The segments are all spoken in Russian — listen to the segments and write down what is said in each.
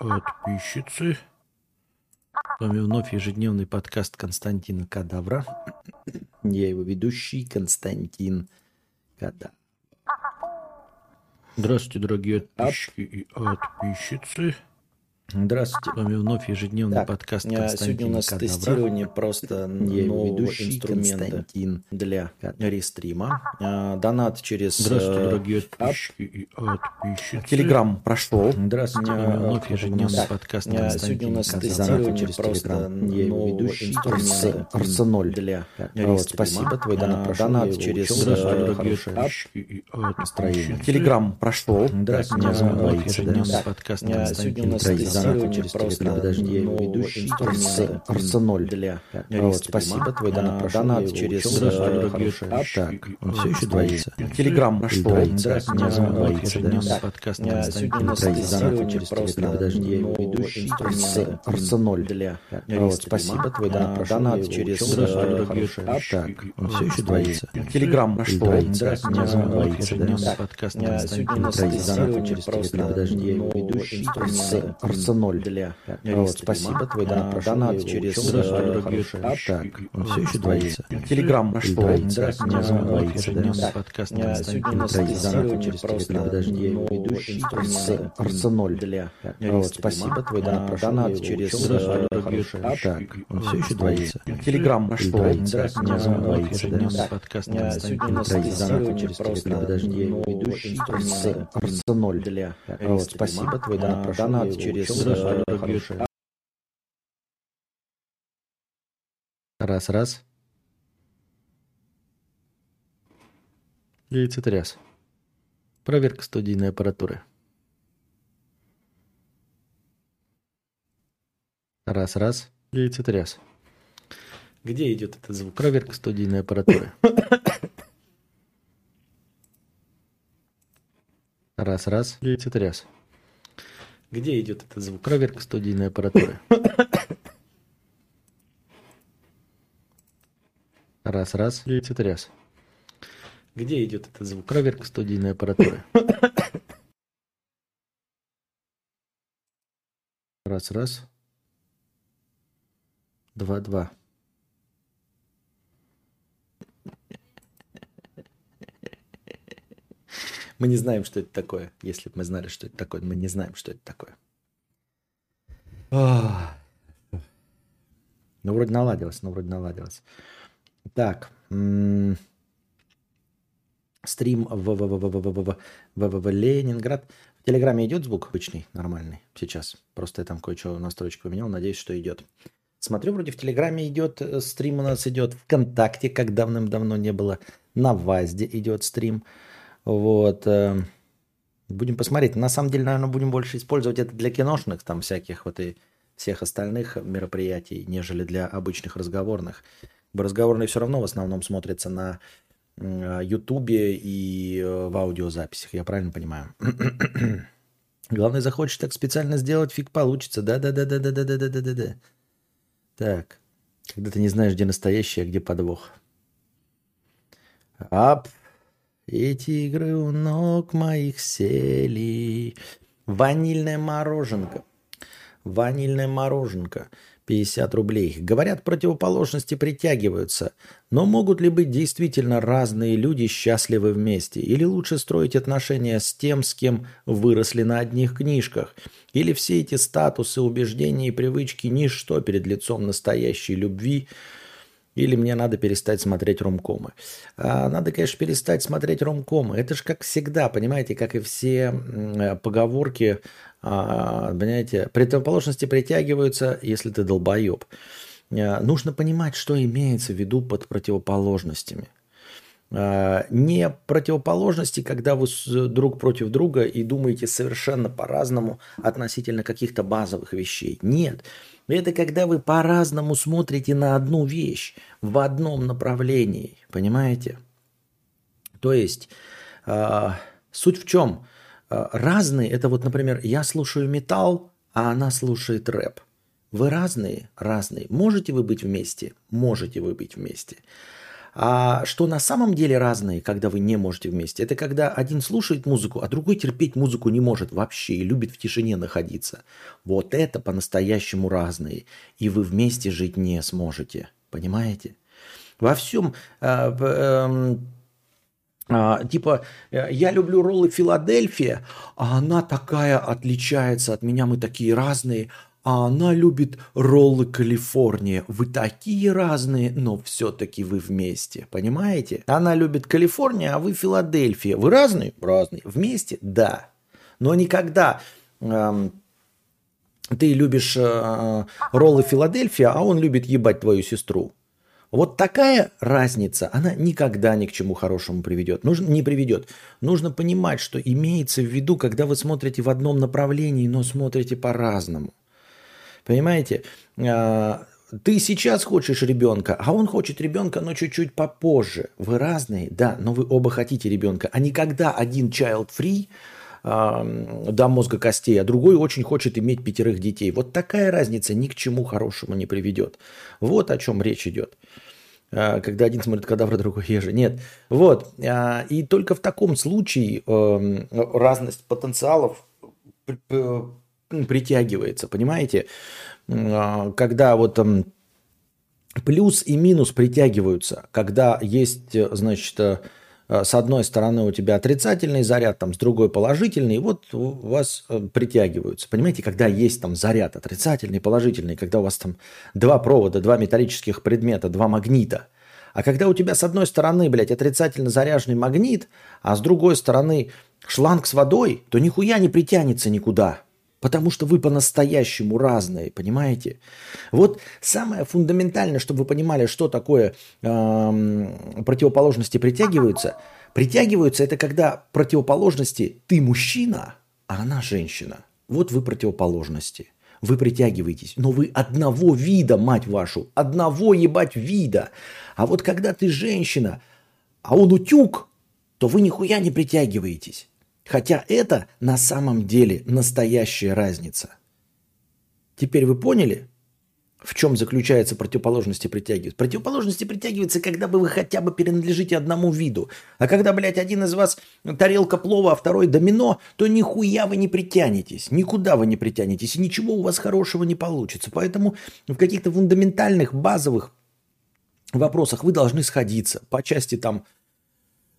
подписчицы. С вами вновь ежедневный подкаст Константина Кадавра. Я его ведущий Константин Кадавр. Здравствуйте, дорогие подписчики и подписчицы. Здравствуйте. С вами вновь ежедневный Так, подкаст а, Константина сегодня у нас Кадавра. тестирование просто Я нового инструмента Константин для рестрима. А, Донат через Здравствуйте, э, дорогие подписчики и подписчицы. Телеграм прошел. Здравствуйте, с вами А, вновь ежедневный так, подкаст а, Сегодня у нас тестирование просто нового инструмента Константин для Вот, рестрима. спасибо, твой донат А, прошел, Донат через э, Здравствуйте, дорогие подписчики и подписчицы. Телеграм прошел. Здравствуйте, А, с вами вновь ежедневный подкаст а, Сегодня у нас инструментов через просто Telegram. Подожди, я имею. Арсеноль. Для вот, спасибо, твой донат прошел. Донат через хорошая. Так, он все еще двоится. Телеграм прошло. Да, да, подкаст Сегодня у нас тестирование через Подожди, я имею в виду. Арсеноль. Для вот, спасибо, твой донат прошел. Донат через хорошая. Так, он все еще двоится. Телеграм прошло. Да, не да. Сегодня у нас тестирование просто Подожди, я имею в виду э, инструменты. Остается ноль. Для вот, спасибо, твой донат прошел. Донат через а, так, он все еще двоится. Телеграм пошел. Двоится. Не двоится, да. Подкаст Сегодня у нас тестирование через Телеграм. Подожди, ведущий. Арсеноль. Для вот, спасибо, твой донат Донат через а, так, он все еще двоится. Телеграм пошел. Двоится. Не двоится, да. Подкаст Сегодня у нас тестирование через Телеграм. Подожди, ведущий. Арсеноль. Для вот, спасибо, твой донат Донат через Здравствуйте, дорогие хороший Раз, раз. Яйцетряс. Проверка студийной аппаратуры. Раз, раз. Яйцетряс. Где идет этот звук? Проверка студийной аппаратуры. Раз, раз. Яйцетряс. Где идет этот звук? Проверка студийной аппаратуры. Раз, раз. Яйцетряс. Где идет этот звук? Проверка студийной аппаратуры. Раз, раз. Два, два. Мы не знаем, что это такое. Если бы мы знали, что это такое, мы не знаем, что это такое. Ох. Ну, вроде наладилось, ну, вроде наладилось. Так. М -м Стрим в Ленинград. В Телеграме идет звук обычный, нормальный сейчас. Просто я там кое-что настройки поменял. Надеюсь, что идет. Смотрю, вроде в Телеграме идет стрим у нас идет. Вконтакте, как давным-давно не было. На Вазде идет стрим. Вот. э, Будем посмотреть. На самом деле, наверное, будем больше использовать это для киношных, там всяких вот и всех остальных мероприятий, нежели для обычных разговорных. Разговорные все равно в основном смотрятся на Ютубе и э, в аудиозаписях, я правильно понимаю? Главное, захочешь так специально сделать, фиг получится. Да-да-да-да-да-да-да-да-да. Так, когда ты не знаешь, где настоящий, а где подвох. Ап, эти игры у ног моих сели. Ванильное мороженка. Ванильное мороженка. 50 рублей. Говорят, противоположности притягиваются. Но могут ли быть действительно разные люди счастливы вместе? Или лучше строить отношения с тем, с кем выросли на одних книжках? Или все эти статусы, убеждения и привычки – ничто перед лицом настоящей любви – или мне надо перестать смотреть ромкомы. А, надо, конечно, перестать смотреть ромкомы. Это же как всегда, понимаете, как и все э, поговорки, а, понимаете, противоположности притягиваются, если ты долбоеб. А, нужно понимать, что имеется в виду под противоположностями. А, Не противоположности, когда вы с- друг против друга и думаете совершенно по-разному относительно каких-то базовых вещей. Нет. Это когда вы по-разному смотрите на одну вещь в одном направлении. Понимаете? То есть а, суть в чем? А, разные, это вот, например, я слушаю металл, а она слушает рэп. Вы разные? Разные. Можете вы быть вместе? Можете вы быть вместе. А что на самом деле разные, когда вы не можете вместе, это когда один слушает музыку, а другой терпеть музыку не может вообще и любит в тишине находиться. Вот это по-настоящему разные. И вы вместе жить не сможете. Понимаете? Во всем... Э, э, э, типа, я люблю роллы Филадельфия, а она такая отличается от меня, мы такие разные а она любит роллы Калифорния. Вы такие разные, но все-таки вы вместе, понимаете? Она любит Калифорния, а вы Филадельфия. Вы разные? Разные. Вместе? Да. Но никогда эм, ты любишь э, роллы Филадельфия, а он любит ебать твою сестру. Вот такая разница, она никогда ни к чему хорошему приведет. Нужно, не приведет. Нужно понимать, что имеется в виду, когда вы смотрите в одном направлении, но смотрите по-разному. Понимаете? А, ты сейчас хочешь ребенка, а он хочет ребенка, но чуть-чуть попозже. Вы разные, да, но вы оба хотите ребенка. А никогда один child free до мозга костей, а другой очень хочет иметь пятерых детей. Вот такая разница ни к чему хорошему не приведет. Вот о чем речь идет. А, когда один смотрит кадавра, другой еже. Нет. Вот. А, и только в таком случае эм, разность потенциалов притягивается, понимаете? А, когда вот плюс и минус притягиваются, когда есть, значит, э, с одной стороны у тебя отрицательный заряд, там, с другой положительный, вот у вас э, притягиваются. Понимаете, когда есть там заряд отрицательный, положительный, когда у вас там два провода, два металлических предмета, два магнита, а когда у тебя с одной стороны, блядь, отрицательно заряженный магнит, а с другой стороны шланг с водой, то нихуя не притянется никуда. Потому что вы по-настоящему разные, понимаете? Вот самое фундаментальное, чтобы вы понимали, что такое э, противоположности притягиваются. Притягиваются это когда противоположности ты мужчина, а она женщина. Вот вы противоположности. Вы притягиваетесь, но вы одного вида, мать вашу, одного ебать вида. А вот когда ты женщина, а он утюг, то вы нихуя не притягиваетесь. Хотя это на самом деле настоящая разница. Теперь вы поняли, в чем заключается противоположности притягиваются? Противоположности притягиваются, когда бы вы хотя бы принадлежите одному виду. А когда, блядь, один из вас тарелка плова, а второй домино, то нихуя вы не притянетесь. Никуда вы не притянетесь. И ничего у вас хорошего не получится. Поэтому в каких-то фундаментальных, базовых вопросах вы должны сходиться по части там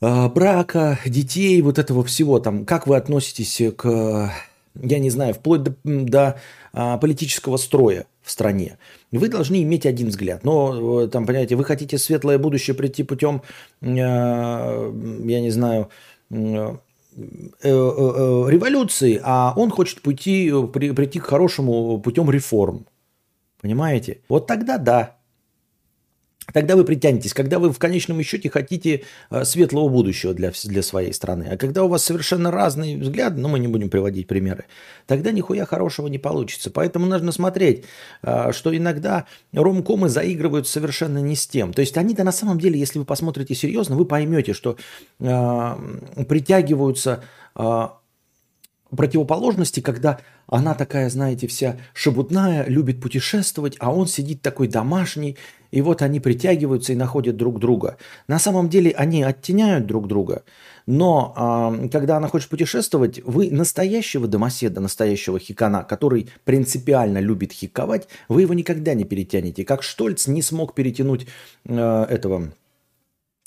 брака, детей, вот этого всего, там, как вы относитесь к, я не знаю, вплоть до, до а, политического строя в стране. Вы должны иметь один взгляд. Но, э, там, понимаете, вы хотите светлое будущее прийти путем, а, я не знаю, э, э, революции, а он хочет пойти, прийти к хорошему путем реформ. Понимаете? Вот тогда да, Тогда вы притянетесь, когда вы в конечном счете хотите э, светлого будущего для, для своей страны. А когда у вас совершенно разные взгляды, ну мы не будем приводить примеры, тогда нихуя хорошего не получится. Поэтому нужно смотреть, э, что иногда ромкомы заигрывают совершенно не с тем. То есть они-то на самом деле, если вы посмотрите серьезно, вы поймете, что э, притягиваются противоположности, когда она такая, знаете, вся шебутная, любит путешествовать, а он сидит такой домашний, и вот они притягиваются и находят друг друга. На самом деле они оттеняют друг друга, но э, когда она хочет путешествовать, вы настоящего домоседа, настоящего хикана, который принципиально любит хиковать, вы его никогда не перетянете. Как Штольц не смог перетянуть э, этого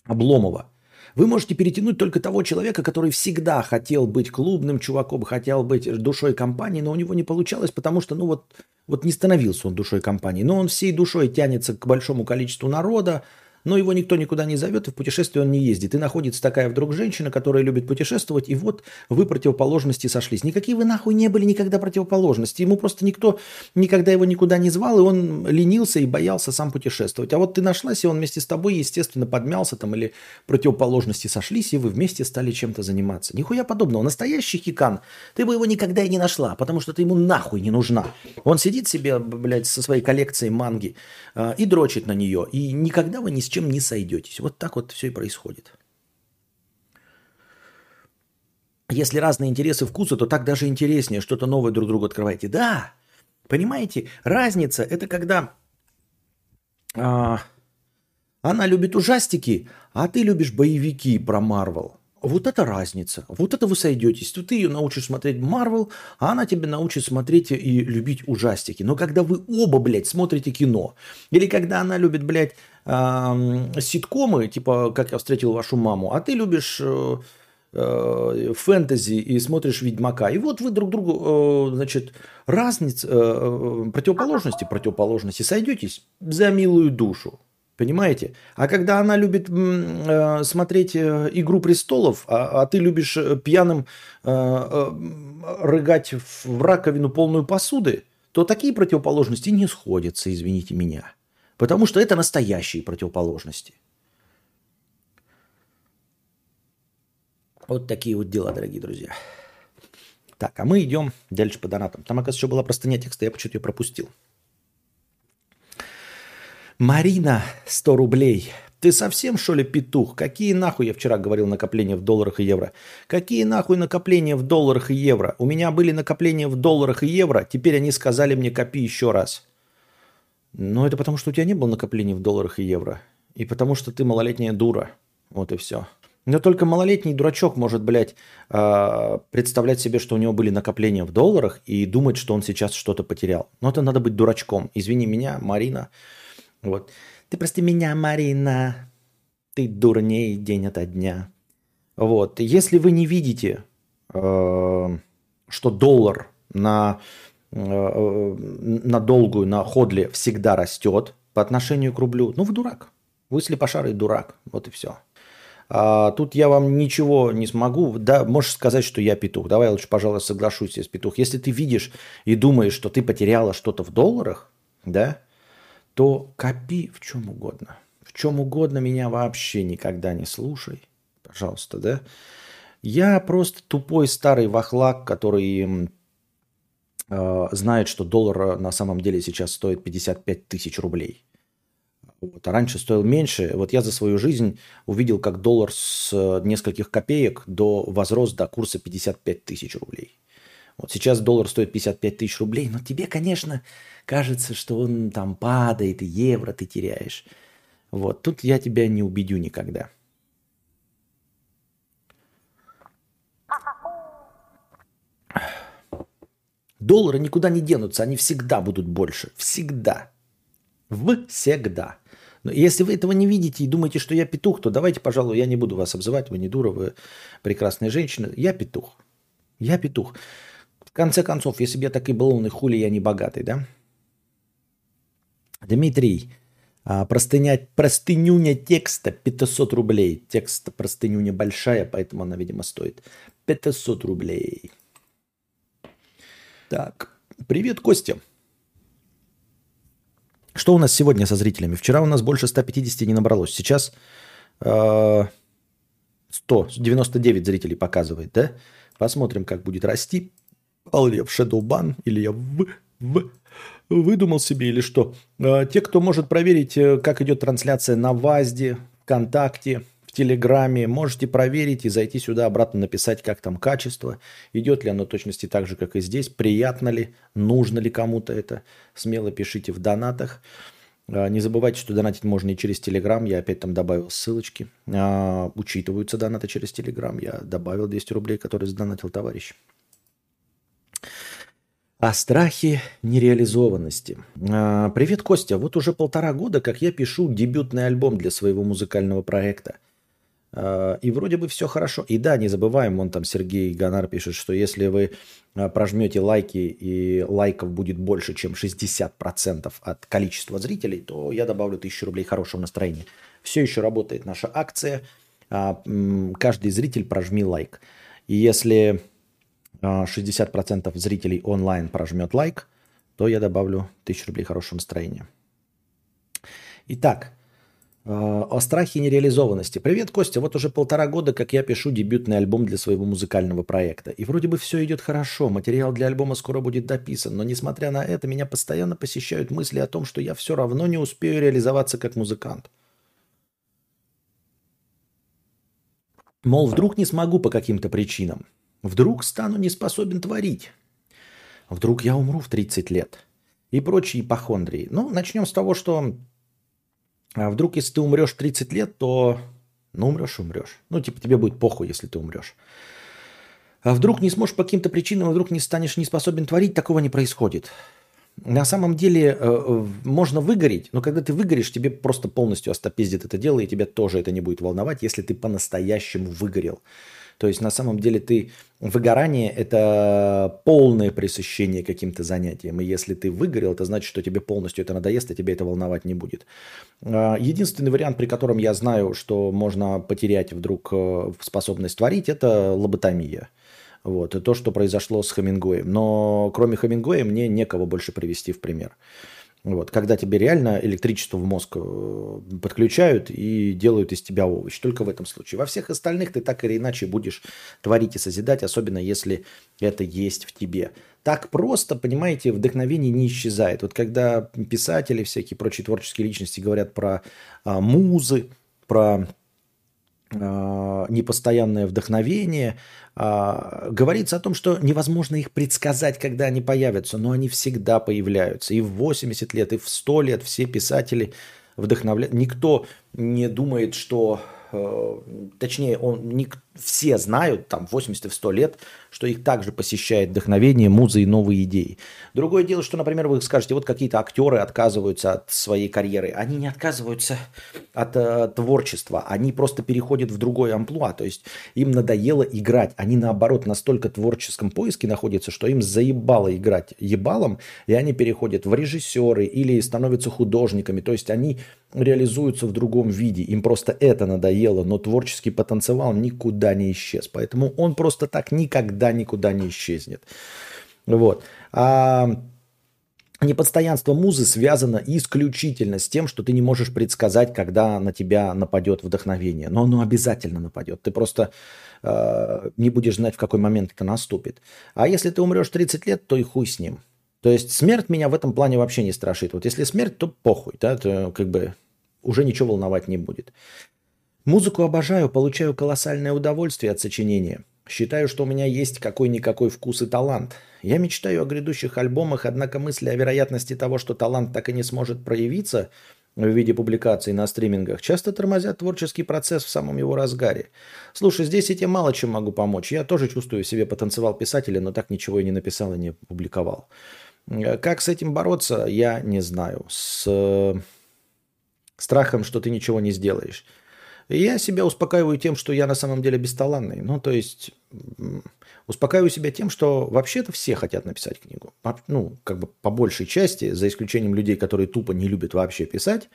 Обломова. Вы можете перетянуть только того человека, который всегда хотел быть клубным чуваком, хотел быть душой компании, но у него не получалось, потому что, ну вот, вот не становился он душой компании. Но он всей душой тянется к большому количеству народа, но его никто никуда не зовет, и в путешествие он не ездит. И находится такая вдруг женщина, которая любит путешествовать, и вот вы противоположности сошлись. Никакие вы нахуй не были никогда противоположности. Ему просто никто никогда его никуда не звал, и он ленился и боялся сам путешествовать. А вот ты нашлась, и он вместе с тобой, естественно, подмялся там, или противоположности сошлись, и вы вместе стали чем-то заниматься. Нихуя подобного. Настоящий хикан, ты бы его никогда и не нашла, потому что ты ему нахуй не нужна. Он сидит себе, блядь, со своей коллекцией манги э, и дрочит на нее, и никогда вы ни с чем не сойдетесь. Вот так вот все и происходит. Если разные интересы вкуса, то так даже интереснее, что-то новое друг другу открываете. Да, понимаете, разница – это когда а, Она любит ужастики, а ты любишь боевики про Марвел. Вот это разница. Вот это вы сойдетесь. Ты ее научишь смотреть Марвел, а она тебе научит смотреть и любить ужастики. Но когда вы оба, блядь, смотрите кино, или когда она любит, блядь, эм, ситкомы, типа «Как я встретил вашу маму», а ты любишь э, э, фэнтези и смотришь «Ведьмака». И вот вы друг другу, э, значит, разниц, э, э, противоположности, противоположности сойдетесь за милую душу. Понимаете? А когда она любит э, смотреть э, «Игру престолов», а, а ты любишь э, пьяным э, э, рыгать в раковину полную посуды, то такие противоположности не сходятся, извините меня. Потому что это настоящие противоположности. Вот такие вот дела, дорогие друзья. Так, а мы идем дальше по донатам. Там, оказывается, еще была простыня текста, я почему-то ее пропустил. Марина, 100 рублей. Ты совсем, что ли, петух? Какие нахуй, я вчера говорил, накопления в долларах и евро? Какие нахуй накопления в долларах и евро? У меня были накопления в долларах и евро, теперь они сказали мне копи еще раз. Но это потому, что у тебя не было накоплений в долларах и евро. И потому, что ты малолетняя дура. Вот и все. Но только малолетний дурачок может, блядь, а, представлять себе, что у него были накопления в долларах и думать, что он сейчас что-то потерял. Но это надо быть дурачком. Извини меня, Марина. Вот. Ты прости меня, Марина. Ты дурней день ото дня. Вот. Если вы не видите, э, что доллар на, э, на долгую, на ходле всегда растет по отношению к рублю, ну вы дурак. Вы слепошарый дурак. Вот и все. А, тут я вам ничего не смогу. Да, можешь сказать, что я петух. Давай я лучше, пожалуй, соглашусь с петух. Если ты видишь и думаешь, что ты потеряла что-то в долларах, да, то копи в чем угодно. В чем угодно меня вообще никогда не слушай. Пожалуйста, да? Я просто тупой старый вахлак, который э, знает, что доллар на самом деле сейчас стоит 55 тысяч рублей. Вот. А раньше стоил меньше. Вот я за свою жизнь увидел, как доллар с нескольких копеек до возрос до курса 55 тысяч рублей. Вот сейчас доллар стоит 55 тысяч рублей, но тебе, конечно, кажется, что он там падает, и евро ты теряешь. Вот, тут я тебя не убедю никогда. Доллары никуда не денутся, они всегда будут больше. Всегда. Всегда. Но если вы этого не видите и думаете, что я петух, то давайте, пожалуй, я не буду вас обзывать, вы не дура, вы прекрасная женщина. Я петух. Я петух. В конце концов, если бы я такой был умный, хули я не богатый, да? Дмитрий, а, простыня, простынюня текста 500 рублей. Текст простынюня большая, поэтому она, видимо, стоит 500 рублей. Так, привет, Костя. Что у нас сегодня со зрителями? Вчера у нас больше 150 не набралось. Сейчас э, 100, 99 зрителей показывает, да? Посмотрим, как будет расти. Алле в Shadowban или я в, в выдумал себе или что. А, те, кто может проверить, э, как идет трансляция на ВАЗДе, ВКонтакте, в Телеграме, можете проверить и зайти сюда обратно написать, как там качество, идет ли оно точности так же, как и здесь, приятно ли, нужно ли кому-то это. Смело пишите в донатах. А, не забывайте, что донатить можно и через Телеграм. Я опять там добавил ссылочки. А, учитываются донаты через Телеграм. Я добавил 200 рублей, которые сдонатил товарищ. О страхе нереализованности. А, Привет, Костя. Вот уже полтора года, как я пишу дебютный альбом для своего музыкального проекта. А, и вроде бы все хорошо. И да, не забываем, он там Сергей Гонар пишет, что если вы а, прожмете лайки и лайков будет больше, чем 60% от количества зрителей, то я добавлю 1000 рублей хорошего настроения. Все еще работает наша акция. Каждый зритель прожми лайк. И если 60% а, зрителей онлайн прожмет лайк, то я добавлю 1000 рублей хорошего настроения. Итак, а, о страхе нереализованности. Привет, Костя. Вот уже полтора года, как я пишу дебютный альбом для своего музыкального проекта. И вроде бы все идет хорошо, материал для альбома скоро будет дописан, но несмотря на это, меня постоянно посещают мысли о том, что я все равно не успею реализоваться как музыкант. Мол, вдруг не смогу по каким-то причинам. Вдруг стану не способен творить. Вдруг я умру в 30 лет. И прочие ипохондрии. Ну, начнем с того, что А вдруг, если ты умрешь 30 лет, то... Ну, умрешь, умрешь. Ну, типа, тебе будет похуй, если ты умрешь. А вдруг не сможешь по каким-то причинам, вдруг не станешь не способен творить, такого не происходит. На самом деле э, можно выгореть, но когда ты выгоришь, тебе просто полностью остопиздит это дело, и тебя тоже это не будет волновать, если ты по-настоящему выгорел. То есть на самом деле ты выгорание – это полное пресыщение каким-то занятием. И если ты выгорел, это значит, что тебе полностью это надоест, и тебе это волновать не будет. А, единственный вариант, при котором я знаю, что можно потерять вдруг э, способность творить, это лоботомия. Вот, и то, что произошло с Хамингуэем. Но кроме Хамингуэя мне некого больше привести в пример. Вот, когда тебе реально электричество в мозг э, подключают и делают из тебя овощ. Только в этом случае. Во всех остальных ты так или иначе будешь творить и созидать, особенно если это есть в тебе. Так просто, понимаете, вдохновение не исчезает. Вот когда писатели, всякие прочие творческие личности говорят про а, музы, про непостоянное вдохновение. А, говорится о том, что невозможно их предсказать, когда они появятся, но они всегда появляются. И в 80 лет, и в 100 лет все писатели вдохновляют. Никто не думает, что Э, точнее, он, не, все знают, там, 80 в 100 лет, что их также посещает вдохновение, музы и новые идеи. Другое дело, что, например, вы скажете, вот какие-то актеры отказываются от своей карьеры. Они не отказываются от э, творчества, они просто переходят в другой амплуа, то есть им надоело играть. Они, наоборот, настолько творческом поиске находятся, что им заебало играть ебалом, и они переходят в режиссеры или становятся художниками, то есть они реализуются в другом виде. Им просто это надоело, но творческий потенциал никуда не исчез. Поэтому он просто так никогда никуда не исчезнет. Вот. А непостоянство музы связано исключительно с тем, что ты не можешь предсказать, когда на тебя нападет вдохновение. Но оно обязательно нападет. Ты просто э, не будешь знать, в какой момент это наступит. А если ты умрешь 30 лет, то и хуй с ним. То есть смерть меня в этом плане вообще не страшит. Вот если смерть, то похуй, да, то как бы уже ничего волновать не будет. Музыку обожаю, получаю колоссальное удовольствие от сочинения. Считаю, что у меня есть какой-никакой вкус и талант. Я мечтаю о грядущих альбомах, однако мысли о вероятности того, что талант так и не сможет проявиться в виде публикаций на стримингах, часто тормозят творческий процесс в самом его разгаре. Слушай, здесь я тебе мало чем могу помочь. Я тоже чувствую в себе потенциал писателя, но так ничего и не написал и не публиковал. Как с этим бороться, я не знаю. С страхом, что ты ничего не сделаешь. И я себя успокаиваю тем, что я на самом деле бесталанный. Ну, то есть успокаиваю себя тем, что вообще-то все хотят написать книгу. Ну, как бы по большей части, за исключением людей, которые тупо не любят вообще писать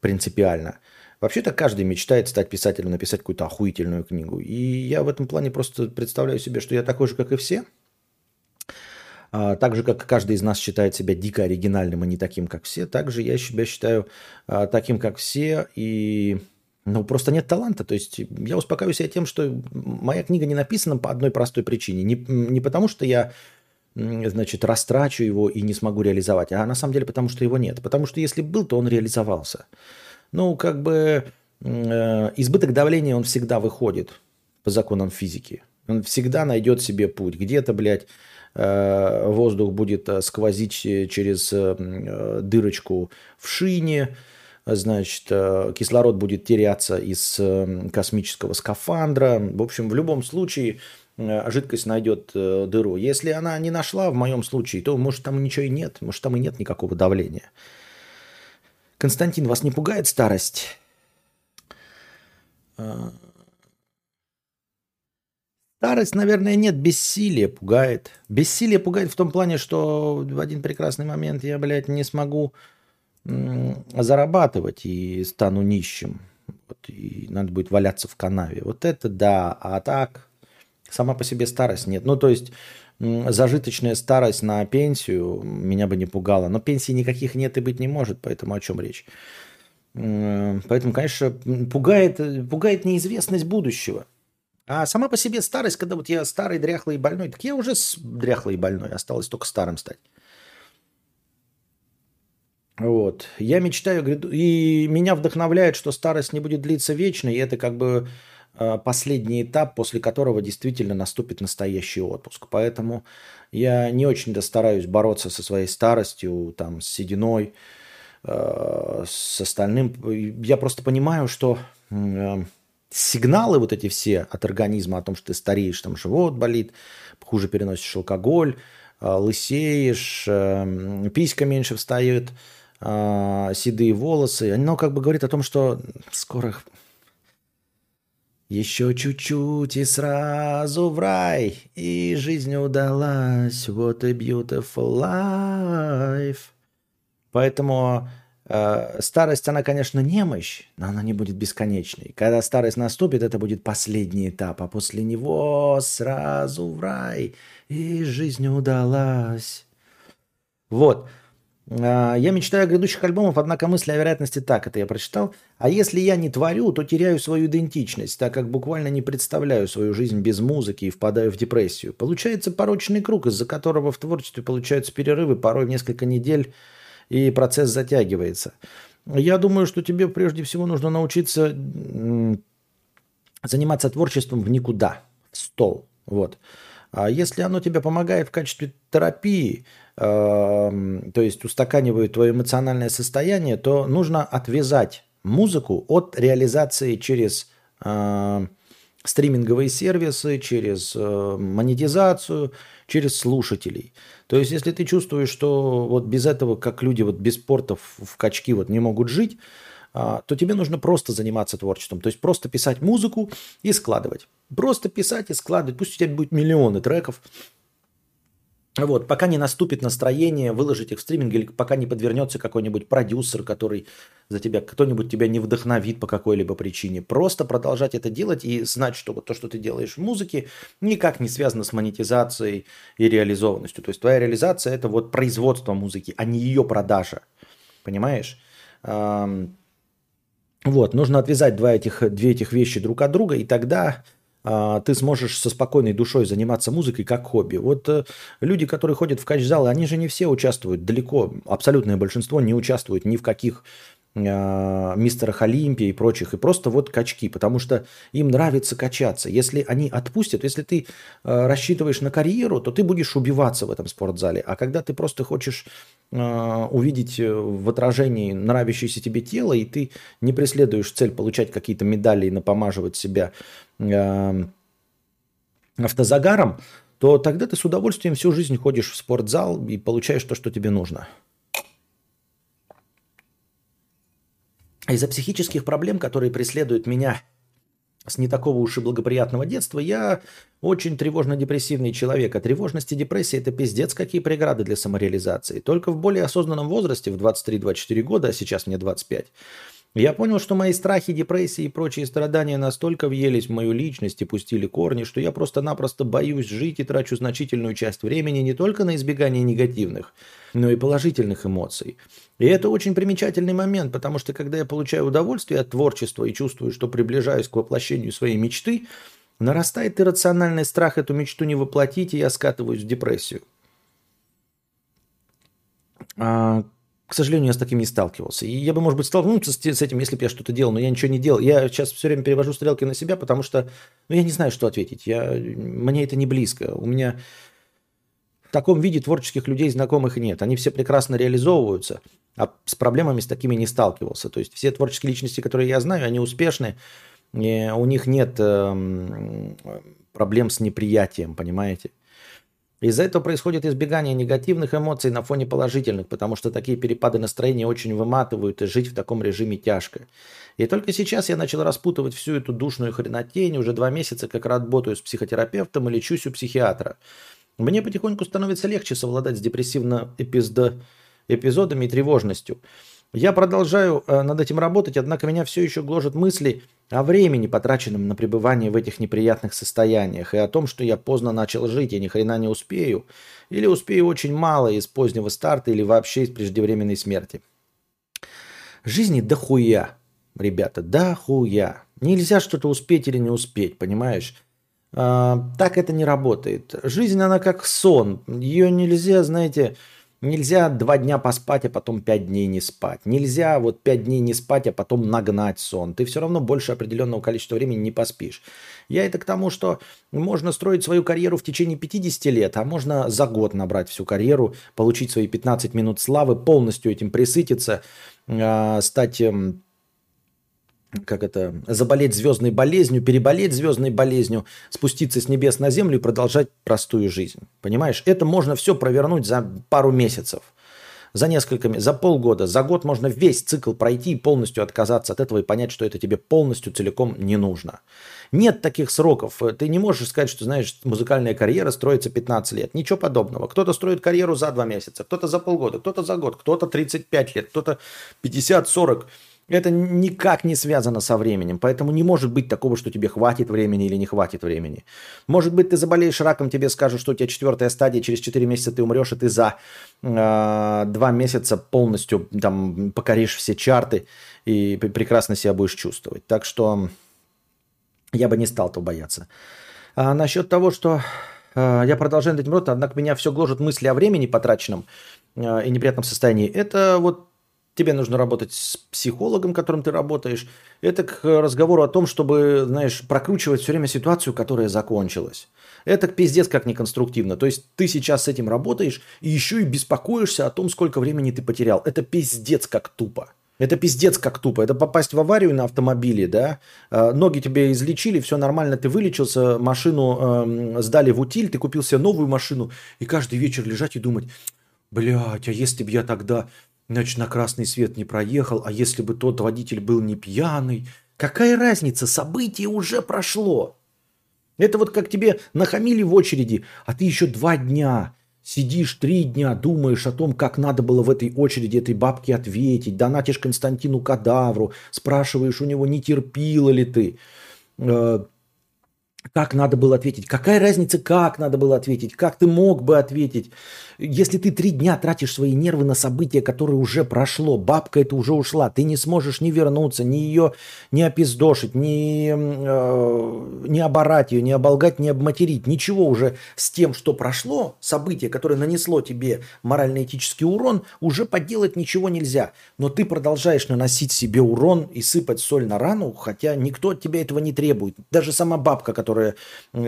принципиально. Вообще-то каждый мечтает стать писателем, написать какую-то охуительную книгу. И я в этом плане просто представляю себе, что я такой же, как и все – а, так же, как каждый из нас считает себя дико оригинальным, а не таким, как все, так же я себя считаю а, таким, как все, и ну, просто нет таланта. То есть я успокаиваю себя тем, что моя книга не написана по одной простой причине. Не, не потому, что я значит, растрачу его и не смогу реализовать, а на самом деле потому, что его нет. Потому что если был, то он реализовался. Ну, как бы э, избыток давления, он всегда выходит по законам физики. Он всегда найдет себе путь. Где-то, блядь, Э, воздух будет э, сквозить через э, дырочку в шине, значит, кислород будет теряться из космического скафандра. В общем, в любом случае жидкость найдет дыру. Если она не нашла, в моем случае, то, может, там ничего и нет, может, там и нет никакого давления. Константин, вас не пугает старость? Старость, наверное, нет, бессилие пугает. Бессилие пугает в том плане, что в один прекрасный момент я, блядь, не смогу зарабатывать и стану нищим. Вот, и надо будет валяться в канаве. Вот это да, а так сама по себе старость нет. Ну, то есть зажиточная старость на пенсию меня бы не пугала. Но пенсии никаких нет и быть не может, поэтому о чем речь? Поэтому, конечно, пугает, пугает неизвестность будущего. А сама по себе старость, когда вот я старый, дряхлый и больной, так я уже дряхлый и больной, осталось только старым стать. Вот. Я мечтаю, и меня вдохновляет, что старость не будет длиться вечно, и это как бы а, последний этап, после которого действительно наступит настоящий отпуск. Поэтому я не очень-то стараюсь бороться со своей старостью, там, с сединой, э, с остальным. Я просто понимаю, что э, сигналы вот эти все от организма о том, что ты стареешь, там живот болит, хуже переносишь алкоголь, лысеешь, писька меньше встает, э, седые волосы, оно как бы говорит о том, что скоро еще чуть-чуть и сразу в рай, и жизнь удалась. What a beautiful life. Поэтому э, старость, она, конечно, немощь, но она не будет бесконечной. Когда старость наступит, это будет последний этап, а после него сразу в рай, и жизнь удалась. Вот. А, я мечтаю о грядущих альбомах, однако мысли о вероятности так, это я прочитал. А если я не творю, то теряю свою идентичность, так как буквально не представляю свою жизнь без музыки и впадаю в депрессию. Получается порочный круг, из-за которого в творчестве получаются перерывы порой в несколько недель, и процесс затягивается. Я думаю, что тебе прежде всего нужно научиться заниматься творчеством в никуда, в стол. Вот. А если оно тебе помогает в качестве терапии, то есть устаканивает твое эмоциональное состояние, то нужно отвязать музыку от реализации через э, стриминговые сервисы, через э, монетизацию, через слушателей. То есть, если ты чувствуешь, что вот без этого, как люди вот без спорта в качки вот не могут жить, то тебе нужно просто заниматься творчеством. То есть просто писать музыку и складывать. Просто писать и складывать. Пусть у тебя будет миллионы треков, вот, пока не наступит настроение выложить их в стриминг, или пока не подвернется какой-нибудь продюсер, который за тебя, кто-нибудь тебя не вдохновит по какой-либо причине. Просто продолжать это делать и знать, что вот то, что ты делаешь в музыке, никак не связано с монетизацией и реализованностью. То есть твоя реализация – это вот производство музыки, а не ее продажа. Понимаешь? Вот, нужно отвязать два этих, две этих вещи друг от друга, и тогда а, ты сможешь со спокойной душой заниматься музыкой как хобби. Вот э, люди, которые ходят в кач-залы, они же не все участвуют, далеко, абсолютное большинство не участвуют ни в каких а, мистерах Олимпии и прочих, и просто вот качки, потому что им нравится качаться. Если они отпустят, если ты а, рассчитываешь на карьеру, то ты будешь убиваться в этом спортзале. А когда ты просто хочешь а, увидеть э, в отражении нравящееся тебе тело, и ты не преследуешь цель получать какие-то медали и напомаживать себя автозагаром, то тогда ты с удовольствием всю жизнь ходишь в спортзал и получаешь то, что тебе нужно. Из-за психических проблем, которые преследуют меня с не такого уж и благоприятного детства, я очень тревожно-депрессивный человек. А тревожность и депрессия – это пиздец какие преграды для самореализации. Только в более осознанном возрасте, в 23-24 года, а сейчас мне 25, я понял, что мои страхи, депрессии и прочие страдания настолько въелись в мою личность и пустили корни, что я просто-напросто боюсь жить и трачу значительную часть времени не только на избегание негативных, но и положительных эмоций. И это очень примечательный момент, потому что когда я получаю удовольствие от творчества и чувствую, что приближаюсь к воплощению своей мечты, нарастает иррациональный страх эту мечту не воплотить, и я скатываюсь в депрессию. А, к сожалению, я с таким не сталкивался. И я бы, может быть, столкнулся с, этим, если бы я что-то делал, но я ничего не делал. Я сейчас все время перевожу стрелки на себя, потому что ну, я не знаю, что ответить. Я, мне это не близко. У меня в таком виде творческих людей знакомых нет. Они все прекрасно реализовываются, а с проблемами с такими не сталкивался. То есть все творческие личности, которые я знаю, они успешны, у них нет э, проблем с неприятием, понимаете? Из-за этого происходит избегание негативных эмоций на фоне положительных, потому что такие перепады настроения очень выматывают, и жить в таком режиме тяжко. И только сейчас я начал распутывать всю эту душную хренотень, уже два месяца как работаю с психотерапевтом и лечусь у психиатра. Мне потихоньку становится легче совладать с депрессивно-эпизодами и тревожностью. Я продолжаю э, над этим работать, однако меня все еще гложат мысли о времени, потраченном на пребывание в этих неприятных состояниях, и о том, что я поздно начал жить, и ни хрена не успею, или успею очень мало из позднего старта, или вообще из преждевременной смерти. Жизни дохуя, ребята, дохуя. Нельзя что-то успеть или не успеть, понимаешь? А, так это не работает. Жизнь, она как сон. Ее нельзя, знаете, Нельзя два дня поспать, а потом пять дней не спать. Нельзя вот пять дней не спать, а потом нагнать сон. Ты все равно больше определенного количества времени не поспишь. Я это к тому, что можно строить свою карьеру в течение 50 лет, а можно за год набрать всю карьеру, получить свои 15 минут славы, полностью этим присытиться, а, стать эм, как это, заболеть звездной болезнью, переболеть звездной болезнью, спуститься с небес на землю и продолжать простую жизнь. Понимаешь? Это можно все провернуть за пару месяцев. За несколько, за полгода, за год можно весь цикл пройти и полностью отказаться от этого и понять, что это тебе полностью целиком не нужно. Нет таких сроков. Ты не можешь сказать, что, знаешь, музыкальная карьера строится 15 лет. Ничего подобного. Кто-то строит карьеру за 2 месяца, кто-то за полгода, кто-то за год, кто-то 35 лет, кто-то 50-40. Это никак не связано со временем, поэтому не может быть такого, что тебе хватит времени или не хватит времени. Может быть, ты заболеешь раком, тебе скажут, что у тебя четвертая стадия, через 4 месяца ты умрешь, и ты за э, 2 месяца полностью там покоришь все чарты и прекрасно себя будешь чувствовать. Так что я бы не стал то бояться. А насчет того, что э, я продолжаю над этим рот, однако меня все гложет мысли о времени потраченном э, и неприятном состоянии, это вот тебе нужно работать с психологом, которым ты работаешь. Это к разговору о том, чтобы, знаешь, прокручивать все время ситуацию, которая закончилась. Это пиздец как неконструктивно. То есть ты сейчас с этим работаешь и еще и беспокоишься о том, сколько времени ты потерял. Это пиздец как тупо. Это пиздец как тупо. Это попасть в аварию на автомобиле, да? А, ноги тебе излечили, все нормально, ты вылечился, машину э, сдали в утиль, ты купил себе новую машину, и каждый вечер лежать и думать, блядь, а если бы я тогда Значит, на красный свет не проехал, а если бы тот водитель был не пьяный? Какая разница? Событие уже прошло. Это вот как тебе нахамили в очереди, а ты еще два дня сидишь, три дня, думаешь о том, как надо было в этой очереди этой бабке ответить, донатишь Константину Кадавру, спрашиваешь у него, не терпила ли ты, э, как надо было ответить? Какая разница, как надо было ответить? Как ты мог бы ответить? Если ты три дня тратишь свои нервы на событие, которое уже прошло, бабка это уже ушла, ты не сможешь ни вернуться, ни ее не опиздошить, ни, э, не оборать ее, не оболгать, не обматерить. Ничего уже с тем, что прошло, событие, которое нанесло тебе морально-этический урон, уже поделать ничего нельзя. Но ты продолжаешь наносить себе урон и сыпать соль на рану, хотя никто от тебя этого не требует. Даже сама бабка, которая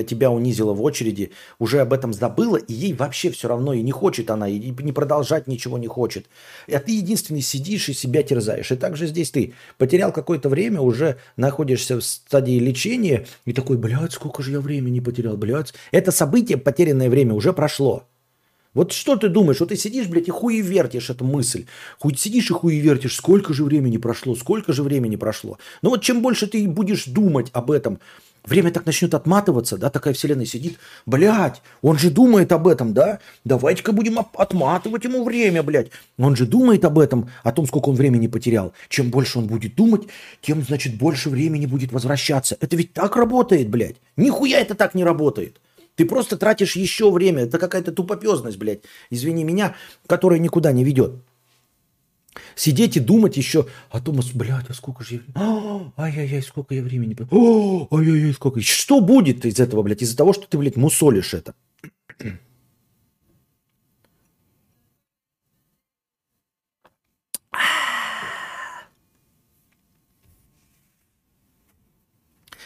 тебя унизила в очереди, уже об этом забыла, и ей вообще все равно и не хочет она, и не продолжать ничего не хочет. А ты единственный сидишь и себя терзаешь. И также здесь ты потерял какое-то время, уже находишься в стадии лечения, и такой, блядь, сколько же я времени потерял, блядь. Это событие, потерянное время, уже прошло. Вот что ты думаешь? Вот ты сидишь, блядь, и хуевертишь эту мысль. Хуй сидишь и хуевертишь, сколько же времени прошло, сколько же времени прошло. Но вот чем больше ты будешь думать об этом, Время так начнет отматываться, да, такая вселенная сидит, блядь, он же думает об этом, да, давайте-ка будем отматывать ему время, блядь. Он же думает об этом, о том, сколько он времени потерял. Чем больше он будет думать, тем, значит, больше времени будет возвращаться. Это ведь так работает, блядь. Нихуя это так не работает. Ты просто тратишь еще время. Это какая-то тупопезность, блядь. Извини меня, которая никуда не ведет. Сидеть и думать еще о том, блядь, а сколько же я... Ай-яй-яй, сколько я времени... Ай-яй-яй, сколько... Что будет из этого, блядь? Из-за того, что ты, блядь, мусолишь это.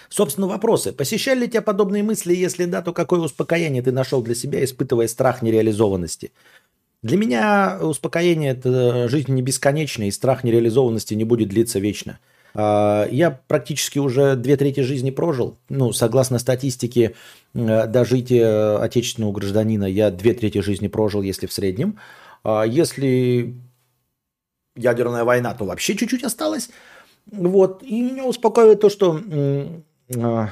Собственно, вопросы. Посещали ли тебя подобные мысли? Если да, то какое успокоение ты нашел для себя, испытывая страх нереализованности? Для меня успокоение – это жизнь не бесконечная, и страх нереализованности не будет длиться вечно. А, я практически уже две трети жизни прожил. Ну, согласно статистике э, дожития отечественного гражданина, я две трети жизни прожил, если в среднем. А если ядерная война, то вообще чуть-чуть осталось. Вот. И меня успокаивает то, что а,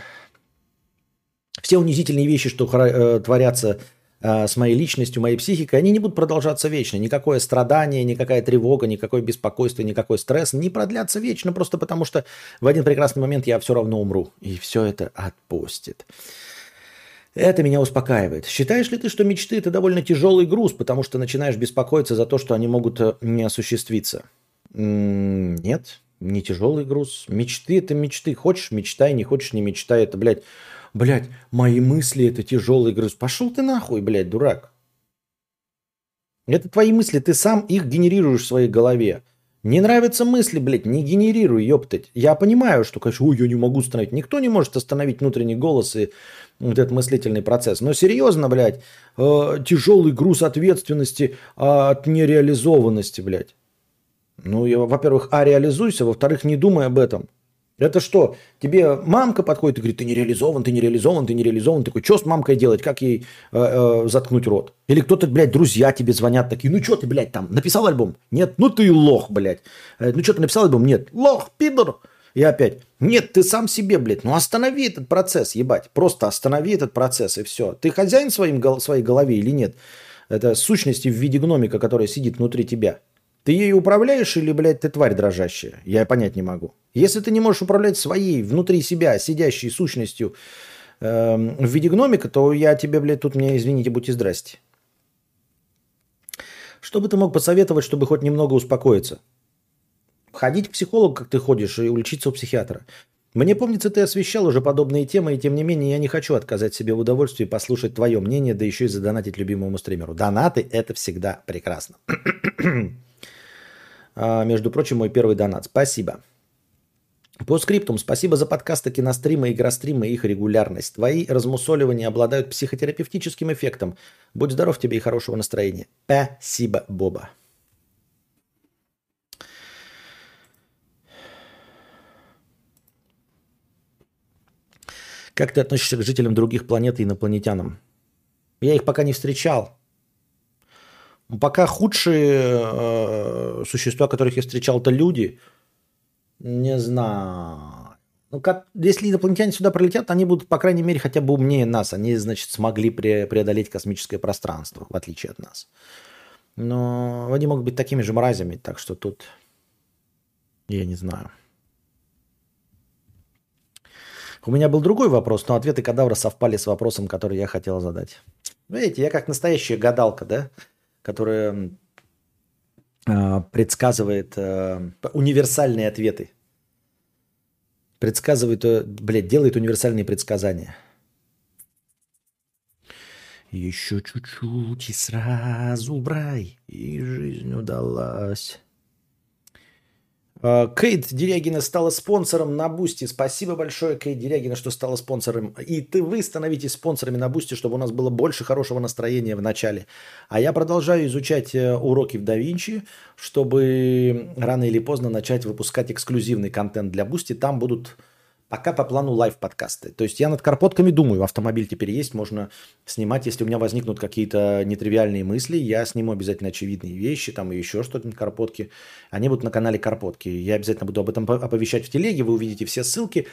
все унизительные вещи, что э, творятся с моей личностью, моей психикой, они не будут продолжаться вечно. Никакое страдание, никакая тревога, никакое беспокойство, никакой стресс не продлятся вечно, просто потому что в один прекрасный момент я все равно умру. И все это отпустит. Это меня успокаивает. Считаешь ли ты, что мечты – это довольно тяжелый груз, потому что начинаешь беспокоиться за то, что они могут э, не осуществиться? Нет, не тяжелый груз. Мечты – это мечты. Хочешь – мечтай, не хочешь – не мечтай. Это, блядь, Блядь, мои мысли это тяжелый груз. Пошел ты нахуй, блядь, дурак. Это твои мысли, ты сам их генерируешь в своей голове. Не нравятся мысли, блядь, не генерируй, ёптать. Я понимаю, что, конечно, ой, я не могу остановить. Никто не может остановить внутренний голос и вот этот мыслительный процесс. Но серьезно, блядь, э, тяжелый груз ответственности от нереализованности, блядь. Ну, во-первых, а, реализуйся, во-вторых, не думай об этом. Это что, тебе мамка подходит и говорит, ты не реализован, ты не реализован, ты не реализован. Ты такой, что с мамкой делать, как ей э, э, заткнуть рот? Или кто-то, блядь, друзья тебе звонят такие, ну что ты, блядь, там, написал альбом? Нет, ну ты лох, блядь. Э, ну что ты написал альбом? Нет, лох, пидор. И опять, нет, ты сам себе, блядь, ну останови этот процесс, ебать. Просто останови этот процесс и все. Ты хозяин своим, своей голове или нет? Это сущности в виде гномика, которая сидит внутри тебя. Ты ею управляешь или, блядь, ты тварь дрожащая? Я понять не могу. Если ты не можешь управлять своей, внутри себя, сидящей сущностью э, в виде гномика, то я тебе, блядь, тут мне, извините, будьте здрасте. Что бы ты мог посоветовать, чтобы хоть немного успокоиться? Ходить к психологу, как ты ходишь, и улечиться у психиатра. Мне помнится, ты освещал уже подобные темы, и тем не менее я не хочу отказать себе в удовольствии послушать твое мнение, да еще и задонатить любимому стримеру. Донаты – это всегда прекрасно. А, между прочим, мой первый донат. Спасибо. По скриптум, спасибо за подкасты, киностримы, игростримы и их регулярность. Твои размусоливания обладают психотерапевтическим эффектом. Будь здоров тебе и хорошего настроения. Спасибо, Боба. Как ты относишься к жителям других планет и инопланетянам? Я их пока не встречал. Пока худшие э, существа, которых я встречал, это люди. Не знаю. Ну, как, если инопланетяне сюда прилетят, они будут, по крайней мере, хотя бы умнее нас. Они, значит, смогли пре- преодолеть космическое пространство, в отличие от нас. Но они могут быть такими же мразями, так что тут я не знаю. У меня был другой вопрос, но ответы кадавра совпали с вопросом, который я хотел задать. Видите, я как настоящая гадалка, да? Которая э, предсказывает э, универсальные ответы. Предсказывает, э, блядь, делает универсальные предсказания. Еще чуть-чуть и сразу брай, и жизнь удалась. А, Кейт Дерягина стала спонсором на Boosty. Спасибо большое, Кейт Дерягина, что стала спонсором. И ты, вы становитесь спонсорами на Boosty, чтобы у нас было больше хорошего настроения в начале. А я продолжаю изучать э, уроки в DaVinci, чтобы рано или поздно начать выпускать эксклюзивный контент для Boosty. Там будут Пока по плану live-подкасты. То есть я над карпотками думаю, автомобиль теперь есть, можно снимать, если у меня возникнут какие-то нетривиальные мысли, я сниму обязательно очевидные вещи, там и еще что-то на карпотке. Они будут на канале Карпотки. Я обязательно буду об этом оповещать в телеге, вы увидите все ссылки,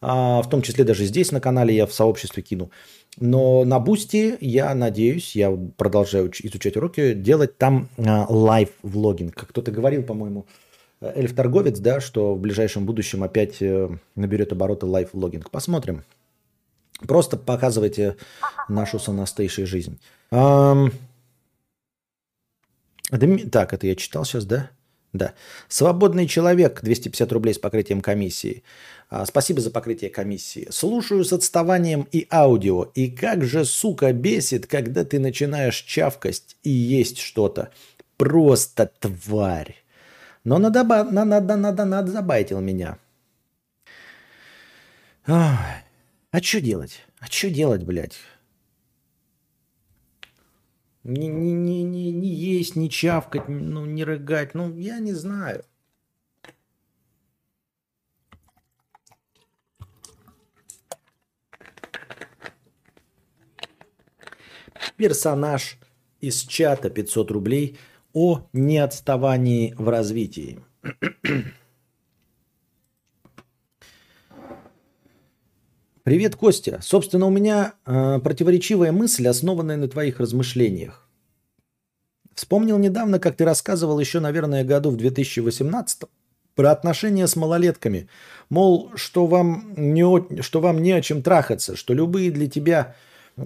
а, в том числе даже здесь на канале я в сообществе кину. Но на Boosty я надеюсь, я продолжаю изучать уроки, делать там а, life-vlogging. Кто-то говорил, по-моему, эльф-торговец, да, что в ближайшем будущем опять э, наберет обороты life-vlogging. Посмотрим. Просто показывайте нашу сонастейшую жизнь. Эм... Так, это я читал сейчас, да? Да. Свободный человек, 250 рублей с покрытием комиссии. А, спасибо за покрытие комиссии. Слушаю с отставанием и аудио. И как же, сука, бесит, когда ты начинаешь чавкать и есть что-то. Просто тварь. Но надо, надо, надо, надо забайтил меня. Ой, а что делать? А что делать, блядь? Не, не, не, не, не есть, не чавкать, ну, не рыгать. Ну, я не знаю. Персонаж из чата 500 рублей – о неотставании в развитии. Привет, Костя. Собственно, у меня э, противоречивая мысль, основанная на твоих размышлениях. Вспомнил недавно, как ты рассказывал еще, наверное, году в 2018 про отношения с малолетками. Мол, что вам, не, что вам не о чем трахаться, что любые для тебя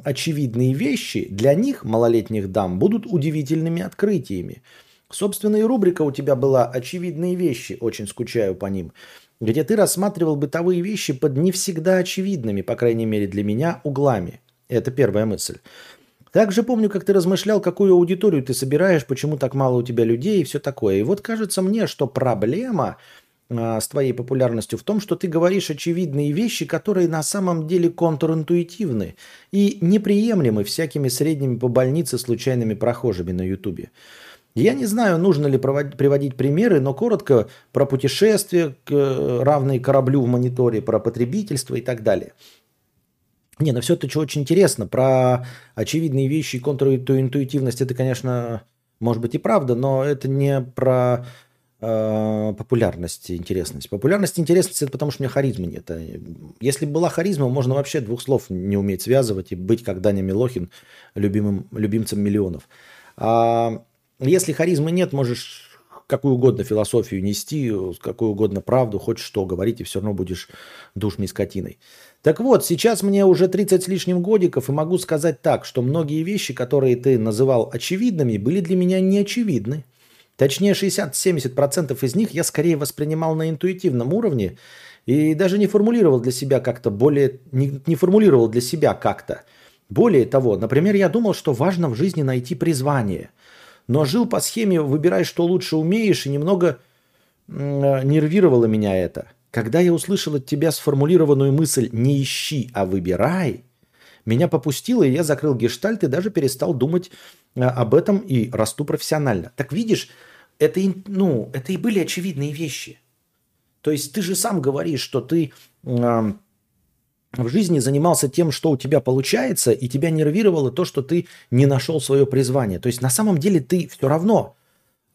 очевидные вещи для них, малолетних дам, будут удивительными открытиями. Собственно, и рубрика у тебя была «Очевидные вещи», очень скучаю по ним, где ты рассматривал бытовые вещи под не всегда очевидными, по крайней мере для меня, углами. Это первая мысль. Также помню, как ты размышлял, какую аудиторию ты собираешь, почему так мало у тебя людей и все такое. И вот кажется мне, что проблема с твоей популярностью в том, что ты говоришь очевидные вещи, которые на самом деле контринтуитивны и неприемлемы всякими средними по больнице случайными прохожими на Ютубе. Я не знаю, нужно ли приводить примеры, но коротко про путешествия, равные кораблю в мониторе, про потребительство и так далее. Не, ну все это очень интересно. Про очевидные вещи и контринтуитивность это, конечно, может быть и правда, но это не про э, популярность и интересность. Популярность и интересность это потому, что у меня харизмы нет. А, если бы была харизма, можно вообще двух слов не уметь связывать и быть, как Даня Милохин, любимым, любимцем миллионов. А если харизмы нет, можешь какую угодно философию нести, какую угодно правду, хоть что говорить, и все равно будешь душной скотиной. Так вот, сейчас мне уже 30 с лишним годиков, и могу сказать так, что многие вещи, которые ты называл очевидными, были для меня неочевидны. Точнее, 60-70% из них я скорее воспринимал на интуитивном уровне и даже не формулировал для себя как-то более... Не, не формулировал для себя как-то. Более того, например, я думал, что важно в жизни найти призвание – но жил по схеме «выбирай, что лучше умеешь», и немного нервировало меня это. Когда я услышал от тебя сформулированную мысль «не ищи, а выбирай», меня попустило, и я закрыл гештальт и даже перестал думать э, об этом и расту профессионально. Так видишь, это, ну, это и были очевидные вещи. То есть ты же сам говоришь, что ты в жизни занимался тем, что у тебя получается, и тебя нервировало то, что ты не нашел свое призвание. То есть на самом деле ты все равно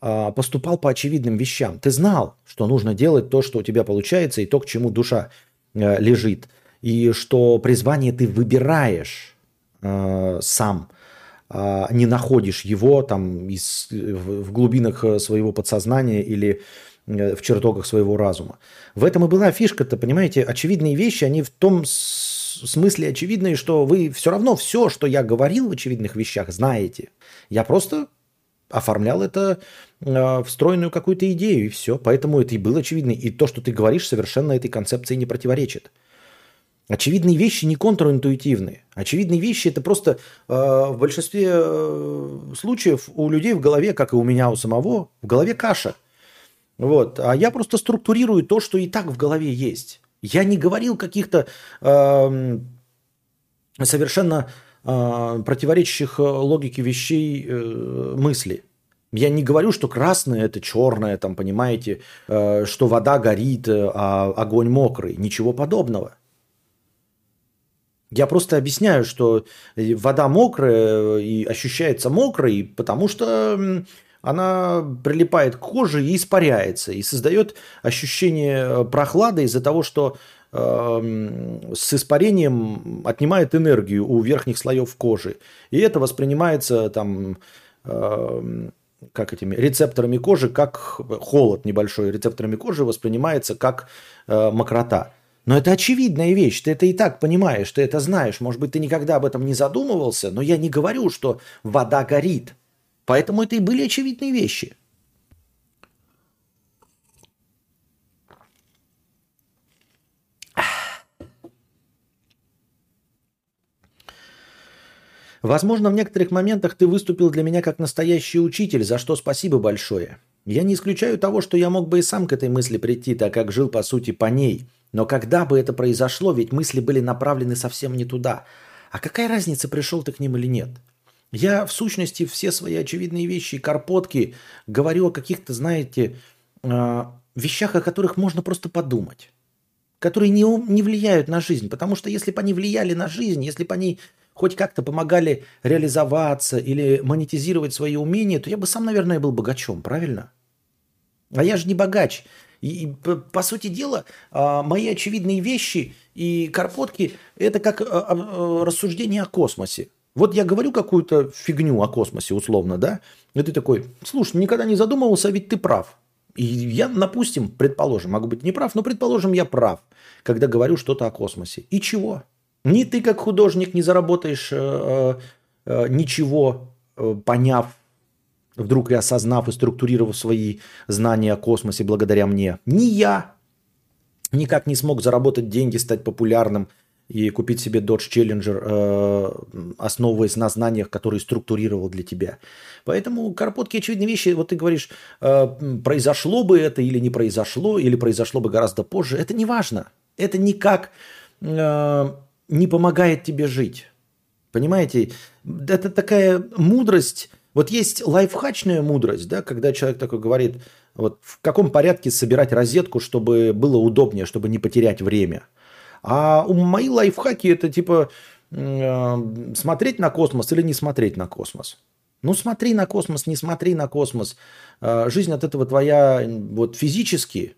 э, поступал по очевидным вещам. Ты знал, что нужно делать то, что у тебя получается, и то, к чему душа э, лежит. И что призвание ты выбираешь э, сам, э, не находишь его там из, в, глубинах своего подсознания или Э, в чертогах своего разума. В этом и была фишка-то, понимаете, очевидные вещи, они в том смысле очевидные, что вы все равно все, что я говорил в очевидных вещах, знаете. Я просто оформлял это э, встроенную какую-то идею, и все. Поэтому это и было очевидно. И то, что ты говоришь, совершенно этой концепции не противоречит. Очевидные вещи не контринтуитивные. Очевидные вещи это просто э, в большинстве э, случаев у людей в голове, как и у меня у самого, в голове каша – вот. А я просто структурирую то, что и так в голове есть. Я не говорил каких-то э, совершенно э, противоречащих логике вещей э, мысли. Я не говорю, что красное это черное, там, понимаете, э, что вода горит, а огонь мокрый. Ничего подобного. Я просто объясняю, что вода мокрая и ощущается мокрой, потому что она прилипает к коже и испаряется, и создает ощущение э, прохлады из-за того, что э, с испарением отнимает энергию у верхних слоев кожи. И это воспринимается там, э, как этими рецепторами кожи, как холод небольшой рецепторами кожи воспринимается как э, мокрота. Но это очевидная вещь, ты это и так понимаешь, ты это знаешь. Может быть, ты никогда об этом не задумывался, но я не говорю, что вода горит – Поэтому это и были очевидные вещи. Возможно, в некоторых моментах ты выступил для меня как настоящий учитель, за что спасибо большое. Я не исключаю того, что я мог бы и сам к этой мысли прийти, так как жил, по сути, по ней. Но когда бы это произошло, ведь мысли были направлены совсем не туда. А какая разница, пришел ты к ним или нет? Я, в сущности, все свои очевидные вещи и карпотки говорю о каких-то, знаете, а, вещах, о которых можно просто подумать, которые не, не влияют на жизнь. Потому что если бы они влияли на жизнь, если бы они хоть как-то помогали реализоваться или монетизировать свои умения, то я бы сам, наверное, был богачом, правильно? А я же не богач. И, и по сути дела, а, мои очевидные вещи и карпотки – это как а, рассуждение о космосе. Вот я говорю какую-то фигню о космосе условно, да, и ты такой, слушай, никогда не задумывался, а ведь ты прав. И я, допустим, предположим, могу быть не прав, но предположим, я прав, когда говорю что-то о космосе. И чего? Ни ты как художник не заработаешь э, э, э ничего, э, поняв, вдруг и осознав и структурировав свои знания о космосе благодаря мне. Ни я никак не смог заработать деньги, стать популярным – и купить себе Dodge Challenger, э, основываясь на знаниях, которые структурировал для тебя. Поэтому короткие очевидные вещи, вот ты говоришь, э, произошло бы это или не произошло, или произошло бы гораздо позже, это не важно. Это никак э, не помогает тебе жить. Понимаете? Это такая мудрость. Вот есть лайфхачная мудрость, да, когда человек такой говорит, вот в каком порядке собирать розетку, чтобы было удобнее, чтобы не потерять время. А у мои лайфхаки это типа э, смотреть на космос или не смотреть на космос. Ну смотри на космос, не смотри на космос. Э, жизнь от этого твоя вот физически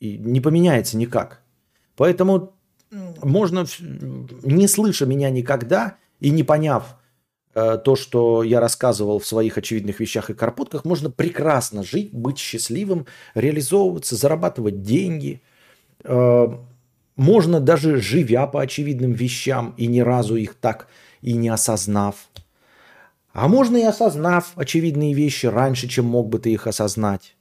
не поменяется никак. Поэтому можно, не слыша меня никогда и не поняв то, что я рассказывал в своих очевидных вещах и карпотках, можно прекрасно жить, быть счастливым, реализовываться, зарабатывать деньги. Э, можно даже живя по очевидным вещам и ни разу их так и не осознав. А можно и осознав очевидные вещи раньше, чем мог бы ты их осознать.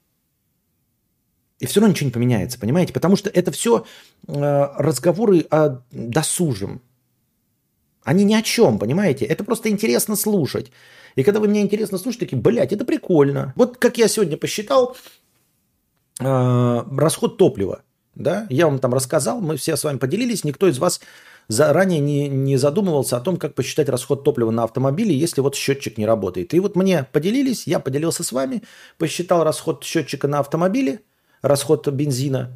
И все равно ничего не поменяется, понимаете? Потому что это все э, разговоры о досужем. Они ни о чем, понимаете? Это просто интересно слушать. И когда вы меня интересно слушаете, такие, блядь, это прикольно. Вот как я сегодня посчитал э, расход топлива. Да? Я вам там рассказал, мы все с вами поделились. Никто из вас заранее не, не задумывался о том, как посчитать расход топлива на автомобиле, если вот счетчик не работает. И вот мне поделились, я поделился с вами, посчитал расход счетчика на автомобиле – расход бензина.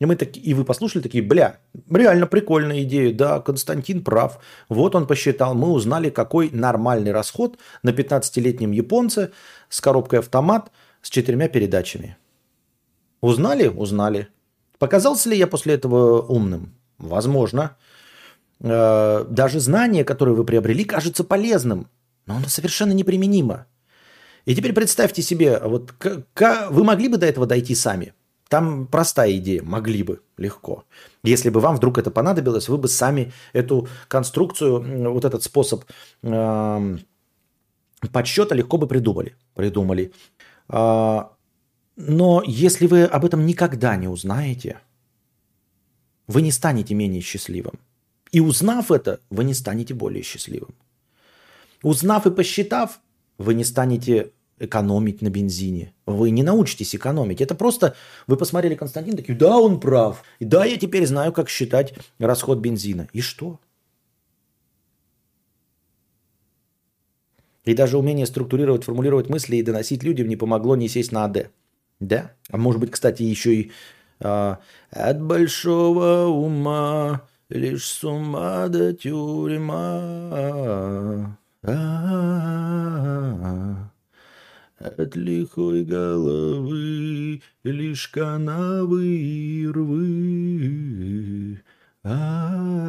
И, мы так, и вы послушали такие, бля, реально прикольная идея, да, Константин прав. Вот он посчитал, мы узнали, какой нормальный расход на 15-летнем японце с коробкой автомат с четырьмя передачами. Узнали? Узнали. Показался ли я после этого умным? Возможно. Э, даже знание, которое вы приобрели, кажется полезным, но оно совершенно неприменимо. И теперь представьте себе, вот вы могли бы до этого дойти сами? Там простая идея, могли бы, легко. Если бы вам вдруг это понадобилось, вы бы сами эту конструкцию, вот этот способ э, подсчета легко бы придумали. Придумали. Э, но если вы об этом никогда не узнаете, вы не станете менее счастливым. И узнав это, вы не станете более счастливым. Узнав и посчитав, вы не станете экономить на бензине. Вы не научитесь экономить. Это просто вы посмотрели Константин, такие, да, он прав. И да, я теперь знаю, как считать расход бензина. И что? И даже умение структурировать, формулировать мысли и доносить людям не помогло не сесть на АД. Да? А может быть, кстати, еще и а, от большого ума лишь с ума до тюрьма. А-а-а. От лихой головы лишь канавы и рвы. А,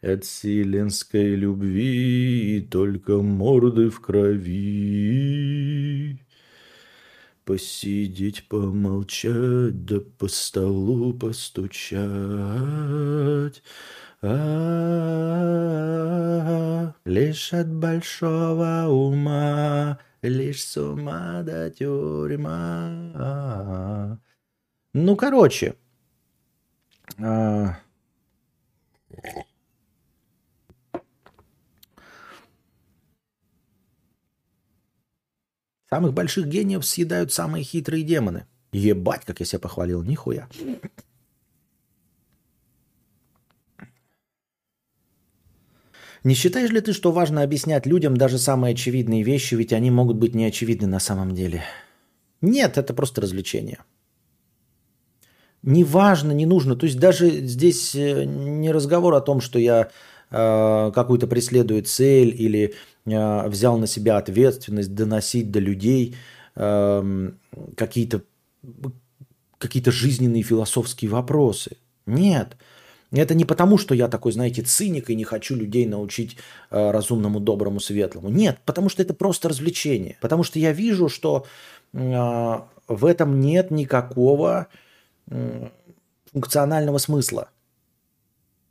От вселенской любви только морды в крови. Посидеть, помолчать, да по столу постучать. Лишь от большого ума, лишь с ума до тюрьма. Ну, короче. Самых больших гениев съедают самые хитрые демоны. Ебать, как я себя похвалил, нихуя. Не считаешь ли ты, что важно объяснять людям даже самые очевидные вещи, ведь они могут быть неочевидны на самом деле? Нет, это просто развлечение. Не важно, не нужно. То есть даже здесь э, не разговор о том, что я э, какую-то преследую цель или э, взял на себя ответственность доносить до людей э, какие-то какие-то жизненные философские вопросы. Нет. Это не потому, что я такой, знаете, циник и не хочу людей научить э, разумному, доброму, светлому. Нет, потому что это просто развлечение. Потому что я вижу, что э, в этом нет никакого э, функционального смысла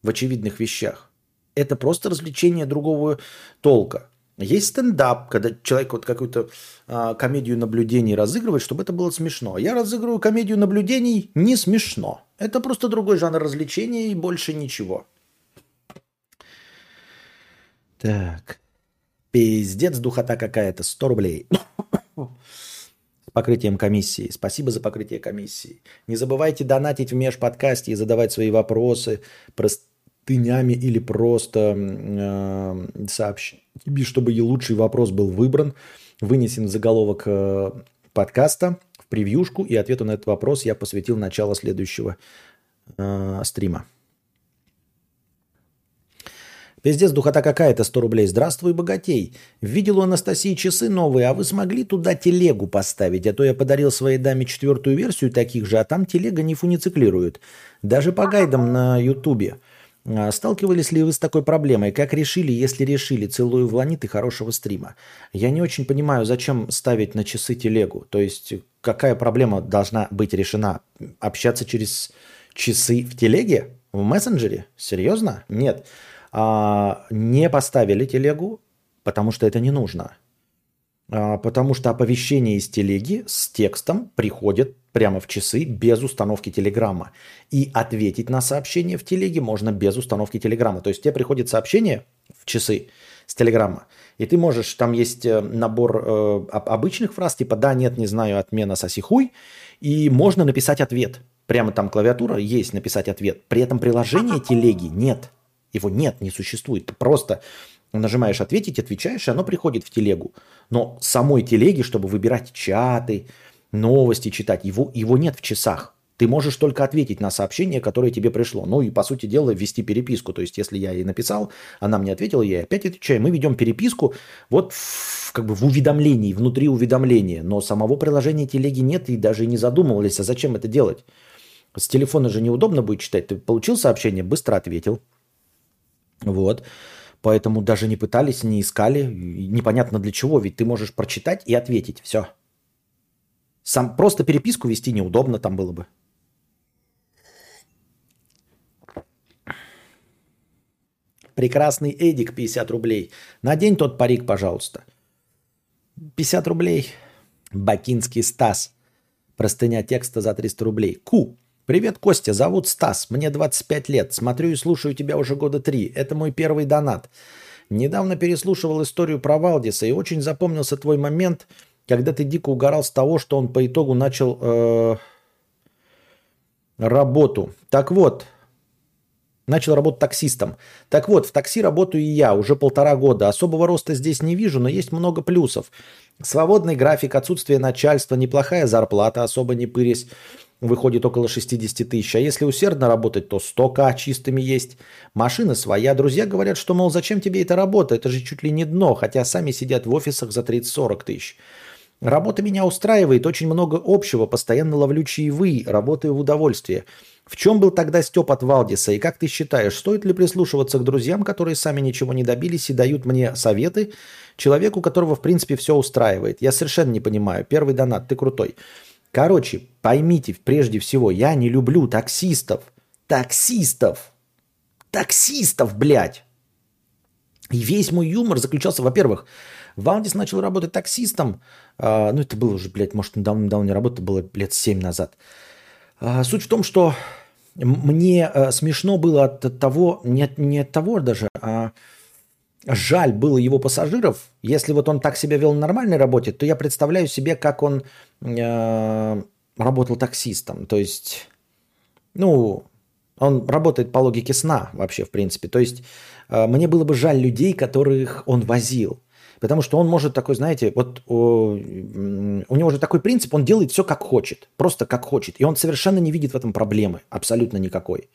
в очевидных вещах. Это просто развлечение другого толка. Есть стендап, когда человек вот какую-то а, комедию наблюдений разыгрывает, чтобы это было смешно. Я разыгрываю комедию наблюдений не смешно. Это просто другой жанр развлечения и больше ничего. Так. Пиздец, духота какая-то. 100 рублей. С покрытием комиссии. Спасибо за покрытие комиссии. Не забывайте донатить в межподкасте и задавать свои вопросы простынями или просто э, сообщить, чтобы и лучший вопрос был выбран, вынесен в заголовок э, подкаста, превьюшку, и ответу на этот вопрос я посвятил начало следующего э, стрима. Пиздец, духота какая-то, 100 рублей. Здравствуй, богатей. Видел у Анастасии часы новые, а вы смогли туда телегу поставить? А то я подарил своей даме четвертую версию таких же, а там телега не фунициклирует. Даже по гайдам на ютубе. А, сталкивались ли вы с такой проблемой? Как решили, если решили? Целую в ланит и хорошего стрима. Я не очень понимаю, зачем ставить на часы телегу. То есть, какая проблема должна быть решена? Общаться через часы в телеге? В мессенджере? Серьезно? Нет а, не поставили телегу, потому что это не нужно. А, потому что оповещение из телеги с текстом приходит прямо в часы без установки телеграмма. И ответить на сообщение в телеге можно без установки телеграмма. То есть тебе приходит сообщение в часы с телеграмма, и ты можешь, там есть э, набор э, обычных фраз, типа «да», «нет», «не знаю», «отмена», «соси хуй», и можно написать ответ. Прямо там клавиатура есть написать ответ. При этом приложения телеги нет. Его нет, не существует. Ты просто нажимаешь «Ответить», отвечаешь, и оно приходит в телегу. Но самой телеги, чтобы выбирать чаты, новости читать, его, его нет в часах. Ты можешь только ответить на сообщение, которое тебе пришло. Ну и, по сути дела, ввести переписку. То есть, если я ей написал, она мне ответила, я ей опять отвечаю. Мы ведем переписку вот в, как бы в уведомлении, внутри уведомления. Но самого приложения телеги нет и даже не задумывались, а зачем это делать? С телефона же неудобно будет читать. Ты получил сообщение, быстро ответил – вот. Поэтому даже не пытались, не искали. Непонятно для чего, ведь ты можешь прочитать и ответить. Все. Сам, просто переписку вести неудобно там было бы. Прекрасный Эдик, 50 рублей. Надень тот парик, пожалуйста. 50 рублей. Бакинский Стас. Простыня текста за 300 рублей. Ку. «Привет, Костя, зовут Стас, мне 25 лет, смотрю и слушаю тебя уже года три, это мой первый донат. Недавно переслушивал историю про Валдиса и очень запомнился твой момент, когда ты дико угорал с того, что он по итогу начал э, работу. Так вот, начал работать таксистом. Так вот, в такси работаю и я уже полтора года. Особого роста здесь не вижу, но есть много плюсов. Свободный график, отсутствие начальства, неплохая зарплата, особо не пырясь выходит около 60 тысяч. А если усердно работать, то 100к чистыми есть. Машина своя. Друзья говорят, что, мол, зачем тебе эта работа? Это же чуть ли не дно, хотя сами сидят в офисах за 30-40 тысяч. Работа меня устраивает, очень много общего, постоянно ловлю чаевые, работаю в удовольствие. В чем был тогда Степ от Валдиса? И как ты считаешь, стоит ли прислушиваться к друзьям, которые сами ничего не добились и дают мне советы? Человеку, которого в принципе все устраивает. Я совершенно не понимаю. Первый донат, ты крутой. Короче, поймите прежде всего, я не люблю таксистов. Таксистов. Таксистов, блядь. И весь мой юмор заключался, во-первых, Валдис начал работать таксистом. Э, ну, это было уже, блядь, может, давно-давно не работал, было лет 7 назад. Э, суть в том, что мне э, смешно было от того, не, не от того даже, а жаль было его пассажиров. Если вот он так себя вел на нормальной работе, то я представляю себе, как он э, работал таксистом. То есть, ну, он работает по логике сна вообще, в принципе. То есть, э, мне было бы жаль людей, которых он возил. Потому что он может такой, знаете, вот у, у него же такой принцип, он делает все как хочет, просто как хочет. И он совершенно не видит в этом проблемы, абсолютно никакой.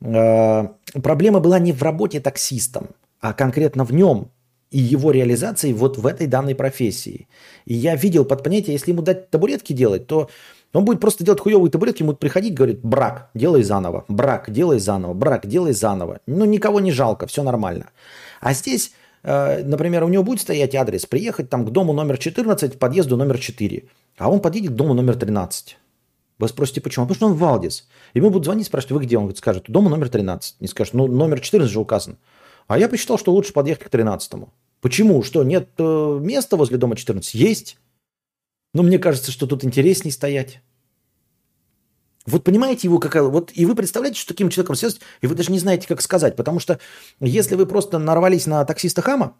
Э, проблема была не в работе таксистом, а конкретно в нем и его реализации вот в этой данной профессии. И я видел под понятие, если ему дать табуретки делать, то он будет просто делать хуевые табуретки, ему приходить, говорит, брак, делай заново, брак, делай заново, брак, делай заново. Ну, никого не жалко, все нормально. А здесь, например, у него будет стоять адрес, приехать там к дому номер 14, к подъезду номер 4, а он подъедет к дому номер 13. Вы спросите, почему? Потому что он Валдис. Ему будут звонить, спрашивать, вы где? Он говорит, скажет, дома номер 13. Не скажет, ну, номер 14 же указан. А я посчитал, что лучше подъехать к 13-му. Почему? Что, нет э, места возле дома 14? Есть. Но мне кажется, что тут интересней стоять. Вот понимаете его какая... Вот и вы представляете, что таким человеком сидеть, и вы даже не знаете, как сказать. Потому что если вы просто нарвались на таксиста хама,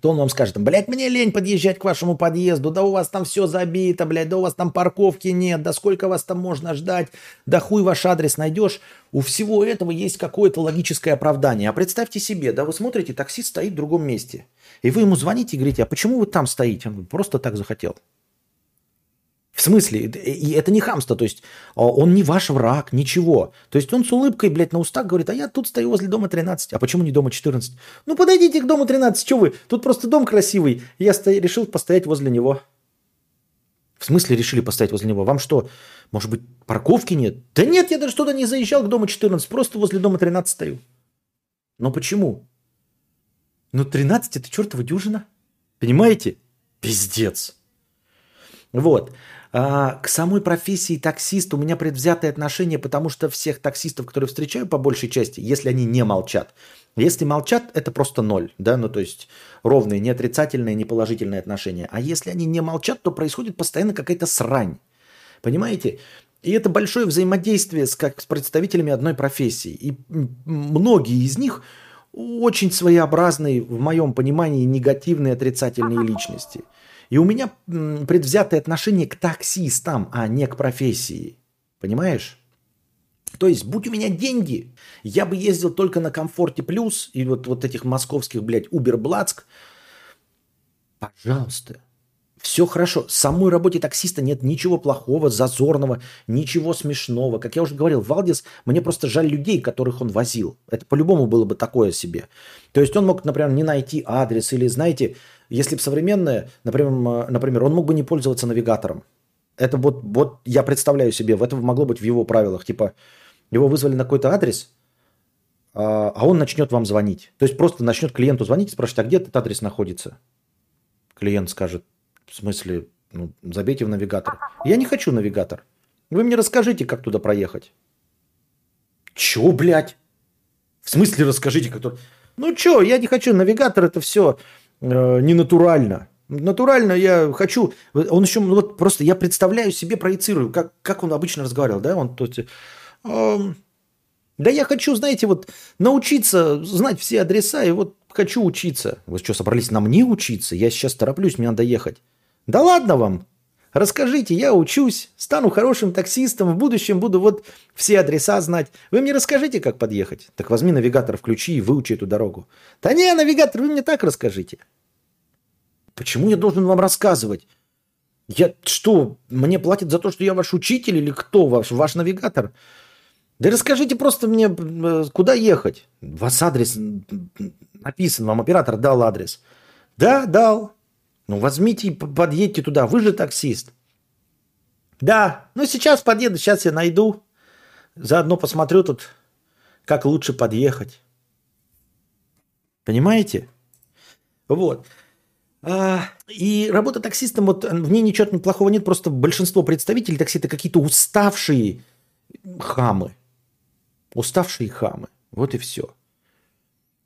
то он вам скажет, блядь, мне лень подъезжать к вашему подъезду, да у вас там все забито, блядь, да у вас там парковки нет, да сколько вас там можно ждать, да хуй ваш адрес найдешь. У всего этого есть какое-то логическое оправдание. А представьте себе, да, вы смотрите, таксист стоит в другом месте, и вы ему звоните и говорите, а почему вы там стоите? Он просто так захотел. В смысле? И это не хамство, то есть а, он не ваш враг, ничего. То есть он с улыбкой, блядь, на устах говорит, а я тут стою возле дома 13. А почему не дома 14? Ну подойдите к дому 13, что вы? Тут просто дом красивый. Я сто... решил постоять возле него. В смысле решили постоять возле него? Вам что, может быть, парковки нет? Да нет, я даже туда не заезжал к дому 14, просто возле дома 13 стою. Но почему? Ну 13 это чертова дюжина. Понимаете? Пиздец. Вот. А, к самой профессии таксист у меня предвзятое отношение, потому что всех таксистов, которые встречаю по большей части, если они не молчат, если молчат, это просто ноль, да, ну то есть ровные, не отрицательные, не положительные отношения. А если они не молчат, то происходит постоянно какая-то срань. Понимаете? И это большое взаимодействие с, как, с представителями одной профессии. И многие из них очень своеобразные, в моем понимании, негативные, отрицательные личности – и у меня предвзятое отношение к таксистам, а не к профессии. Понимаешь? То есть, будь у меня деньги, я бы ездил только на комфорте плюс и вот, вот этих московских, блядь, Убер-Блацк. Пожалуйста. Все хорошо. С самой работе таксиста нет ничего плохого, зазорного, ничего смешного. Как я уже говорил, Валдис, мне просто жаль людей, которых он возил. Это по-любому было бы такое себе. То есть он мог, например, не найти адрес или, знаете, если бы современное, например, например, он мог бы не пользоваться навигатором. Это вот, вот я представляю себе, это могло быть в его правилах. Типа, его вызвали на какой-то адрес, а, а он начнет вам звонить. То есть просто начнет клиенту звонить и спрашивать, а где этот адрес находится? Клиент скажет, в смысле, ну, забейте в навигатор. Я не хочу навигатор. Вы мне расскажите, как туда проехать. Чё, блядь? В смысле расскажите, как туда... Ну чё, я не хочу навигатор, это все э, не натурально. Я хочу. Он еще, ну, вот просто я представляю себе, проецирую, как, как он обычно разговаривал, да? Он тут. Э, да я хочу, знаете, вот научиться знать все адреса, и вот хочу учиться. Вы что, собрались на мне учиться? Я сейчас тороплюсь, мне надо ехать. Да ладно вам. Расскажите, я учусь, стану хорошим таксистом, в будущем буду вот все адреса знать. Вы мне расскажите, как подъехать. Так возьми навигатор, включи и выучи эту дорогу. Да не, навигатор, вы мне так расскажите. Почему я должен вам рассказывать? Я что, мне платят за то, что я ваш учитель или кто ваш, ваш навигатор? Да расскажите просто мне, э, куда ехать. У вас адрес написан, вам оператор дал адрес. Да, дал. Ну, возьмите и подъедьте туда. Вы же таксист. Да, ну сейчас подъеду, сейчас я найду. Заодно посмотрю тут, как лучше подъехать. Понимаете? Вот. А, и работа таксистом, вот в ней ничего плохого нет, просто большинство представителей такси это какие-то уставшие хамы. Уставшие хамы. Вот и все.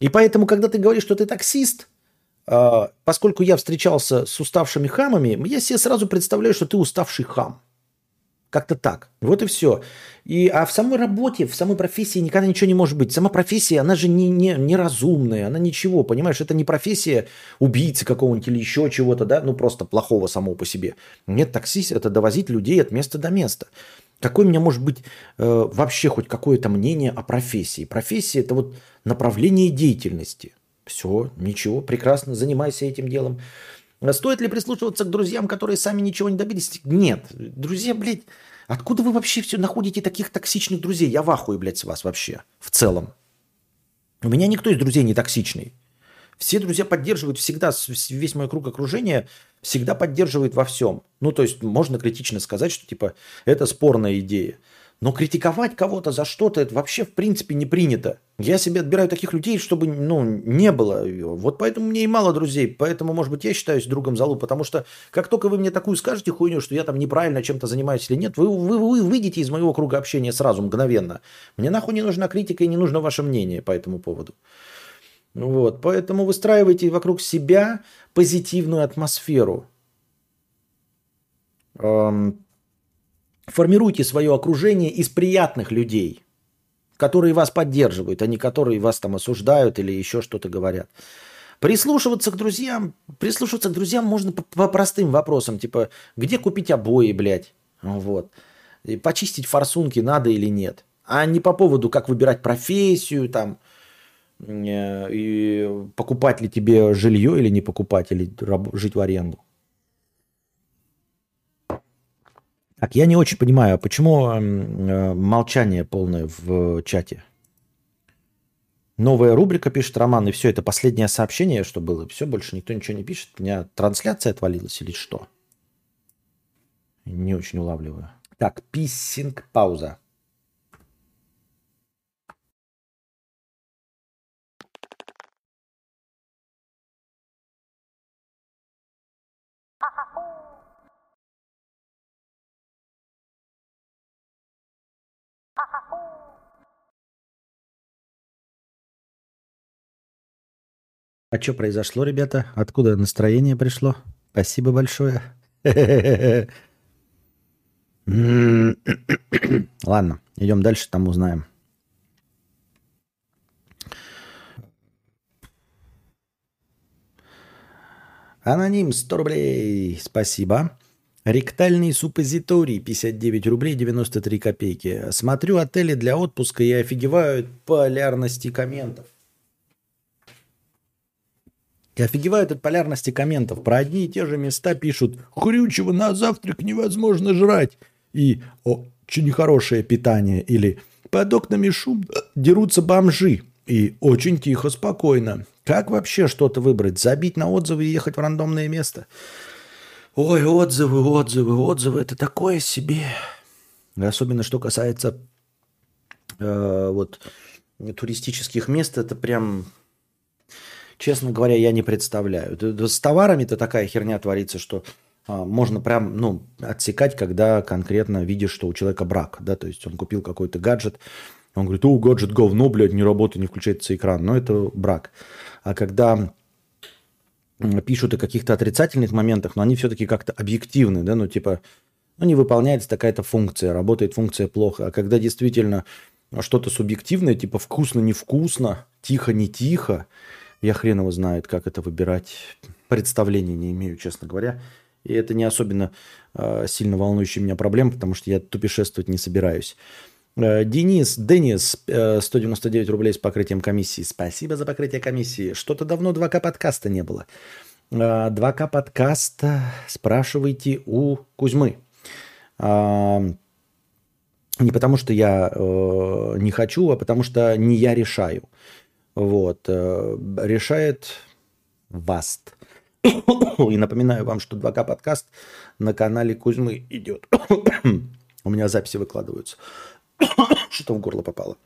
И поэтому, когда ты говоришь, что ты таксист, поскольку я встречался с уставшими хамами, я себе сразу представляю, что ты уставший хам. Как-то так. Вот и все. И, а в самой работе, в самой профессии никогда ничего не может быть. Сама профессия, она же не, не, не разумная, она ничего, понимаешь? Это не профессия убийцы какого-нибудь или еще чего-то, да, ну просто плохого само по себе. Нет, таксист – это довозить людей от места до места. Какое у меня может быть э, вообще хоть какое-то мнение о профессии? Профессия – это вот направление деятельности. Все, ничего, прекрасно, занимайся этим делом. Стоит ли прислушиваться к друзьям, которые сами ничего не добились? Нет. Друзья, блядь, откуда вы вообще все находите таких токсичных друзей? Я в ахуе, блядь, с вас вообще, в целом. У меня никто из друзей не токсичный. Все друзья поддерживают всегда, весь мой круг окружения всегда поддерживает во всем. Ну, то есть можно критично сказать, что типа это спорная идея. Но критиковать кого-то за что-то, это вообще в принципе не принято. Я себе отбираю таких людей, чтобы ну, не было. Вот поэтому мне и мало друзей. Поэтому, может быть, я считаюсь другом залу. Потому что как только вы мне такую скажете хуйню, что я там неправильно чем-то занимаюсь или нет, вы, вы, вы выйдете из моего круга общения сразу, мгновенно. Мне нахуй не нужна критика и не нужно ваше мнение по этому поводу. Вот, поэтому выстраивайте вокруг себя позитивную атмосферу. Формируйте свое окружение из приятных людей, которые вас поддерживают, а не которые вас там осуждают или еще что-то говорят. Прислушиваться к друзьям, прислушиваться к друзьям можно по, по простым вопросам, типа, где купить обои, блядь, вот. И почистить форсунки надо или нет. А не по поводу, как выбирать профессию, там, э, и покупать ли тебе жилье или не покупать, или жить в аренду. Так, я не очень понимаю, а почему э, молчание полное в чате? Новая рубрика пишет Роман, и все, это последнее сообщение, что было. Все, больше никто ничего не пишет. У меня трансляция отвалилась или что? Не очень улавливаю. Так, писсинг, пауза. А что произошло, ребята? Откуда настроение пришло? Спасибо большое. Ладно, идем дальше, там узнаем. Аноним 100 рублей. Спасибо. Ректальный суппозиторий 59 рублей 93 копейки. Смотрю отели для отпуска и офигеваю от полярности комментов. И офигевают от полярности комментов. Про одни и те же места пишут «Хрючево на завтрак невозможно жрать» и «Очень нехорошее питание» или «Под окнами шум дерутся бомжи» и «Очень тихо, спокойно». Как вообще что-то выбрать? Забить на отзывы и ехать в рандомное место? Ой, отзывы, отзывы, отзывы. Это такое себе. Особенно что касается э, вот туристических мест, это прям честно говоря, я не представляю. С товарами-то такая херня творится, что а, можно прям, ну, отсекать, когда конкретно видишь, что у человека брак, да, то есть он купил какой-то гаджет, он говорит, о, гаджет говно, блядь, не работает, не включается экран, но это брак. А когда пишут о каких-то отрицательных моментах, но они все-таки как-то объективны, да, ну, типа, ну, не выполняется такая-то функция, работает функция плохо. А когда действительно что-то субъективное, типа вкусно-невкусно, тихо-не тихо, я хрен его знает, как это выбирать. Представления не имею, честно говоря. И это не особенно э, сильно волнующая меня проблема, потому что я тупешествовать не собираюсь. Э, Денис, Денис, э, 199 рублей с покрытием комиссии. Спасибо за покрытие комиссии. Что-то давно 2К подкаста не было. Э, 2К подкаста спрашивайте у Кузьмы. Э, не потому что я э, не хочу, а потому что не я решаю. Вот. Э, решает Васт. И напоминаю вам, что 2К подкаст на канале Кузьмы идет. У меня записи выкладываются. Что в горло попало.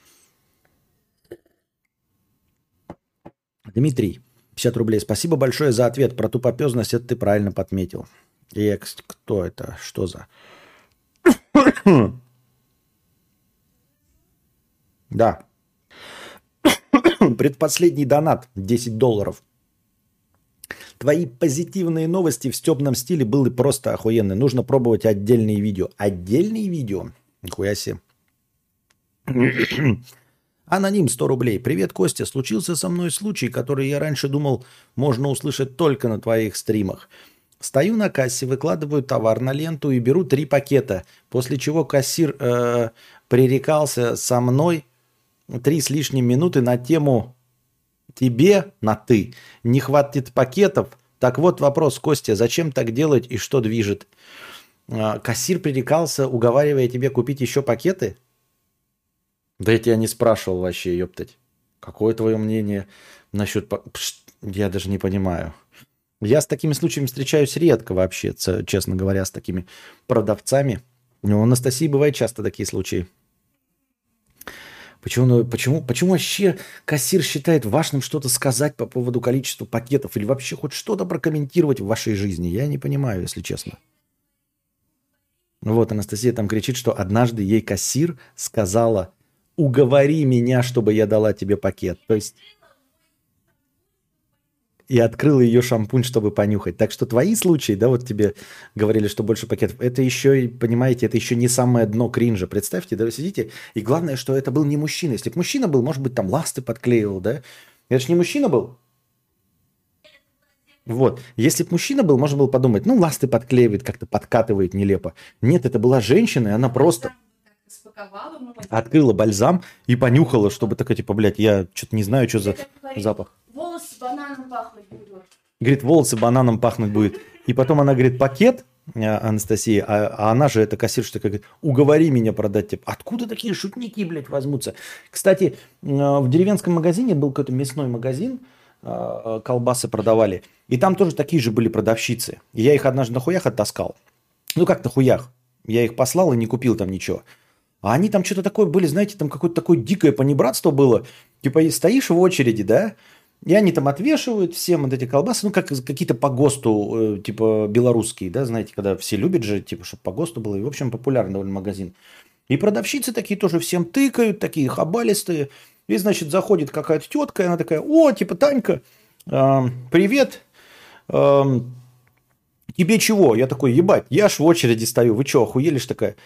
Дмитрий, 50 рублей. Спасибо большое за ответ про тупопезность. Это ты правильно подметил. Экс, кто это? Что за... Да, Предпоследний донат 10 долларов. Твои позитивные новости в стебном стиле были просто охуенные. Нужно пробовать отдельные видео. Отдельные видео? Нихуя. Аноним 100 рублей. Привет, Костя. Случился со мной случай, который я раньше думал можно услышать только на твоих стримах. Стою на кассе, выкладываю товар на ленту и беру три пакета, после чего кассир э, пререкался со мной три с лишним минуты на тему «Тебе на ты не хватит пакетов?» Так вот вопрос, Костя, зачем так делать и что движет? А, кассир пререкался, уговаривая тебе купить еще пакеты? Да я тебя не спрашивал вообще, ёптать. Какое твое мнение насчет... Пш, я даже не понимаю. Я с такими случаями встречаюсь редко вообще, честно говоря, с такими продавцами. У Анастасии бывает часто такие случаи. Почему, почему, почему вообще кассир считает важным что-то сказать по поводу количества пакетов или вообще хоть что-то прокомментировать в вашей жизни? Я не понимаю, если честно. Вот Анастасия там кричит, что однажды ей кассир сказала, уговори меня, чтобы я дала тебе пакет. То есть и открыла ее шампунь, чтобы понюхать. Так что твои случаи, да, вот тебе говорили, что больше пакетов, это еще, понимаете, это еще не самое дно кринжа. Представьте, да, вы сидите, и главное, что это был не мужчина. Если бы мужчина был, может быть, там ласты подклеивал, да? Это же не мужчина был. Вот. Если бы мужчина был, можно было подумать, ну, ласты подклеивает, как-то подкатывает нелепо. Нет, это была женщина, и она просто мой. открыла бальзам и понюхала, чтобы такая, типа, блядь, я что-то не знаю, что за запах. Волосы бананом пахнуть будут. Говорит, волосы бананом пахнуть будет. И потом она говорит, пакет, а, Анастасия, а, а она же, эта кассирша, такая, говорит, уговори меня продать. Типа, откуда такие шутники, блядь, возьмутся? Кстати, э, в деревенском магазине был какой-то мясной магазин, э, колбасы продавали. И там тоже такие же были продавщицы. Я их однажды на хуях оттаскал. Ну, как на хуях. Я их послал и не купил там ничего. А они там что-то такое были, знаете, там какое-то такое дикое понебратство было. Типа стоишь в очереди, да, и они там отвешивают всем вот эти колбасы, ну, как какие-то по ГОСТу, э, типа белорусские, да, знаете, когда все любят же, типа, чтобы по ГОСТу было. И, в общем, популярный довольно магазин. И продавщицы такие тоже всем тыкают, такие хабалистые. И, значит, заходит какая-то тетка, и она такая, о, типа, Танька, эм, привет, эм, тебе чего? Я такой, ебать, я ж в очереди стою, вы что, охуели ж такая?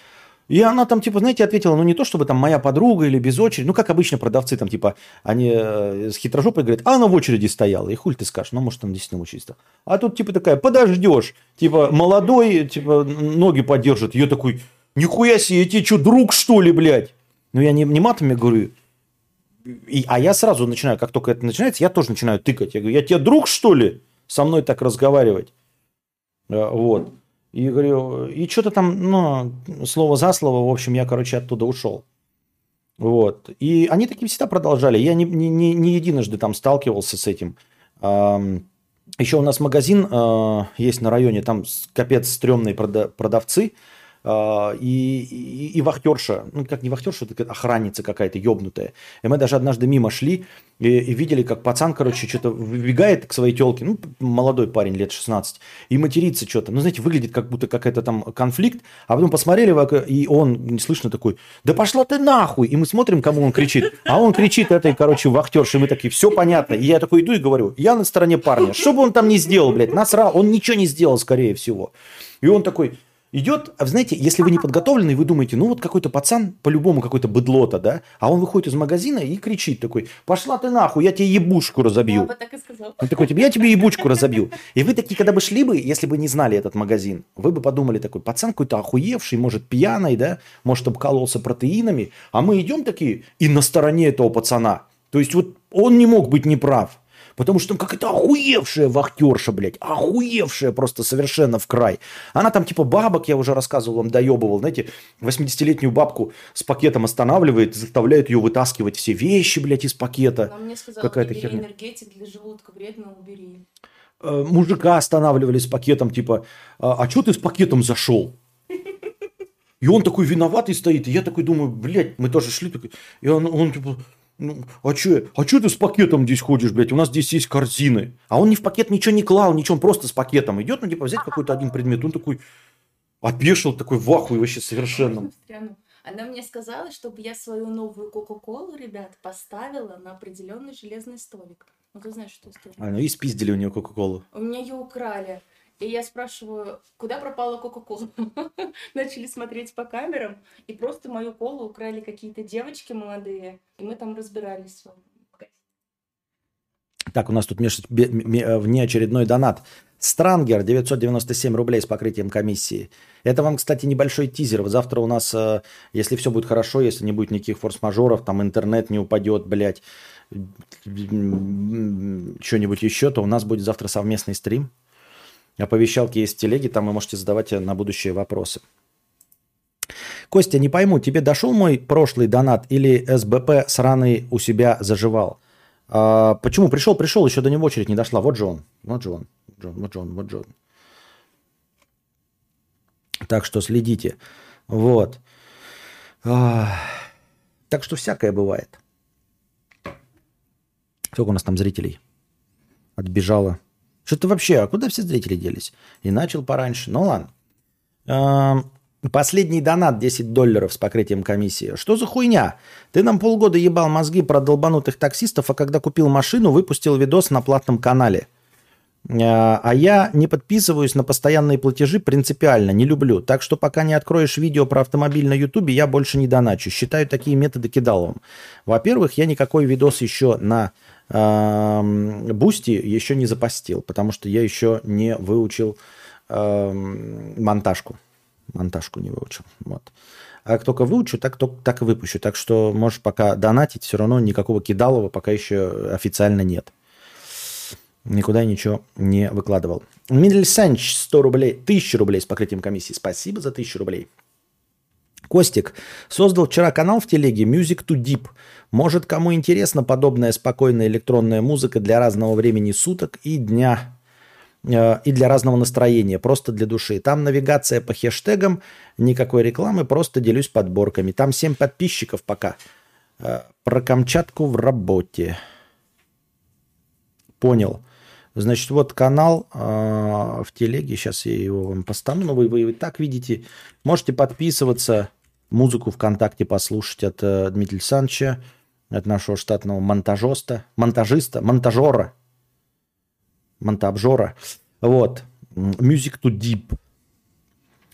И она там, типа, знаете, ответила, ну не то, чтобы там моя подруга или без очереди, ну как обычно продавцы там, типа, они э, с хитрожопой говорят, а она в очереди стояла, и хуй ты скажешь, ну может там действительно в. А тут, типа, такая, подождешь, типа, молодой, типа, ноги поддержит. Я такой, нихуя себе, я тебе что, друг что ли, блядь? Ну я не, не матами говорю, и, а я сразу начинаю, как только это начинается, я тоже начинаю тыкать. Я говорю, я тебе друг, что ли, со мной так разговаривать? Э, Вот. И говорю, и что-то там, ну, слово за слово, в общем, я, короче, оттуда ушел. Вот. И они такие всегда продолжали. Я не, не, не, единожды там сталкивался с этим. Еще у нас магазин э, есть на районе, там капец стрёмные прода- продавцы. Э, и, и, и вахтерша, ну как не вахтерша, это охранница какая-то ебнутая. И мы даже однажды мимо шли и, и видели, как пацан, короче, что-то выбегает к своей телке, ну, молодой парень, лет 16, и матерится что-то. Ну, знаете, выглядит как будто какой-то там конфликт, а потом посмотрели, и он, не слышно, такой, да пошла ты нахуй! И мы смотрим, кому он кричит. А он кричит этой, короче, вахтерше, и мы такие, все понятно. И я такой иду и говорю, я на стороне парня. Что бы он там не сделал, блядь, насрал, он ничего не сделал, скорее всего. И он такой, идет, а знаете, если вы не подготовлены, вы думаете, ну вот какой-то пацан, по-любому какой-то быдлота, да, а он выходит из магазина и кричит такой, пошла ты нахуй, я тебе ебушку Я разобью. бы так и сказал. Он такой, тебе, я тебе ебучку разобью. И вы такие, когда бы шли бы, если бы не знали этот магазин, вы бы подумали такой, пацан какой-то охуевший, может, пьяный, да, может, обкололся протеинами, а мы идем такие и на стороне этого пацана. То есть вот он не мог быть неправ. Потому что там какая-то охуевшая вахтерша, блядь, охуевшая просто совершенно в край. Она там типа бабок, я уже рассказывал вам, доебывал, знаете, 80-летнюю бабку с пакетом останавливает, заставляет ее вытаскивать все вещи, блядь, из пакета. Она мне сказала, Какая-то не бери херня. энергетик для желудка, вредно, убери. э, мужика останавливали с пакетом, типа, а, а что ты с пакетом зашел? И он такой виноватый стоит, и я такой думаю, блядь, мы тоже шли, такой, и он, он типа, ну, а что а чё ты с пакетом здесь ходишь, блядь, у нас здесь есть корзины. А он ни в пакет ничего не клал, ничего, он просто с пакетом идет, ну, типа, взять какой-то один предмет, он такой, опешил, такой в ахуе вообще совершенно. Она мне сказала, чтобы я свою новую Кока-Колу, ребят, поставила на определенный железный столик. Ну, ты знаешь, что это? А, ну и спиздили у нее Кока-Колу. У меня ее украли. И я спрашиваю, куда пропала Кока-Кола? Начали смотреть по камерам, и просто мою колу украли какие-то девочки молодые. И мы там разбирались. Так, у нас тут меж- э, внеочередной донат. Странгер 997 рублей с покрытием комиссии. Это вам, кстати, небольшой тизер. Завтра у нас, э, если все будет хорошо, если не будет никаких форс-мажоров, там интернет не упадет, блядь, что-нибудь еще, то у нас будет завтра совместный стрим. Оповещалки есть в телеге, там вы можете задавать на будущее вопросы. Костя, не пойму, тебе дошел мой прошлый донат или СБП сраный у себя заживал? А, почему? Пришел, пришел, еще до него очередь не дошла. Вот же он. Вот же он. Вот же он, вот же он, вот же он. Так что следите. Вот. А, так что всякое бывает. Сколько у нас там зрителей? Отбежало. Что-то вообще, а куда все зрители делись? И начал пораньше. Ну ладно. Ам, Последний донат 10 долларов с покрытием комиссии. Что за хуйня? Ты нам полгода ебал мозги про долбанутых таксистов, а когда купил машину, выпустил видос на платном канале. А а я не подписываюсь на постоянные платежи принципиально, не люблю. Так что пока не откроешь видео про автомобиль на Ютубе, я больше не доначу. Считаю такие методы кидаловым. Во-первых, я никакой видос еще на эм, Boosty еще не запостил, потому что я еще не выучил монтажку. Монтажку не выучил. Вот. А как только выучу, так, то- так и выпущу. Так что можешь пока донатить, все равно никакого кидалова пока еще официально нет. Никуда ничего не выкладывал. Мидель Санч, 100 рублей, 1000 рублей с покрытием комиссии. Спасибо за 1000 рублей. Костик создал вчера канал в телеге Music to Deep. Может, кому интересна подобная спокойная электронная музыка для разного времени суток и дня, э, и для разного настроения, просто для души. Там навигация по хэштегам, никакой рекламы, просто делюсь подборками. Там 7 подписчиков пока. Э, Про Камчатку в работе. Понял. Значит, вот канал э, в телеге. Сейчас я его вам постану. Но вы, вы и так видите. Можете подписываться. Музыку ВКонтакте послушать от э, Дмитрия Александровича. От нашего штатного монтажиста. Монтажиста. Монтажера. Монтабжора. Вот. Music to Deep.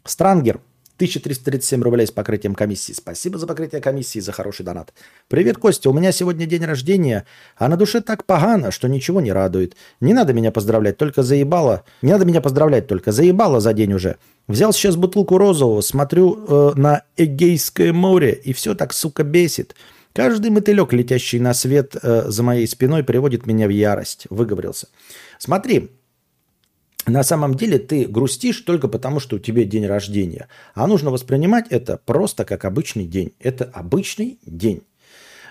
Странгер. 1337 рублей с покрытием комиссии. Спасибо за покрытие комиссии, за хороший донат. Привет, Костя. У меня сегодня день рождения, а на душе так погано, что ничего не радует. Не надо меня поздравлять, только заебало. Не надо меня поздравлять, только заебало за день уже. Взял сейчас бутылку розового, смотрю э, на Эгейское море, и все так, сука, бесит. Каждый мотылек, летящий на свет э, за моей спиной, приводит меня в ярость. Выговорился. Смотри, на самом деле ты грустишь только потому, что у тебя день рождения. А нужно воспринимать это просто как обычный день. Это обычный день.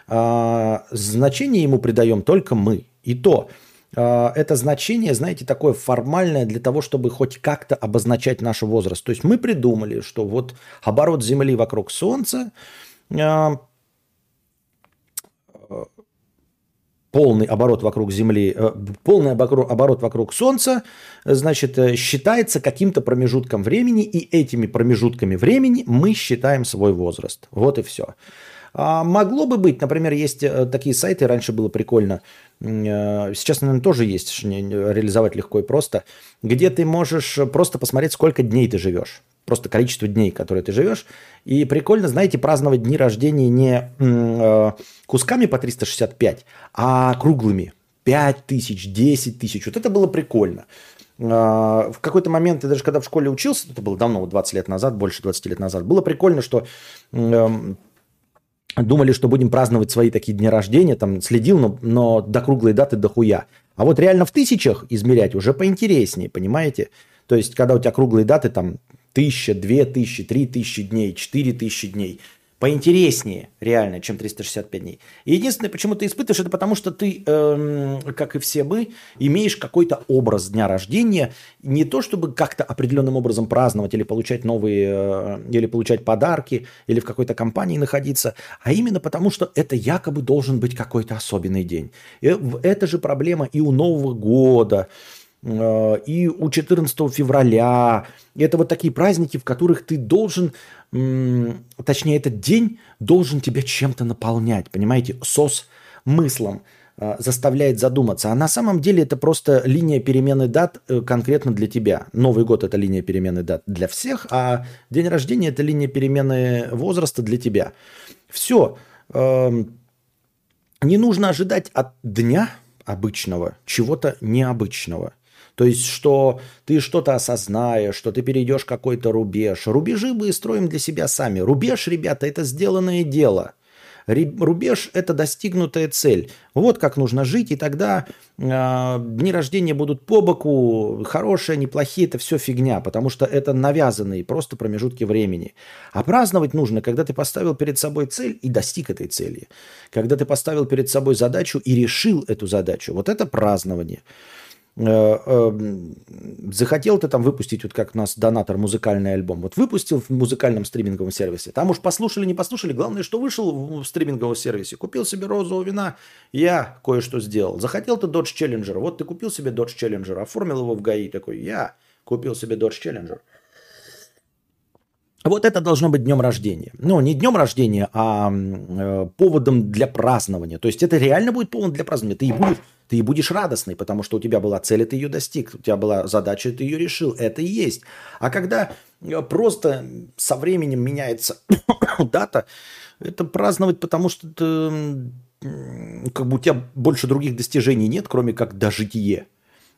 А, значение ему придаем только мы. И то, а, это значение, знаете, такое формальное для того, чтобы хоть как-то обозначать наш возраст. То есть мы придумали, что вот оборот Земли вокруг Солнца а, полный оборот вокруг Земли, э, полный оборот вокруг Солнца, э, значит, э, считается каким-то промежутком времени, и этими промежутками времени мы считаем свой возраст. Вот и все. А могло бы быть, например, есть э, такие сайты, раньше было прикольно, э, сейчас, наверное, тоже есть, реализовать легко и просто, где ты можешь просто посмотреть, сколько дней ты живешь. Просто количество дней, которые ты живешь. И прикольно, знаете, праздновать дни рождения не э, кусками по 365, а круглыми. 5 тысяч, 10 тысяч. Вот это было прикольно. А, В какой-то момент, я даже когда в школе учился, это было давно, вот 20 лет назад, больше 20 лет назад, было прикольно, что думали, что будем праздновать свои такие дни рождения, там следил, но, но до круглой даты дохуя. А вот реально в тысячах измерять уже поинтереснее, понимаете? То есть, когда у тебя круглые даты, там, тысяча, две тысячи, три тысячи дней, четыре тысячи дней, поинтереснее реально, чем 365 дней. Единственное, почему ты испытываешь, это потому, что ты, эм, как и все мы, имеешь какой-то образ дня рождения, не то чтобы как-то определенным образом праздновать или получать новые, э, или получать подарки, или в какой-то компании находиться, а именно потому, что это якобы должен быть какой-то особенный день. И это же проблема и у Нового года, и у 14 февраля. Это вот такие праздники, в которых ты должен, точнее, этот день должен тебя чем-то наполнять, понимаете, со смыслом э, заставляет задуматься. А на самом деле это просто линия перемены дат э, конкретно для тебя. Новый год – это линия перемены дат для всех, а день рождения – это линия перемены возраста для тебя. Все. Не нужно ожидать от дня обычного чего-то необычного. То есть, что ты что-то осознаешь, что ты перейдешь какой-то рубеж. Рубежи мы строим для себя сами. Рубеж, ребята, это сделанное дело. Рубеж – это достигнутая цель. Вот как нужно жить, и тогда э, дни рождения будут по боку, хорошие, неплохие, это все фигня, потому что это навязанные просто промежутки времени. А праздновать нужно, когда ты поставил перед собой цель и достиг этой цели. Когда ты поставил перед собой задачу и решил эту задачу. Вот это празднование. Э, э, захотел ты там выпустить, вот как у нас донатор, музыкальный альбом. Вот выпустил в музыкальном стриминговом сервисе. Там уж послушали, не послушали. Главное, что вышел в стриминговом сервисе. Купил себе розового вина. Я кое-что сделал. Захотел ты Dodge Challenger. Вот ты купил себе Dodge Challenger. Оформил его в ГАИ. Такой, я купил себе Dodge Challenger. Вот это должно быть днем рождения. Ну, не днем рождения, а э, поводом для празднования. То есть это реально будет повод для празднования. Ты и будешь, ты и будешь радостный, потому что у тебя была цель, и ты ее достиг. У тебя была задача, и ты ее решил. Это и есть. А когда э, просто со временем меняется дата, это праздновать, потому что ты, как бы у тебя больше других достижений нет, кроме как дожитие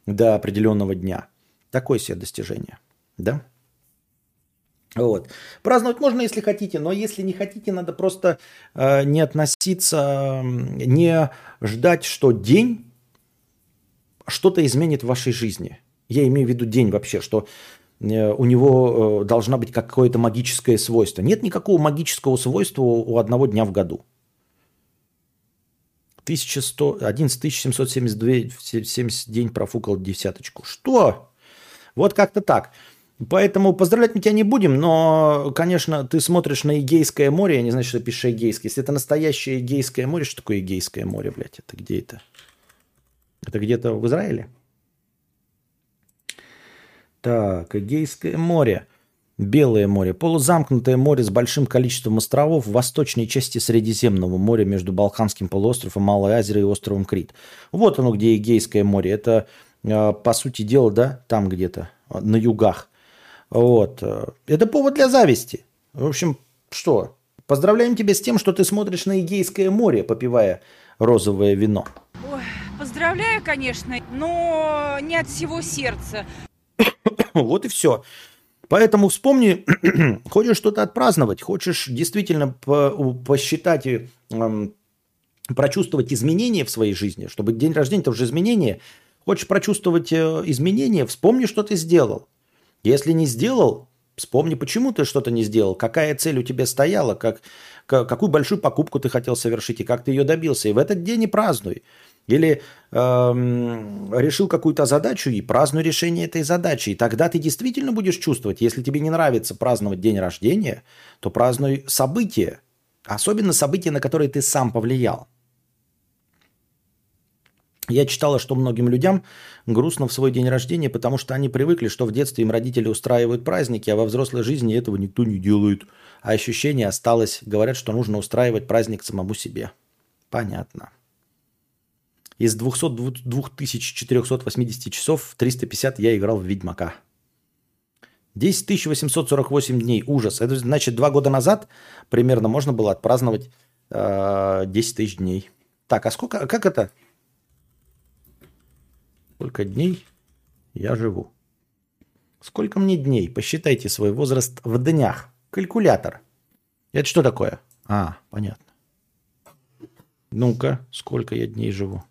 до определенного дня. Такое себе достижение. Да? Вот. Праздновать можно, если хотите, но если не хотите, надо просто э, не относиться, не ждать, что день что-то изменит в вашей жизни. Я имею в виду день вообще, что э, у него э, должна быть какое-то магическое свойство. Нет никакого магического свойства у одного дня в году. 1100, 11 772 70 день профукал десяточку. Что? Вот как-то так. Поэтому поздравлять мы тебя не будем, но, конечно, ты смотришь на Эгейское море, я не знаю, что ты пишешь Эгейское. Если это настоящее Эгейское море, что такое Эгейское море, блядь? Это где это? Это где-то в Израиле? Так, Эгейское море. Белое море. Полузамкнутое море с большим количеством островов в восточной части Средиземного моря между Балканским полуостровом, Малой Азией и островом Крит. Вот оно, где Эгейское море. Это, а, по сути дела, да, там где-то, на югах. Вот. Это повод для зависти. В общем, что? Поздравляем тебя с тем, что ты смотришь на Эгейское море, попивая розовое вино. Ой, поздравляю, конечно, но не от всего сердца. Вот и все. Поэтому вспомни, хочешь что-то отпраздновать, хочешь действительно по посчитать и эм, прочувствовать изменения в своей жизни, чтобы день рождения это уже изменение, хочешь прочувствовать э, изменения, вспомни, что ты сделал. Если не сделал, вспомни, почему ты что-то не сделал, какая цель у тебя стояла, как, какую большую покупку ты хотел совершить и как ты ее добился. И в этот день и празднуй. Или эм, решил какую-то задачу и празднуй решение этой задачи. И тогда ты действительно будешь чувствовать, если тебе не нравится праздновать день рождения, то празднуй события. Особенно события, на которые ты сам повлиял. Я читала, что многим людям грустно в свой день рождения, потому что они привыкли, что в детстве им родители устраивают праздники, а во взрослой жизни этого никто не делает. А ощущение осталось. Говорят, что нужно устраивать праздник самому себе. Понятно. Из 200, 2480 часов в 350 я играл в Ведьмака. 10 848 дней. Ужас. Это значит, два года назад примерно можно было отпраздновать э, 10 тысяч дней. Так, а сколько, как это? Сколько дней я живу? Сколько мне дней? Посчитайте свой возраст в днях. Калькулятор. Это что такое? А, понятно. Ну-ка, сколько я дней живу?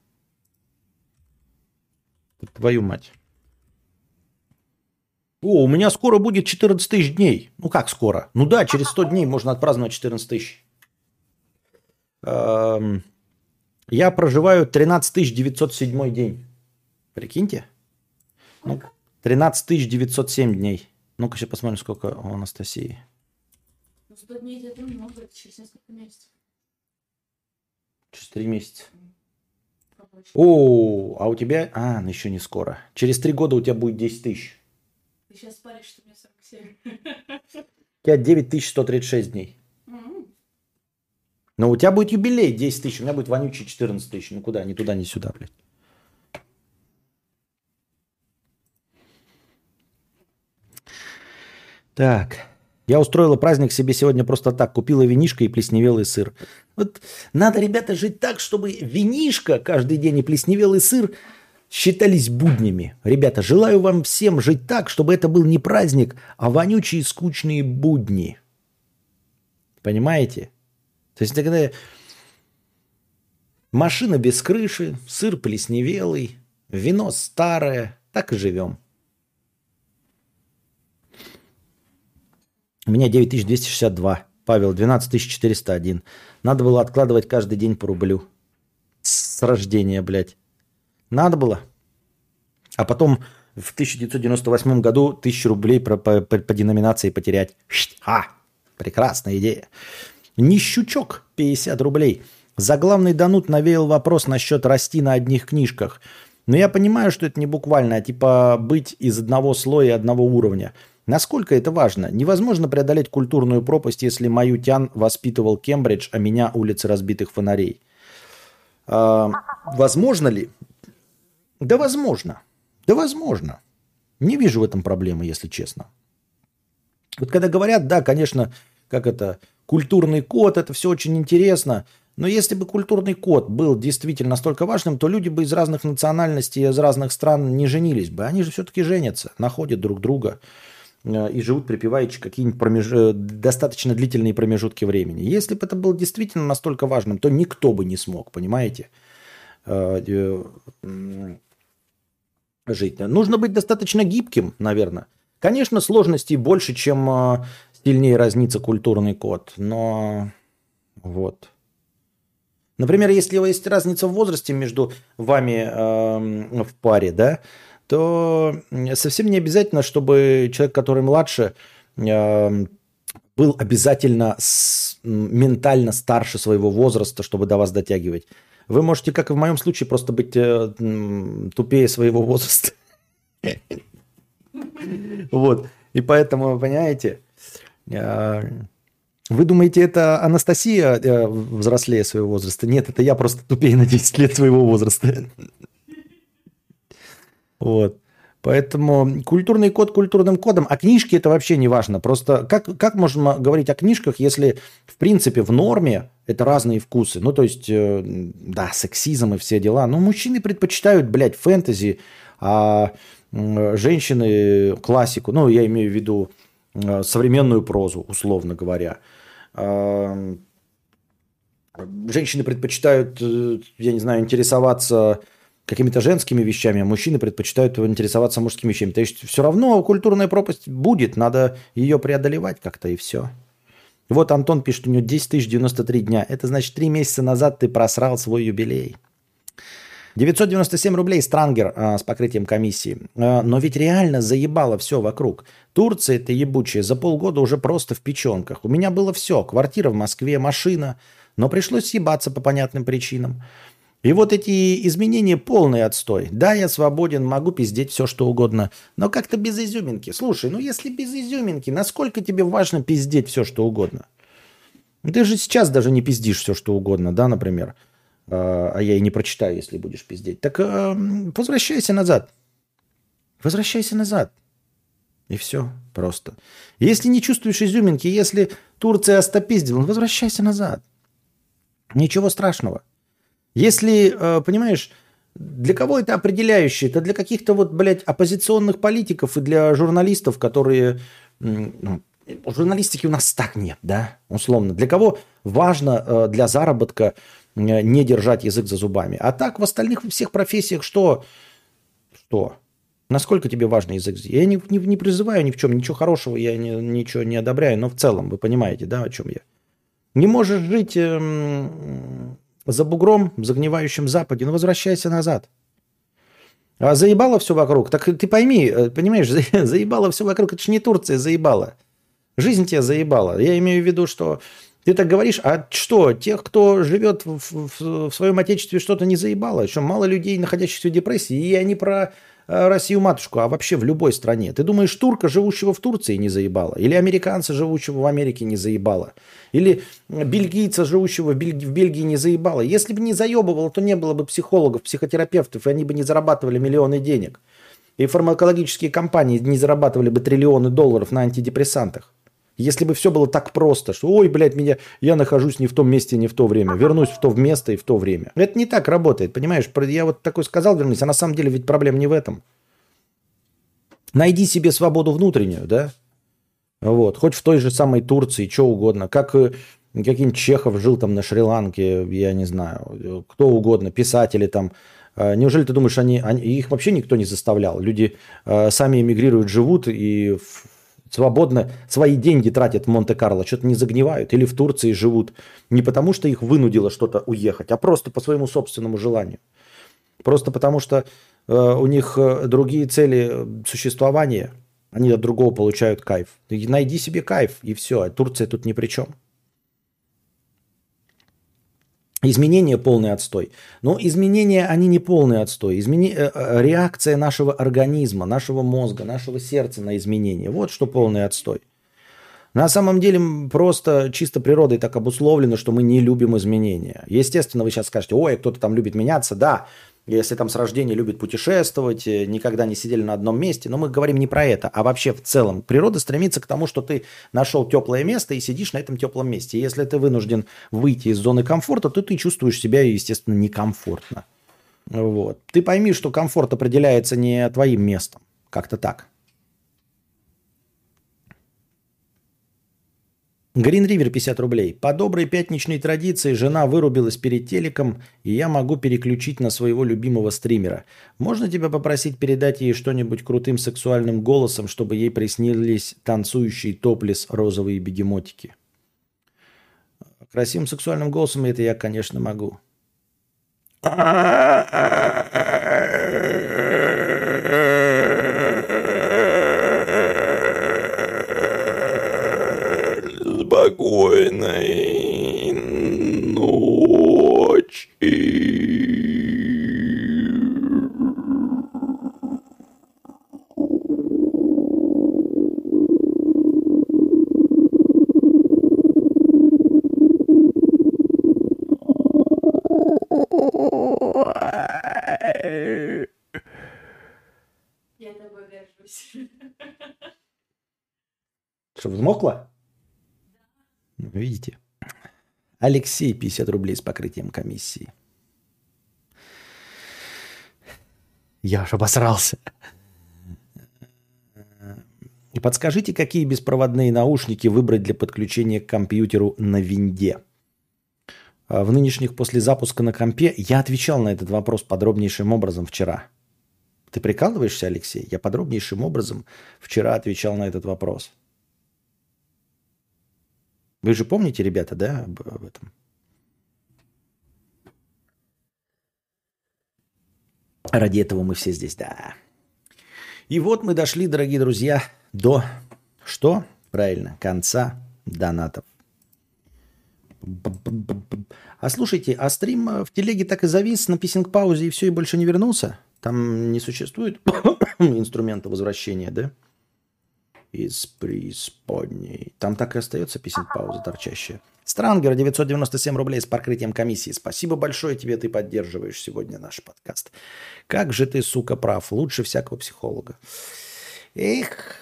Твою мать. О, у меня скоро будет 14 тысяч дней. Ну как скоро? Ну да, через 100 дней можно отпраздновать 14 тысяч. Эм, я проживаю 13 907 день. Прикиньте. Ну, 13 907 дней. Ну-ка, сейчас посмотрим, сколько у Анастасии. Ну, 100 дней это много, это через несколько месяцев. Через 3 месяца. О, а у тебя... А, ну еще не скоро. Через 3 года у тебя будет 10 тысяч. Ты сейчас паришь, что мне 47. У тебя 9136 дней. Но у тебя будет юбилей 10 тысяч, у меня будет вонючий 14 тысяч. Ну куда, ни туда, ни сюда, блядь. Так. Я устроила праздник себе сегодня просто так. Купила винишко и плесневелый сыр. Вот надо, ребята, жить так, чтобы винишко каждый день и плесневелый сыр считались буднями. Ребята, желаю вам всем жить так, чтобы это был не праздник, а вонючие скучные будни. Понимаете? То есть тогда машина без крыши, сыр плесневелый, вино старое, так и живем. У меня 9262. Павел, 12401. Надо было откладывать каждый день по рублю. С рождения, блядь. Надо было. А потом в 1998 году тысячу рублей по, по, по, по деноминации потерять. Ха! Прекрасная идея. Нищучок 50 рублей. Заглавный Данут навеял вопрос насчет расти на одних книжках. Но я понимаю, что это не буквально, а типа быть из одного слоя и одного уровня. Насколько это важно? Невозможно преодолеть культурную пропасть, если мою тян воспитывал Кембридж, а меня улицы разбитых фонарей. А, возможно ли? Да возможно. Да возможно. Не вижу в этом проблемы, если честно. Вот когда говорят, да, конечно, как это, культурный код, это все очень интересно, но если бы культурный код был действительно настолько важным, то люди бы из разных национальностей, из разных стран не женились бы. Они же все-таки женятся, находят друг друга и живут припеваючи какие-нибудь промеж... Э, достаточно длительные промежутки времени. Если бы это было действительно настолько важным, то никто бы не смог, понимаете, э, жить. Нужно быть достаточно гибким, наверное. Конечно, сложностей больше, чем сильнее разнится культурный код, но вот. Например, если есть разница в возрасте между вами э, в паре, да, то совсем не обязательно, чтобы человек, который младше, э, был обязательно ментально старше своего возраста, чтобы до вас дотягивать. Вы можете, как и в моем случае, просто быть э, тупее своего возраста. Вот. И поэтому, понимаете, э, вы думаете, это Анастасия э, взрослее своего возраста? Нет, это я просто тупее на 10 лет своего возраста. Вот. Поэтому культурный код культурным кодом, а книжки это вообще не важно. Просто как, как можно говорить о книжках, если в принципе в норме это разные вкусы? Ну, то есть, э, да, сексизм и все дела. Но мужчины предпочитают, блядь, фэнтези, а женщины классику. Ну, я имею в виду э, современную прозу, условно говоря. Женщины предпочитают, э, я не знаю, интересоваться какими-то женскими вещами, а мужчины предпочитают интересоваться мужскими вещами. То есть все равно культурная пропасть будет, надо ее преодолевать как-то и все. Вот Антон пишет, у него 10 тысяч 93 дня. Это значит, три месяца назад ты просрал свой юбилей. 997 рублей Странгер а, с покрытием комиссии. А, но ведь реально заебало все вокруг. Турция это ебучая за полгода уже просто в печенках. У меня было все. Квартира в Москве, машина. Но пришлось съебаться по понятным причинам. И вот эти изменения полный отстой. Да, я свободен, могу пиздеть все, что угодно, но как-то без изюминки. Слушай, ну если без изюминки, насколько тебе важно пиздеть все, что угодно? Ты же сейчас даже не пиздишь все, что угодно, да, например. А, а я и не прочитаю, если будешь пиздеть. Так э, возвращайся назад. Возвращайся назад. И все просто. Если не чувствуешь изюминки, если Турция остопиздила, возвращайся назад. Ничего страшного. Если, э, понимаешь, для кого это определяющее? Это для каких-то вот, блядь, оппозиционных политиков и для журналистов, которые... Ну, журналистики у нас так нет, да, условно. Для кого важно э, для заработка Э, не держать язык за зубами. А так в остальных всех профессиях что? Что? Насколько тебе важен язык? Я не, не, не призываю ни в чем, ничего хорошего я не, ничего не одобряю, но в целом вы понимаете, да, о чем я. Не можешь жить эм, за бугром, в загнивающем Западе, ну возвращайся назад. А заебало все вокруг. Так ты пойми, э, понимаешь, заебало все вокруг. Это же не Турция заебала. Жизнь тебя заебала. Я имею в виду, что ты так говоришь, а что, тех, кто живет в, в, в своем отечестве, что-то не заебало? Что мало людей, находящихся в депрессии, и они про Россию-матушку, а вообще в любой стране. Ты думаешь, турка, живущего в Турции, не заебало? Или американца, живущего в Америке, не заебало? Или бельгийца, живущего в, Бель... в Бельгии, не заебало? Если бы не заебывало, то не было бы психологов, психотерапевтов, и они бы не зарабатывали миллионы денег. И фармакологические компании не зарабатывали бы триллионы долларов на антидепрессантах. Если бы все было так просто, что ой, блядь, меня, я нахожусь не в том месте, не в то время, вернусь в то место и в то время. Это не так работает, понимаешь? Я вот такой сказал вернусь, а на самом деле ведь проблема не в этом. Найди себе свободу внутреннюю, да? Вот, хоть в той же самой Турции, что угодно. Как э, каким Чехов жил там на Шри-Ланке, я не знаю, кто угодно, писатели там. А неужели ты думаешь, они, они их вообще никто не заставлял? Люди э, сами эмигрируют, живут и свободно свои деньги тратят в Монте-Карло, что-то не загнивают или в Турции живут не потому, что их вынудило что-то уехать, а просто по своему собственному желанию. Просто потому, что э, у них э, другие цели существования, они от другого получают кайф. Найди себе кайф, и все, а Турция тут ни при чем. Изменения полный отстой. Но изменения, они не полный отстой. Измени... э, э, Реакция нашего организма, нашего мозга, нашего сердца на изменения. Вот что полный отстой. На самом деле просто чисто природой так обусловлено, что мы не любим изменения. Естественно, вы сейчас скажете, ой, кто-то там любит меняться. Да, если там с рождения любит путешествовать, э, никогда не сидели на одном месте. Но мы говорим не про это, а вообще в целом. Природа стремится к тому, что ты нашел теплое место и сидишь на этом теплом месте. Если ты вынужден выйти из зоны комфорта, то ты чувствуешь себя, естественно, некомфортно. Вот. Ты пойми, что комфорт определяется не твоим местом. Как-то так. Грин Ривер 50 рублей. По доброй пятничной традиции жена вырубилась перед телеком, и я могу переключить на своего любимого стримера. Можно тебя попросить передать ей что-нибудь крутым сексуальным голосом, чтобы ей приснились танцующие топлес розовые бегемотики? Красивым сексуальным голосом это я, конечно, могу. Взмокла? Ну, Видите? Алексей, 50 рублей с покрытием комиссии. Я аж обосрался. И подскажите, какие беспроводные наушники выбрать для подключения к компьютеру на винде? А В нынешних после запуска на компе я отвечал на этот вопрос подробнейшим образом вчера. Ты прикалываешься, Алексей? Я подробнейшим образом вчера отвечал на этот вопрос. Вы же помните, ребята, да, об, об этом? Ради этого мы все здесь, да. И вот мы дошли, дорогие друзья, до что? Правильно, конца донатов. А слушайте, а стрим в телеге так и завис на писинг-паузе и все, и больше не вернулся? Там не существует инструмента возвращения, да? Из преисподней. Там так и остается писинг-пауза торчащая. Странгер, 997 рублей с покрытием комиссии. Спасибо большое тебе, ты поддерживаешь сегодня наш подкаст. Как же ты, сука, прав. Лучше всякого психолога. Эх,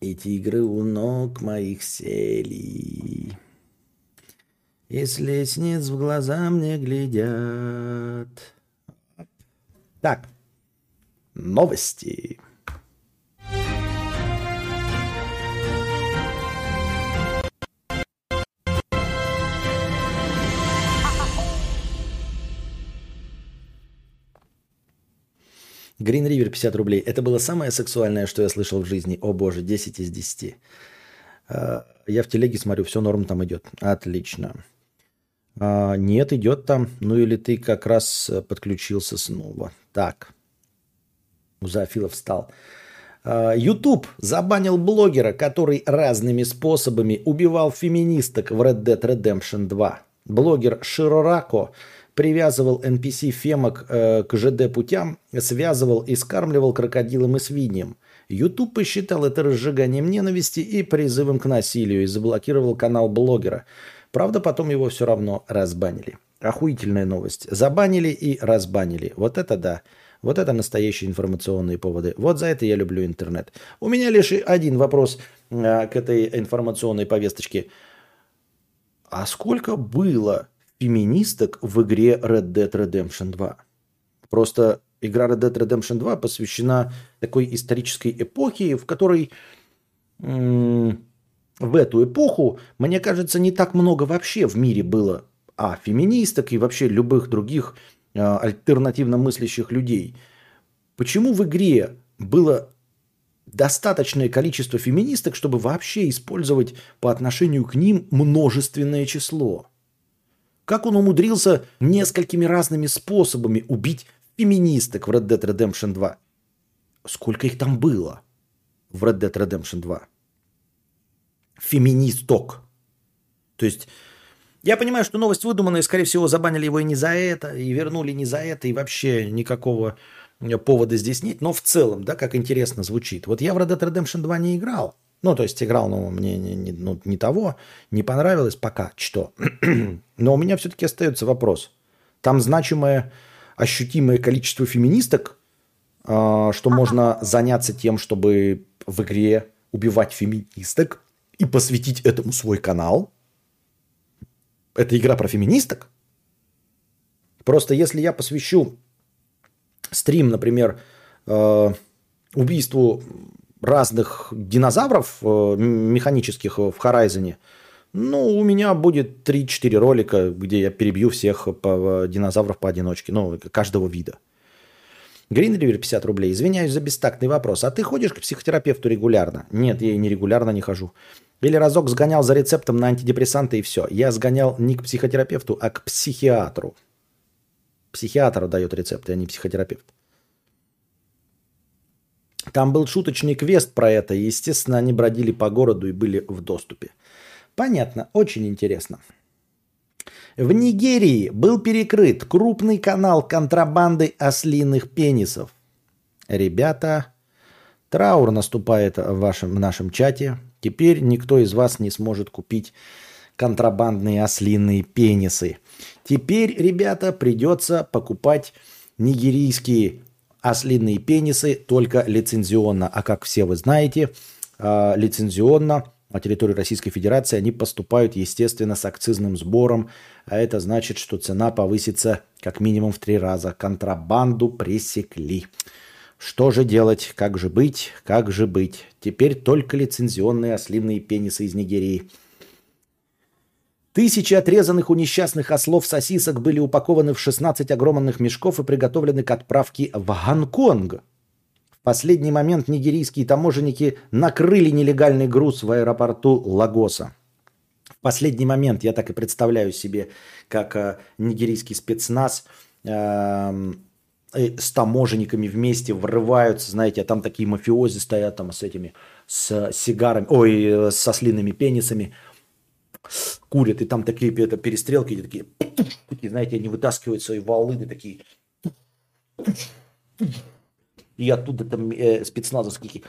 эти игры у ног моих сели. Если лестниц в глаза мне глядят. Так, новости. Green River 50 рублей. Это было самое сексуальное, что я слышал в жизни. О боже, 10 из 10. А, Я в телеге смотрю, все норм там идет. Отлично. А, Нет, идет там. Ну или ты как раз э, подключился снова. Так. У Зоофила встал. А, YouTube забанил блогера, который разными способами убивал феминисток в Red Dead Redemption 2. Блогер Широрако привязывал NPC-фемок э, к ЖД-путям, связывал и скармливал крокодилам и свиньям. YouTube посчитал это разжиганием ненависти и призывом к насилию и заблокировал канал блогера. Правда, потом его все равно разбанили. Охуительная новость. Забанили и разбанили. Вот это да. Вот это настоящие информационные поводы. Вот за это я люблю интернет. У меня лишь один вопрос э, к этой информационной повесточке. А сколько было феминисток в игре Red Dead Redemption 2? Просто игра Red Dead Redemption 2 посвящена такой исторической эпохе, в которой в эту эпоху, мне кажется, не так много вообще в мире было а феминисток и вообще любых других а, альтернативно мыслящих людей. Почему в игре было достаточное количество феминисток, чтобы вообще использовать по отношению к ним множественное число? Как он умудрился несколькими разными способами убить феминисток в Red Dead Redemption 2? Сколько их там было в Red Dead Redemption 2? Феминисток. То есть Я понимаю, что новость выдуманная, скорее всего, забанили его и не за это, и вернули не за это, и вообще никакого э, повода здесь нет. Но в целом, да, как интересно звучит. Вот я в Red Dead Redemption 2 не играл. Ну, то есть играл, но мне не, не, ну, не того, не понравилось пока что. но у меня все-таки остается вопрос. Там значимое, ощутимое количество феминисток, а, что можно заняться тем, чтобы в игре убивать феминисток и посвятить этому свой канал. Это игра про феминисток. Просто если я посвящу стрим, например, э, убийству разных динозавров э, механических в Horizon, ну, у меня будет 3-4 ролика, где я перебью всех по, динозавров поодиночке, ну, каждого вида. Гринривер 50 рублей. Извиняюсь за бестактный вопрос. А ты ходишь к психотерапевту регулярно? Нет, я и не регулярно не хожу. Или разок сгонял за рецептом на антидепрессанты и все. Я сгонял не к психотерапевту, а к психиатру. Психиатр дает рецепты, а не психотерапевт. Там был шуточный квест про это, и, естественно, они бродили по городу и были в доступе. Понятно, очень интересно. В Нигерии был перекрыт крупный канал контрабанды ослиных пенисов. Ребята, траур наступает в, вашем, в нашем чате. Теперь никто из вас не сможет купить контрабандные ослиные пенисы. Теперь, ребята, придется покупать нигерийские ослиные пенисы только лицензионно. А как все вы знаете, а, лицензионно на территории Российской Федерации они поступают, естественно, с акцизным сбором, а это значит, что цена повысится как минимум в три раза. Контрабанду пресекли. Что же делать? Как же быть? Как же быть? Теперь только лицензионные ослиные пенисы из Нигерии – Тысячи отрезанных у несчастных ослов сосисок были упакованы в 16 огромных мешков и приготовлены к отправке в Гонконг. В последний момент нигерийские таможенники накрыли нелегальный груз в аэропорту Лагоса. В последний момент я так и представляю себе, как э, нигерийский спецназ э, э, с таможенниками вместе врываются, знаете, а там такие мафиози стоят там с этими, с сигарами, ой, э, со слинными пенисами – курят, и там такие это, перестрелки, такие, такие, знаете, они вытаскивают свои волыны такие. И оттуда там э, спецназовские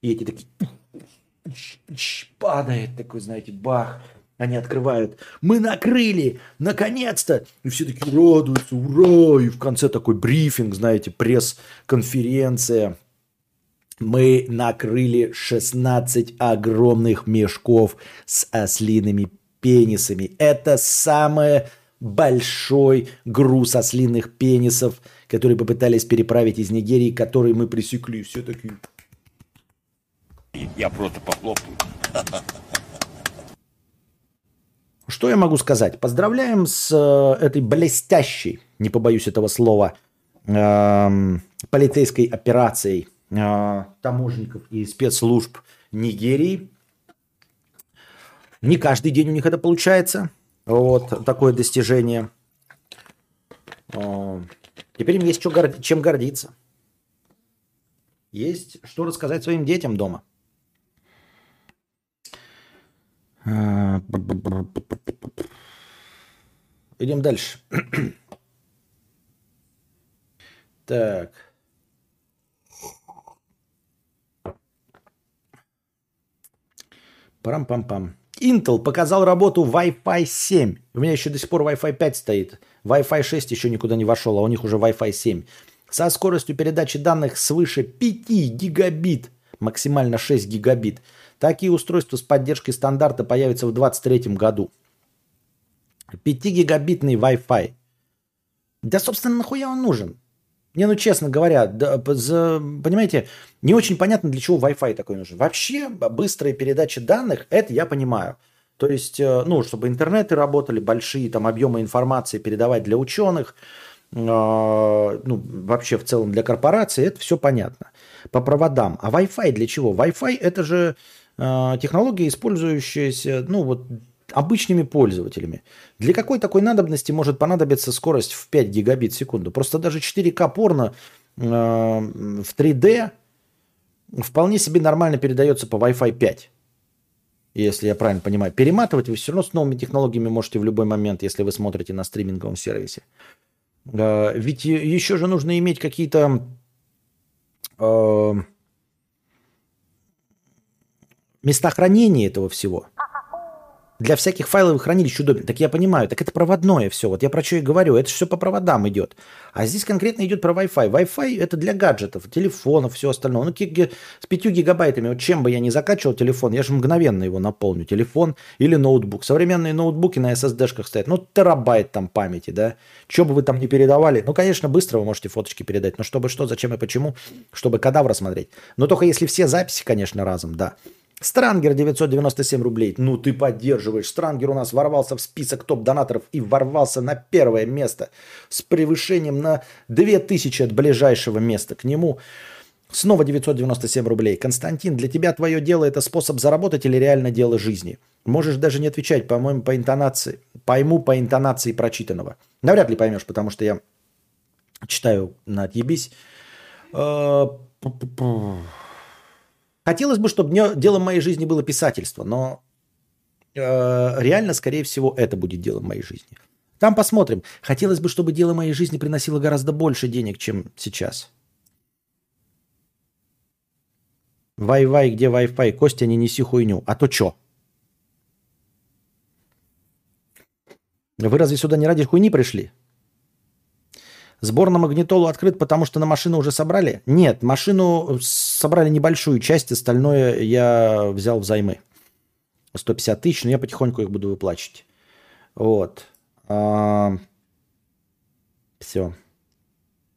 и эти такие падает такой, знаете, бах. Они открывают. Мы накрыли! Наконец-то! И все такие радуются, ура! И в конце такой брифинг, знаете, пресс-конференция мы накрыли 16 огромных мешков с ослиными пенисами. Это самый большой груз ослиных пенисов, который попытались переправить из Нигерии, который мы пресекли. Все такие... Я просто похлопаю. Что я могу сказать? Поздравляем с э, этой блестящей, не побоюсь этого слова, эм, полицейской операцией таможенников и спецслужб Нигерии. Не каждый день у них это получается. Вот такое достижение. Э, теперь им есть чем гордиться. Есть что рассказать своим детям дома. Идем дальше. так. Парам-пам-пам. Intel показал работу Wi-Fi 7. У меня еще до сих пор Wi-Fi 5 стоит. Wi-Fi 6 еще никуда не вошел, а у них уже Wi-Fi 7. Со скоростью передачи данных свыше 5 гигабит, максимально 6 гигабит. Такие устройства с поддержкой стандарта появятся в 2023 году. 5-гигабитный Wi-Fi. Да, собственно, нахуя он нужен? Не, ну честно говоря, да, за, понимаете, не очень понятно, для чего Wi-Fi такой нужен. Вообще быстрая передача данных, это я понимаю. То есть, э, ну, чтобы интернеты работали, большие там объемы информации передавать для ученых, э, ну, вообще в целом для корпораций, это все понятно. По проводам. А Wi-Fi для чего? Wi-Fi это же э, технология, использующаяся, ну, вот обычными пользователями. Для какой такой надобности может понадобиться скорость в 5 гигабит в секунду? Просто даже 4К порно э, в 3D вполне себе нормально передается по Wi-Fi 5. если я правильно понимаю. Перематывать вы все равно с новыми технологиями можете в любой момент, если вы смотрите на стриминговом сервисе. Э, Ведь еще же нужно иметь какие-то э, места хранения этого всего. Для всяких файловых хранилищ удобно. Так я понимаю, так это проводное все. Вот я про что и говорю. Это все по проводам идет. А здесь конкретно идет про Wi-Fi. Wi-Fi это для гаджетов, телефонов, все остальное. Ну, с 5 гигабайтами, вот чем бы я ни закачивал телефон, я же мгновенно его наполню. Телефон или ноутбук. Современные ноутбуки на SSD-шках стоят. Ну, терабайт там памяти, да. Что бы вы там ни передавали. Ну, конечно, быстро вы можете фоточки передать. Но чтобы что, зачем и почему, чтобы кадавра смотреть. Но только если все записи, конечно, разом, да. Странгер 997 рублей. Ну ты поддерживаешь. Странгер у нас ворвался в список топ-донаторов и ворвался на первое место с превышением на 2000 от ближайшего места к нему. Снова 997 рублей. Константин, для тебя твое дело это способ заработать или реально дело жизни? Можешь даже не отвечать, по-моему, по интонации. Пойму по интонации прочитанного. Навряд ли поймешь, потому что я читаю на отъебись. Хотелось бы, чтобы делом моей жизни было писательство, но э, реально, скорее всего, это будет делом моей жизни. Там посмотрим. Хотелось бы, чтобы дело моей жизни приносило гораздо больше денег, чем сейчас. Вай-вай, где Wi-Fi? Костя, не неси хуйню. А то чё? Вы разве сюда не ради хуйни пришли? Сбор на магнитолу открыт, потому что на машину уже собрали? Нет, машину собрали небольшую часть, остальное я взял взаймы. 150 тысяч, но я потихоньку их буду выплачивать. Вот. Все.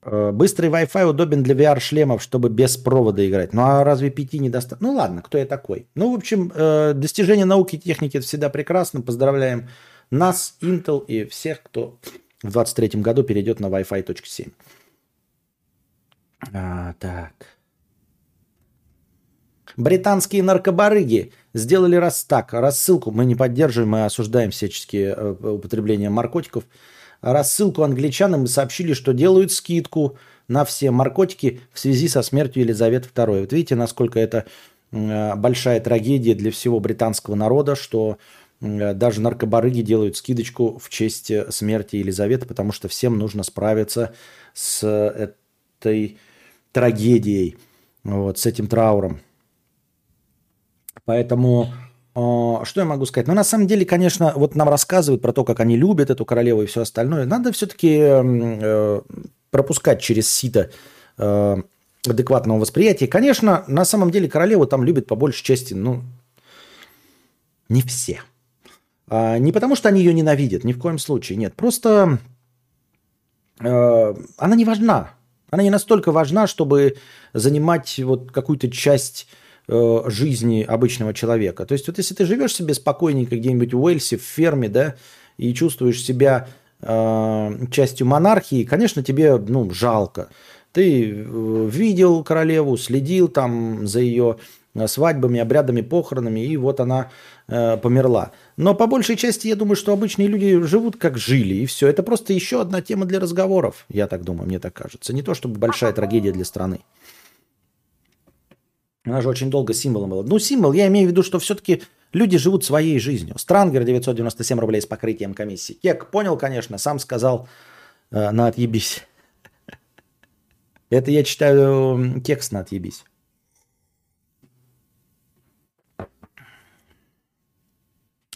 Быстрый Wi-Fi удобен для VR-шлемов, чтобы без провода играть. Ну а разве пяти недостаточно? Ну ладно, кто я такой? Ну, в общем, э, достижение науки и техники это всегда прекрасно. Поздравляем нас, Intel и всех, кто в 23 году перейдет на Wi-Fi 7. А, так. Британские наркобарыги сделали раз так. Рассылку мы не поддерживаем, мы осуждаем всяческие э, употребление наркотиков. Рассылку англичанам и сообщили, что делают скидку на все наркотики в связи со смертью Елизаветы II. Вот видите, насколько это э, большая трагедия для всего британского народа, что э, даже наркобарыги делают скидочку в честь смерти Елизаветы, потому что всем нужно справиться с этой трагедией, вот, с этим трауром. Поэтому э, что я могу сказать? Ну, на самом деле, конечно, вот нам рассказывают про то, как они любят эту королеву и все остальное. Надо все-таки э, пропускать через сито э, адекватного восприятия. Конечно, на самом деле королеву там любят по большей части, ну, не все. А, не потому, что они ее ненавидят, ни в коем случае, нет. Просто э, она не важна. Она не настолько важна, чтобы занимать вот какую-то часть жизни обычного человека. То есть вот если ты живешь себе спокойненько где-нибудь в Уэльсе, в ферме, да, и чувствуешь себя э, частью монархии, конечно, тебе, ну, жалко. Ты э, видел королеву, следил там за ее свадьбами, обрядами, похоронами, и вот она э, померла. Но по большей части я думаю, что обычные люди живут как жили, и все. Это просто еще одна тема для разговоров, я так думаю, мне так кажется. Не то чтобы большая трагедия для страны. Она же очень долго символом была. Ну, символ, я имею в виду, что все-таки люди живут своей жизнью. Странгер 997 рублей с покрытием комиссии. Кек понял, конечно, сам сказал э, на отъебись. Это я читаю текст на отъебись.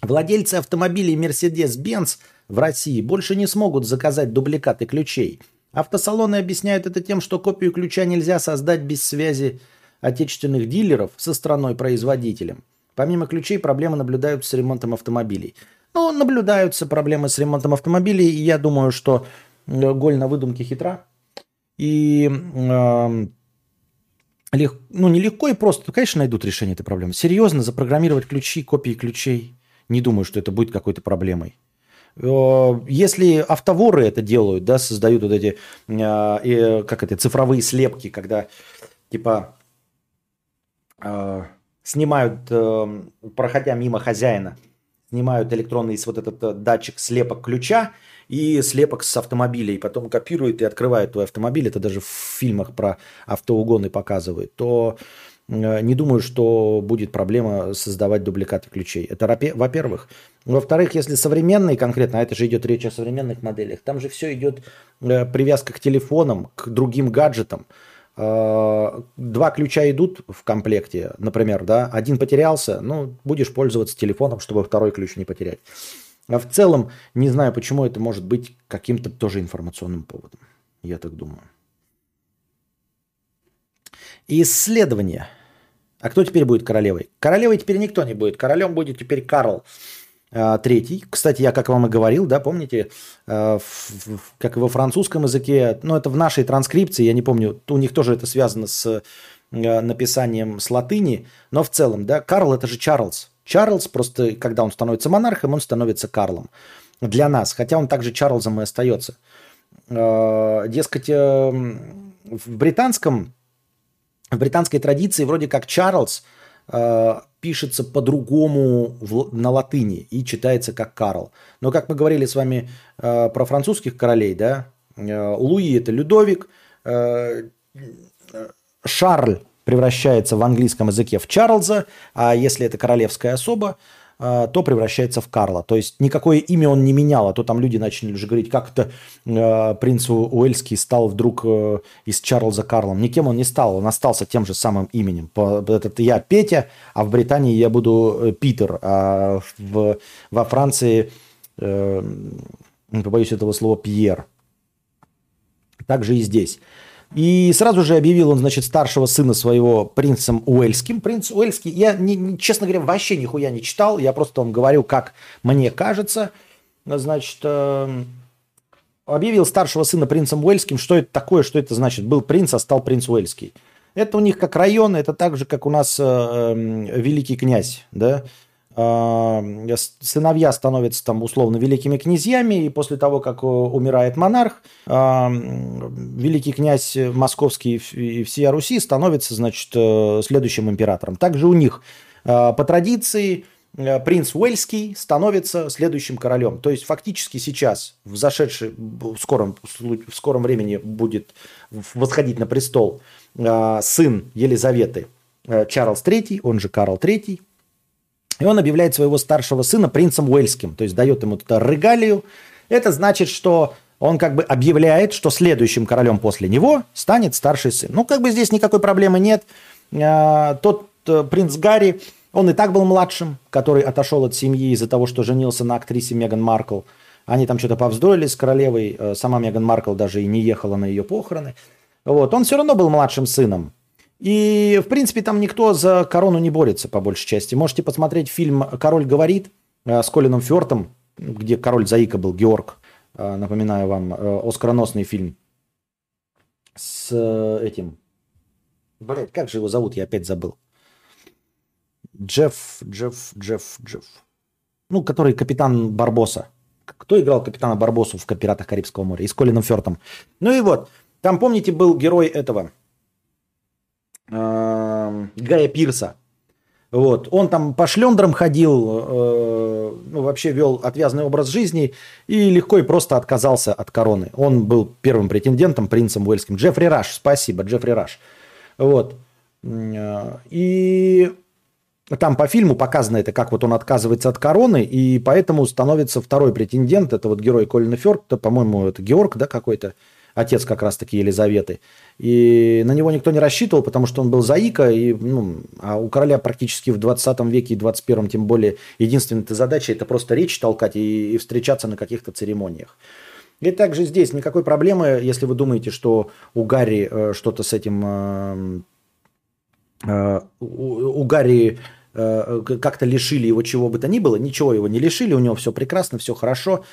Владельцы автомобилей Mercedes-Benz в России больше не смогут заказать дубликаты ключей. Автосалоны объясняют это тем, что копию ключа нельзя создать без связи отечественных дилеров со страной-производителем. Помимо ключей проблемы наблюдаются с ремонтом автомобилей. Ну, наблюдаются проблемы с ремонтом автомобилей, и я думаю, что голь на выдумке хитра. И э, лег, ну, нелегко и просто, конечно, найдут решение этой проблемы. Серьезно, запрограммировать ключи, копии ключей, не думаю, что это будет какой-то проблемой. Э, Если автоворы это делают, да, создают вот эти, э, э, как это, цифровые слепки, когда типа снимают, э, проходя мимо хозяина, снимают электронный вот этот э, датчик слепок ключа и слепок с автомобиля, и потом копируют и открывают твой автомобиль, это даже в фильмах про автоугоны показывают, то э, не думаю, что будет проблема создавать дубликаты ключей. Это во-первых. Во-вторых, если современный конкретно, а это же идет речь о современных моделях, там же все идет э, привязка к телефонам, к другим гаджетам. Э, Два ключа идут в комплекте, например, да, один потерялся, ну, будешь пользоваться телефоном, чтобы второй ключ не потерять. А в целом, не знаю, почему это может быть каким-то тоже информационным поводом. Я так думаю. Исследование. А кто теперь будет королевой? Королевой теперь никто не будет. Королем будет теперь Карл Третий. Кстати, я, как вам и говорил, да, помните, в- как и во французском языке, ну, это в нашей транскрипции, я не помню, у них тоже это связано с э, написанием с латыни, но в целом, да, Карл это же Чарльз. Чарльз просто, когда он становится монархом, он становится Карлом. Для нас, хотя он также Чарльзом и остается. Дескать, в британском в британской традиции вроде как Чарльз пишется по-другому на латыни и читается как Карл. Но как мы говорили с вами э, про французских королей, да, э, Луи это Людовик, э, Шарль превращается в английском языке в Чарльза, а если это королевская особа, э, то превращается в Карла. То есть никакое имя он не менял, а то там люди начали уже говорить, как это э, принц Уэльский стал вдруг э, из Чарльза Карлом. Никем он не стал, он остался тем же самым именем. Этот я Петя, а в Британии я буду э, Питер, а в, во Франции, э, побоюсь этого слова, Пьер. Также и здесь. И сразу же объявил он, значит, старшего сына своего принцем Уэльским. Принц Уэльский, я, не- честно говоря, вообще нихуя не читал. Я просто вам говорю, как мне кажется. Значит, эм, объявил старшего сына принцем Уэльским. Что это такое, что это значит? Был принц, а стал принц Уэльский. Это у них как район, это так же, как у нас э, эм, великий князь, да. А, Сыновья становятся там условно великими князьями, и после того, как э, умирает монарх, а, великий князь московский и всея Руси становится, значит, э, следующим императором. Также у них э, по традиции э, принц Уэльский становится следующим королем. То есть фактически сейчас, в зашедший, в скором, в скором времени будет восходить на престол сын Елизаветы Чарльз III, он же Карл III, и он объявляет своего старшего сына принцем Уэльским, то есть дает ему туда регалию. Это значит, что он как бы объявляет, что следующим королем после него станет старший сын. Ну, как бы здесь никакой проблемы нет. А, Тот э, принц Гарри, он и так был младшим, который отошел от семьи из-за того, что женился на актрисе Меган Маркл. Они там что-то повздорили с королевой. Э, Сама Меган Маркл даже и не ехала на ее похороны. Вот. Он все равно был младшим сыном. И, в принципе, там никто за корону не борется, по большей части. Можете посмотреть фильм «Король говорит» э, с Колином Фёртом, где король Заика был, Георг. Э, Напоминаю вам, э, оскароносный фильм с этим... Блять, как же его зовут, я опять забыл. Джефф, Джефф, Джефф, Джефф. Ну, который капитан Барбоса. Кто играл капитана Барбосу в «Пиратах Карибского моря» и с Колином Фёртом. Ну и вот, там, помните, был герой этого Гая Пирса. Вот. Он там по шлендрам ходил, э, ну, вообще вел отвязный образ жизни и легко и просто отказался от короны. Он был первым претендентом, принцем Уэльским. Джеффри Раш, спасибо, Джеффри Раш. Вот. Э, И там по фильму показано это, как вот он отказывается от короны, и поэтому становится второй претендент, это вот герой Колина Фёрта, по-моему, это Георг, да, какой-то, отец как раз-таки Елизаветы. И на него никто не рассчитывал, потому что он был заика, и, ну, а у короля практически в 20 веке и 21 тем более единственная задача это просто речь толкать и, и встречаться на каких-то церемониях. И также здесь никакой проблемы, если вы думаете, что у Гарри э, что-то с этим... э, э, у, у Гарри э, как-то лишили его чего бы то ни было, ничего его не лишили, у него все прекрасно, все хорошо.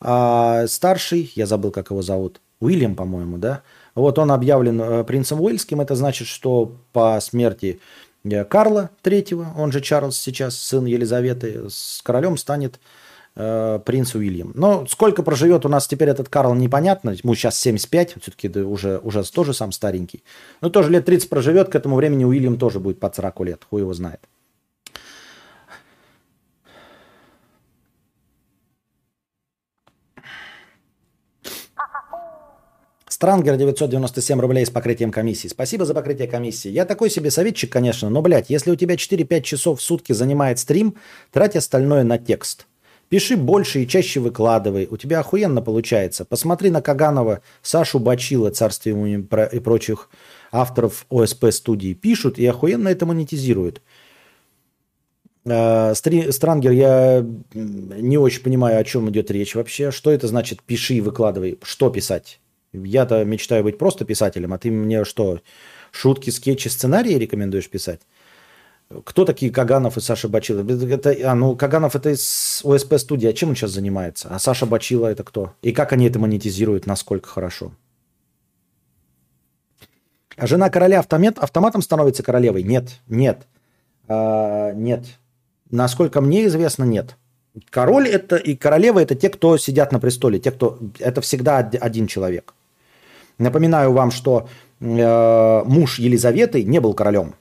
А старший, я забыл, как его зовут, Уильям, по-моему, да? Вот он объявлен э, принцем Уэльским, это значит, что по смерти э, Карла III, он же Чарльз сейчас, сын Елизаветы, с королем станет э, принц Уильям. Но сколько проживет у нас теперь этот Карл, непонятно. Ему сейчас 75, все-таки уже, уже тоже сам старенький. Но тоже лет 30 проживет, к этому времени Уильям тоже будет под 40 лет, хуй его знает. Странгер 997 рублей с покрытием комиссии. Спасибо за покрытие комиссии. Я такой себе советчик, конечно, но, блядь, если у тебя 4-5 часов в сутки занимает стрим, трать остальное на текст. Пиши больше и чаще выкладывай. У тебя охуенно получается. Посмотри на Каганова, Сашу Бачила, царствие ему и про- и прочих авторов ОСП студии. Пишут и охуенно это монетизируют. Э, Странгер, я не очень понимаю, о чем идет речь вообще. Что это значит пиши и выкладывай? Что писать? Я-то мечтаю быть просто писателем, а ты мне что, шутки, скетчи, сценарии рекомендуешь писать? Кто такие Каганов и Саша Бачила? Это, а, ну, Каганов это из ОСП студии. А чем он сейчас занимается? А Саша Бачила это кто? И как они это монетизируют? Насколько хорошо? А жена короля автомат, автоматом становится королевой? Нет, нет, А, нет. Насколько мне известно, нет. Король это и королева это те, кто сидят на престоле, те, кто это всегда од- один человек. Напоминаю вам, что э, муж Елизаветы не был королем,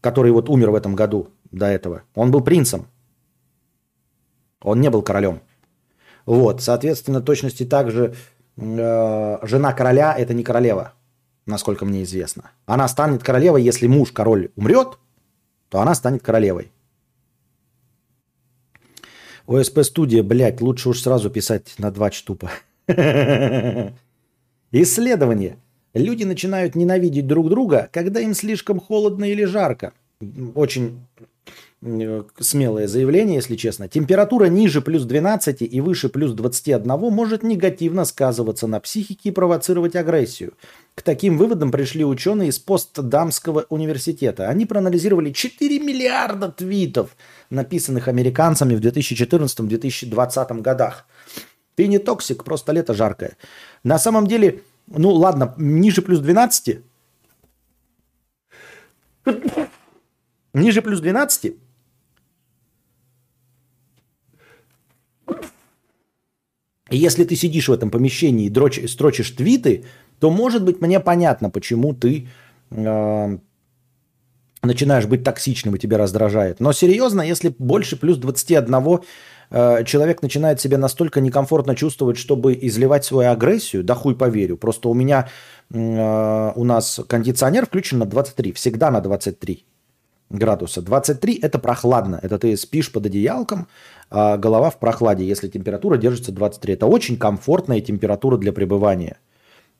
который вот умер в этом году до этого. Он был принцем. Он не был королем. Вот, соответственно, точности также э, жена короля это не королева, насколько мне известно. Она станет королевой, если муж король умрет, то она станет королевой. ОСП студия, блядь, лучше уж сразу писать на два чтупа. Исследование. Люди начинают ненавидеть друг друга, когда им слишком холодно или жарко. Очень э, смелое заявление, если честно. Температура ниже плюс 12 и выше плюс 21 может негативно сказываться на психике и провоцировать агрессию. К таким выводам пришли ученые из Потсдамского университета. Они проанализировали 4 миллиарда твитов, написанных американцами в 2014-2020 годах. Ты не токсик, просто лето жаркое. На самом деле, ну ладно, ниже плюс 12, ниже плюс 12 И если ты сидишь в этом помещении и дрочь- строчишь твиты, то, может быть, мне понятно, почему ты э, начинаешь быть токсичным и тебя раздражает. Но серьезно, если больше плюс 21 э, человек начинает себя настолько некомфортно чувствовать, чтобы изливать свою агрессию, да хуй поверю. Просто у меня, э, у нас кондиционер включен на 23, всегда на 23 градуса. 23 это прохладно. Это ты спишь под одеялком, а голова в прохладе, если температура держится 23. Это очень комфортная температура для пребывания.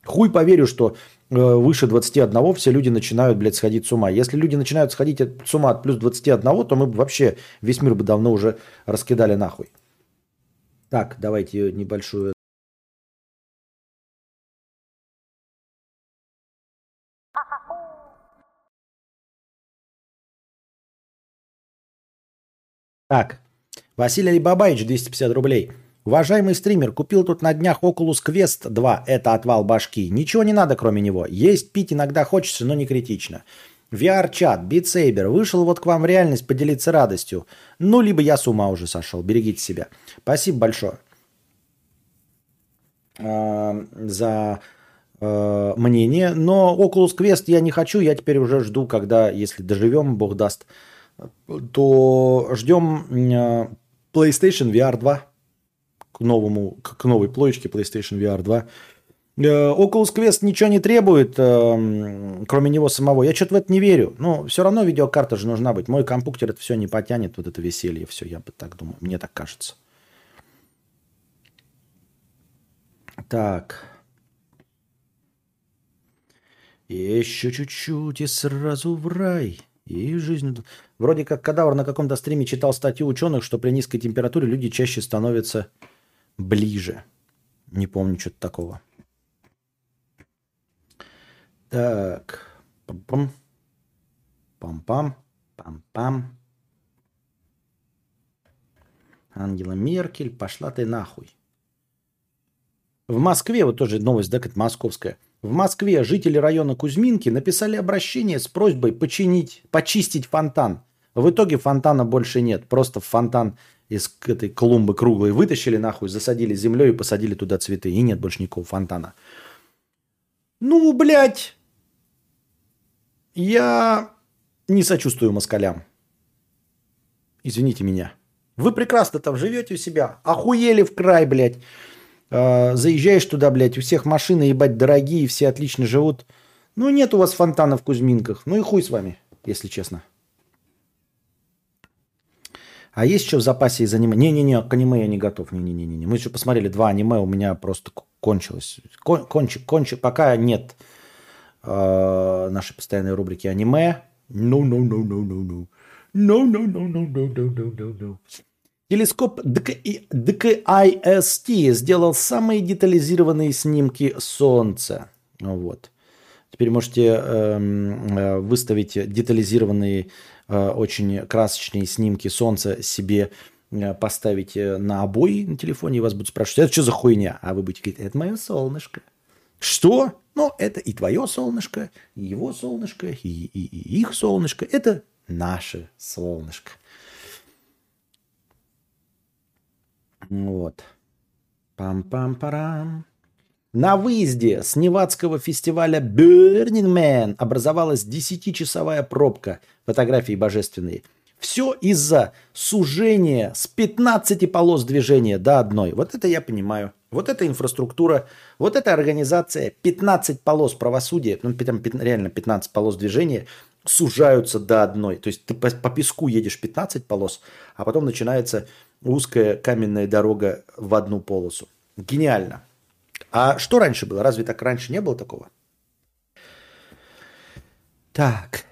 Хуй поверю, что э, выше 21 все люди начинают, блядь, сходить с ума. Если люди начинают сходить от- с ума от плюс 21, то мы бы вообще весь мир бы давно уже раскидали нахуй. Так, давайте небольшую... Так, Василий Алибабаевич, 250 рублей. Уважаемый стример, купил тут на днях Oculus Quest 2, это отвал башки. Ничего не надо, кроме него. Есть, пить иногда хочется, но не критично. VR-чат, Saber, вышел вот к вам в реальность поделиться радостью. Ну, либо я с ума уже сошел, берегите себя. Спасибо большое э, за э, мнение. Но Oculus Quest я не хочу, я теперь уже жду, когда, если доживем, бог даст, то ждем э, PlayStation VR 2 к новому, к новой плоечке PlayStation VR 2. Э, Oculus Quest ничего не требует, э, кроме него самого. Я что-то в это не верю. Но все равно видеокарта же нужна быть. Мой компьютер это все не потянет, вот это веселье, все, я бы так думаю. Мне так кажется. Так. Еще чуть-чуть и сразу в рай. И жизнь... Вроде как Кадавр на каком-то стриме читал статью ученых, что при низкой температуре люди чаще становятся ближе. Не помню что-то такого. Так. Пам-пам. Пам-пам. Пам-пам. Ангела Меркель, пошла ты нахуй. В Москве, вот тоже новость, да, как московская. В Москве жители района Кузьминки написали обращение с просьбой починить, почистить фонтан. В итоге фонтана больше нет. Просто фонтан из этой клумбы круглой вытащили нахуй, засадили землей и посадили туда цветы. И нет больше никакого фонтана. Ну, блядь. Я не сочувствую москалям. Извините меня. Вы прекрасно там живете у себя. Охуели в край, блядь. э, заезжаешь туда, блядь, у всех машины, ебать, дорогие, все отлично живут. Ну, нет у вас фонтана в Кузьминках. Ну и хуй с вами, если честно. А есть что в запасе из аниме? Не-не-не, к аниме я не готов. Не-не-не. Мы еще посмотрели два аниме, у меня просто кончилось. Кон- кончик, кончик. Пока нет э, нашей постоянной рубрики аниме. No, no, no, no, no, no. No, no, no, no, no, no, no, no, no. Телескоп ДКИСТ сделал самые детализированные снимки Солнца. Вот. Теперь можете эм, э, выставить детализированные, э, очень красочные снимки Солнца себе, э, поставить э, на обои на телефоне, и вас будут спрашивать, это что за хуйня? А вы будете говорить, это мое солнышко. Что? Ну, это и твое солнышко, и его солнышко, и, и- и их солнышко. Это наше солнышко. Вот. Пам-пам-парам. На выезде с Невадского фестиваля Burning Man образовалась 10-часовая пробка. Фотографии божественные. Все из-за сужения с 15 полос движения до одной. Вот это я понимаю. Вот это инфраструктура, вот эта организация, 15 полос правосудия, ну, там реально 15 полос движения сужаются до одной. То есть ты по, по песку едешь 15 полос, а потом начинается узкая каменная дорога в одну полосу. Гениально. А что раньше было? Разве так раньше не было такого? Так.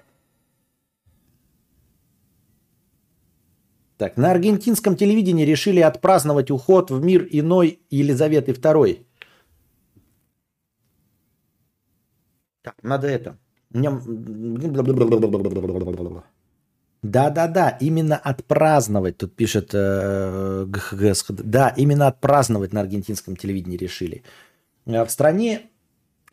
Так, на аргентинском телевидении решили отпраздновать уход в мир иной Елизаветы II. Так, надо это. Меня- Да-да-да, именно отпраздновать, тут пишет э, ГХГС. Да, именно отпраздновать на аргентинском телевидении решили. Э, В стране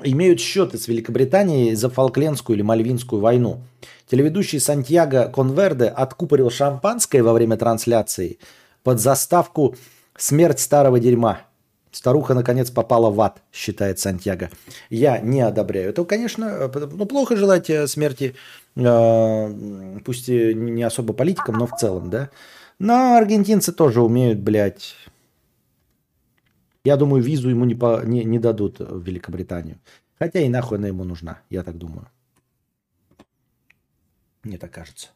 имеют счеты с Великобританией за Фолклендскую или Мальвинскую войну. Телеведущий Сантьяго Конверде откупорил шампанское во время трансляции под заставку «Смерть старого дерьма». Старуха, наконец, попала в ад, считает Сантьяго. Я не одобряю. Это, конечно, э, ну, плохо желать э, смерти, пусть и не особо политикам, но в целом, да. Но аргентинцы тоже умеют, блядь. Я думаю, визу ему не, по, не, не дадут в Великобританию. Хотя и нахуй она ему нужна, я так думаю. Мне так кажется.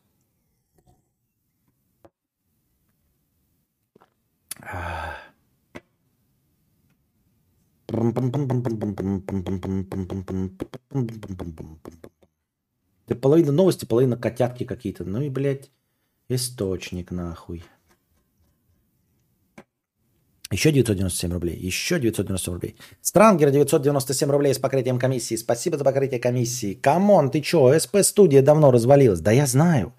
Это половина новости, половина котятки какие-то. Ну и, блядь, источник нахуй. Еще 997 рублей. Еще 997 рублей. Stranger 997 рублей с покрытием комиссии. Спасибо за покрытие комиссии. Come on, ты чё? СП-студия давно развалилась. Да я знаю.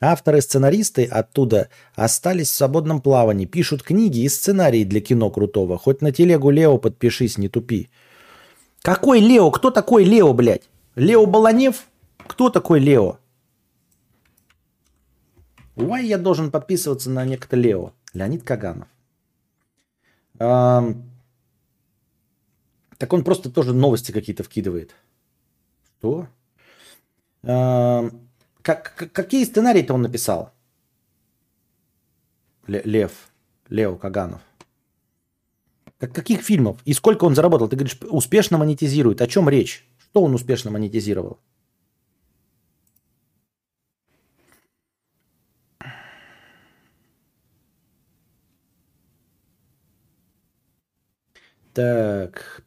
Авторы сценаристы оттуда остались в свободном плавании. Пишут книги и сценарии для кино крутого. Хоть на телегу Лео подпишись, не тупи. Какой Лео? Кто такой Лео, блядь? Лео Баланев? Кто такой Лео? Why я должен подписываться на некто Лео? Леонид Каганов. Ам, Так он просто тоже новости какие-то вкидывает. Что? Ам, как, как- какие сценарии-то он написал? Ле- Лев. Лео Каганов. Как, каких фильмов? И сколько он заработал? Ты говоришь, успешно монетизирует. О чем речь? Что он успешно монетизировал? Так.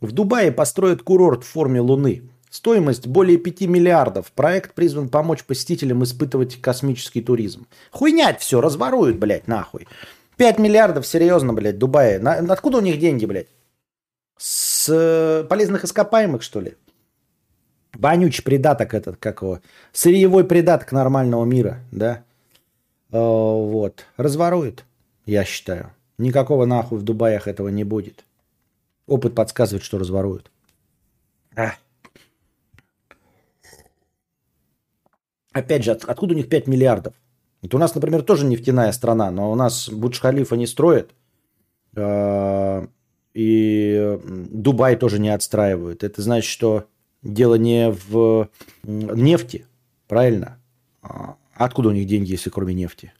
В Дубае построят курорт в форме Луны. Стоимость более 5 миллиардов. Проект призван помочь посетителям испытывать космический туризм. Хуйнять все, разворуют, блядь, нахуй. 5 миллиардов, серьезно, блядь, Дубае. На- откуда у них деньги, блядь? С э, полезных ископаемых, что ли? Вонючий придаток этот, как его? Сырьевой придаток нормального мира, да? Э, вот. Разворуют, я считаю. Никакого нахуй в Дубаях этого не будет. Опыт подсказывает, что разворуют. А. Опять же, от- откуда у них 5 миллиардов? Это у нас, например, тоже нефтяная страна, но у нас Бурдж-Халифа не строят. э, И Дубай тоже не отстраивают. Это значит, что дело не в нефти, правильно? А Откуда у них деньги, если кроме нефти?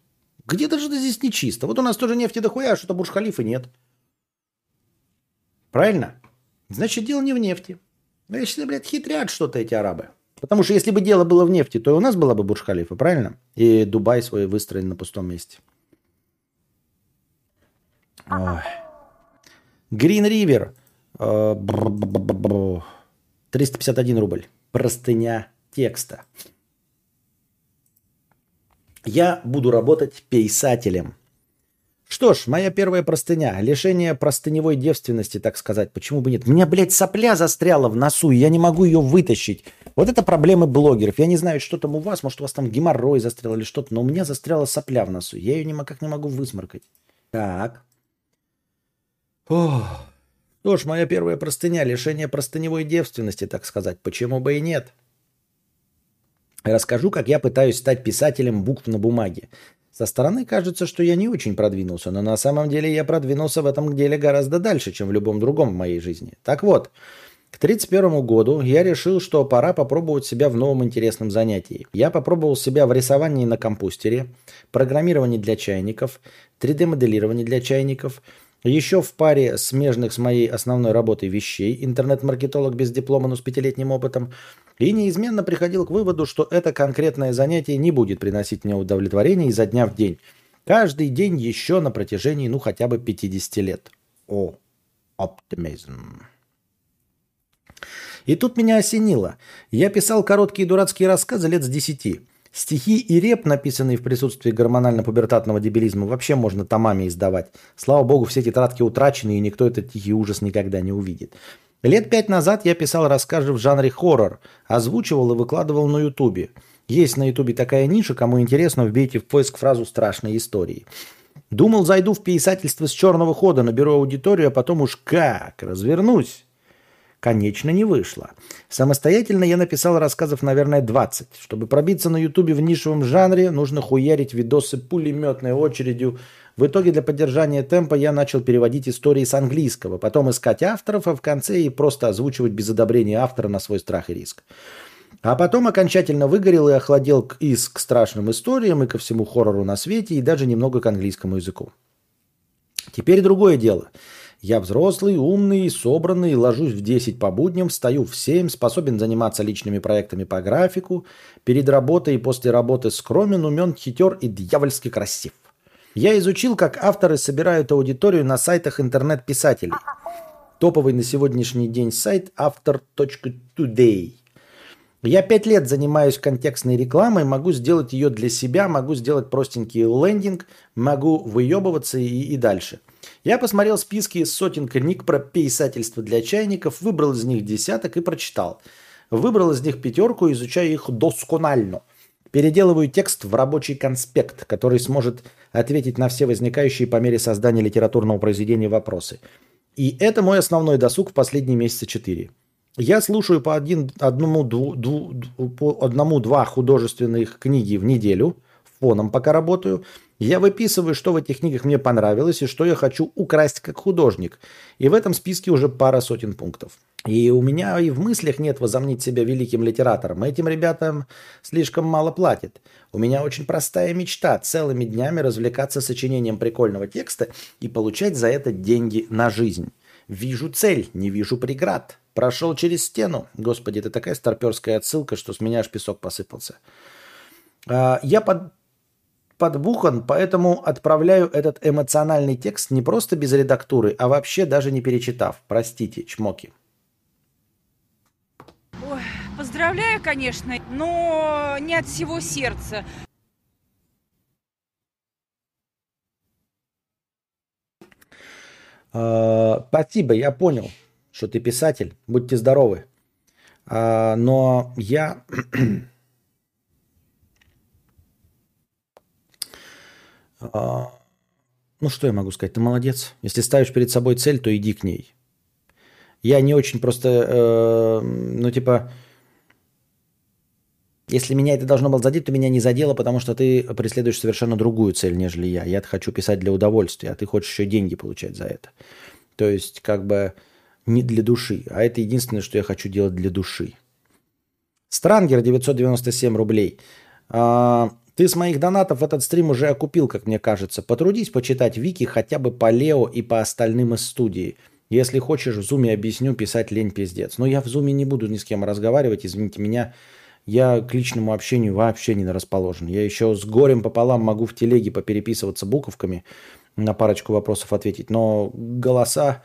Где-то же здесь нечисто. Вот у нас тоже нефти дохуя, а что-то Бурж-Халифы нет. Правильно? Значит, дело не в нефти. Значит, блядь, хитрят что-то эти арабы. Потому что если бы дело было в нефти, то и у нас была бы Бурж-Халифа, правильно? И Дубай свой выстроен на пустом месте. Ой. Green River. э, бр-бр-бр-бр. 351 рубль. Простыня текста. Я буду работать писателем. Что ж, моя первая простыня. Лишение простыневой девственности, так сказать. Почему бы нет? У меня, блядь, сопля застряла в носу, и я не могу ее вытащить. Вот это проблемы блогеров. Я не знаю, что там у вас. Может, у вас там геморрой застрял или что-то. Но у меня застряла сопля в носу. Я ее никак не могу высморкать. Так. Ох. Что ж, моя первая простыня. Лишение простыневой девственности, так сказать. Почему бы и нет? Расскажу, как я пытаюсь стать писателем букв на бумаге. Со стороны кажется, что я не очень продвинулся, но на самом деле я продвинулся в этом деле гораздо дальше, чем в любом другом в моей жизни. Так вот, к 31 году я решил, что пора попробовать себя в новом интересном занятии. Я попробовал себя в рисовании на компьютере, программировании для чайников, 3D-моделировании для чайников, еще в паре смежных с моей основной работой вещей, интернет-маркетолог без диплома, но с пятилетним опытом, и неизменно приходил к выводу, что это конкретное занятие не будет приносить мне удовлетворение изо дня в день. Каждый день еще на протяжении, ну, хотя бы 50 лет. О, оптимизм. И тут меня осенило. Я писал короткие дурацкие рассказы лет с 10. Стихи и реп, написанные в присутствии гормонально-пубертатного дебилизма, вообще можно томами издавать. Слава богу, все тетрадки утрачены, и никто этот тихий ужас никогда не увидит. Лет пять назад я писал рассказы в жанре хоррор, озвучивал и выкладывал на ютубе. Есть на ютубе такая ниша, кому интересно, вбейте в поиск фразу «страшные истории». Думал, зайду в писательство с черного хода, наберу аудиторию, а потом уж как, развернусь. Конечно, не вышло. Самостоятельно я написал рассказов, наверное, 20. Чтобы пробиться на ютубе в нишевом жанре, нужно хуярить видосы пулеметной очередью. В итоге для поддержания темпа я начал переводить истории с английского, потом искать авторов, а в конце и просто озвучивать без одобрения автора на свой страх и риск. А потом окончательно выгорел и охладел к, и к страшным историям, и ко всему хоррору на свете, и даже немного к английскому языку. Теперь другое дело. Я взрослый, умный, собранный, ложусь в 10 по будням, встаю в 7, способен заниматься личными проектами по графику, перед работой и после работы скромен, умен, хитер и дьявольски красив. Я изучил, как авторы собирают аудиторию на сайтах интернет-писателей. Топовый на сегодняшний день сайт автор.today. Я пять лет занимаюсь контекстной рекламой, могу сделать ее для себя, могу сделать простенький лендинг, могу выебываться и, и дальше. Я посмотрел списки из сотен книг про писательство для чайников, выбрал из них десяток и прочитал. Выбрал из них пятерку, изучая их досконально. Переделываю текст в рабочий конспект, который сможет ответить на все возникающие по мере создания литературного произведения вопросы. И это мой основной досуг в последние месяца четыре. Я слушаю по одному, дву, по одному-два художественных книги в неделю, фоном пока работаю. Я выписываю, что в этих книгах мне понравилось и что я хочу украсть как художник. И в этом списке уже пара сотен пунктов. И у меня и в мыслях нет возомнить себя великим литератором. Этим ребятам слишком мало платят. У меня очень простая мечта – целыми днями развлекаться сочинением прикольного текста и получать за это деньги на жизнь. Вижу цель, не вижу преград. Прошел через стену. Господи, это такая старперская отсылка, что с меня аж песок посыпался. А, я под, подбухан, поэтому отправляю этот эмоциональный текст не просто без редактуры, а вообще даже не перечитав. Простите, чмоки. Ой, поздравляю, конечно, но не от всего сердца. А, Спасибо, я понял, что ты писатель. Будьте здоровы. А, Но я... А, Ну, что я могу сказать? Ты молодец. Если ставишь перед собой цель, то иди к ней. Я не очень просто, э, ну, типа, если меня это должно было задеть, то меня не задело, потому что ты преследуешь совершенно другую цель, нежели я. Я хочу писать для удовольствия, а ты хочешь еще деньги получать за это. То есть, как бы, не для души. А это единственное, что я хочу делать для души. Странгер 997 рублей. А, Ты с моих донатов этот стрим уже окупил, как мне кажется. Потрудись почитать вики хотя бы по Лео и по остальным из студии. Если хочешь, в зуме объясню, писать лень пиздец. Но я в зуме не буду ни с кем разговаривать, извините меня. Я к личному общению вообще не расположен. Я еще с горем пополам могу в телеге попереписываться буковками, на парочку вопросов ответить. Но голоса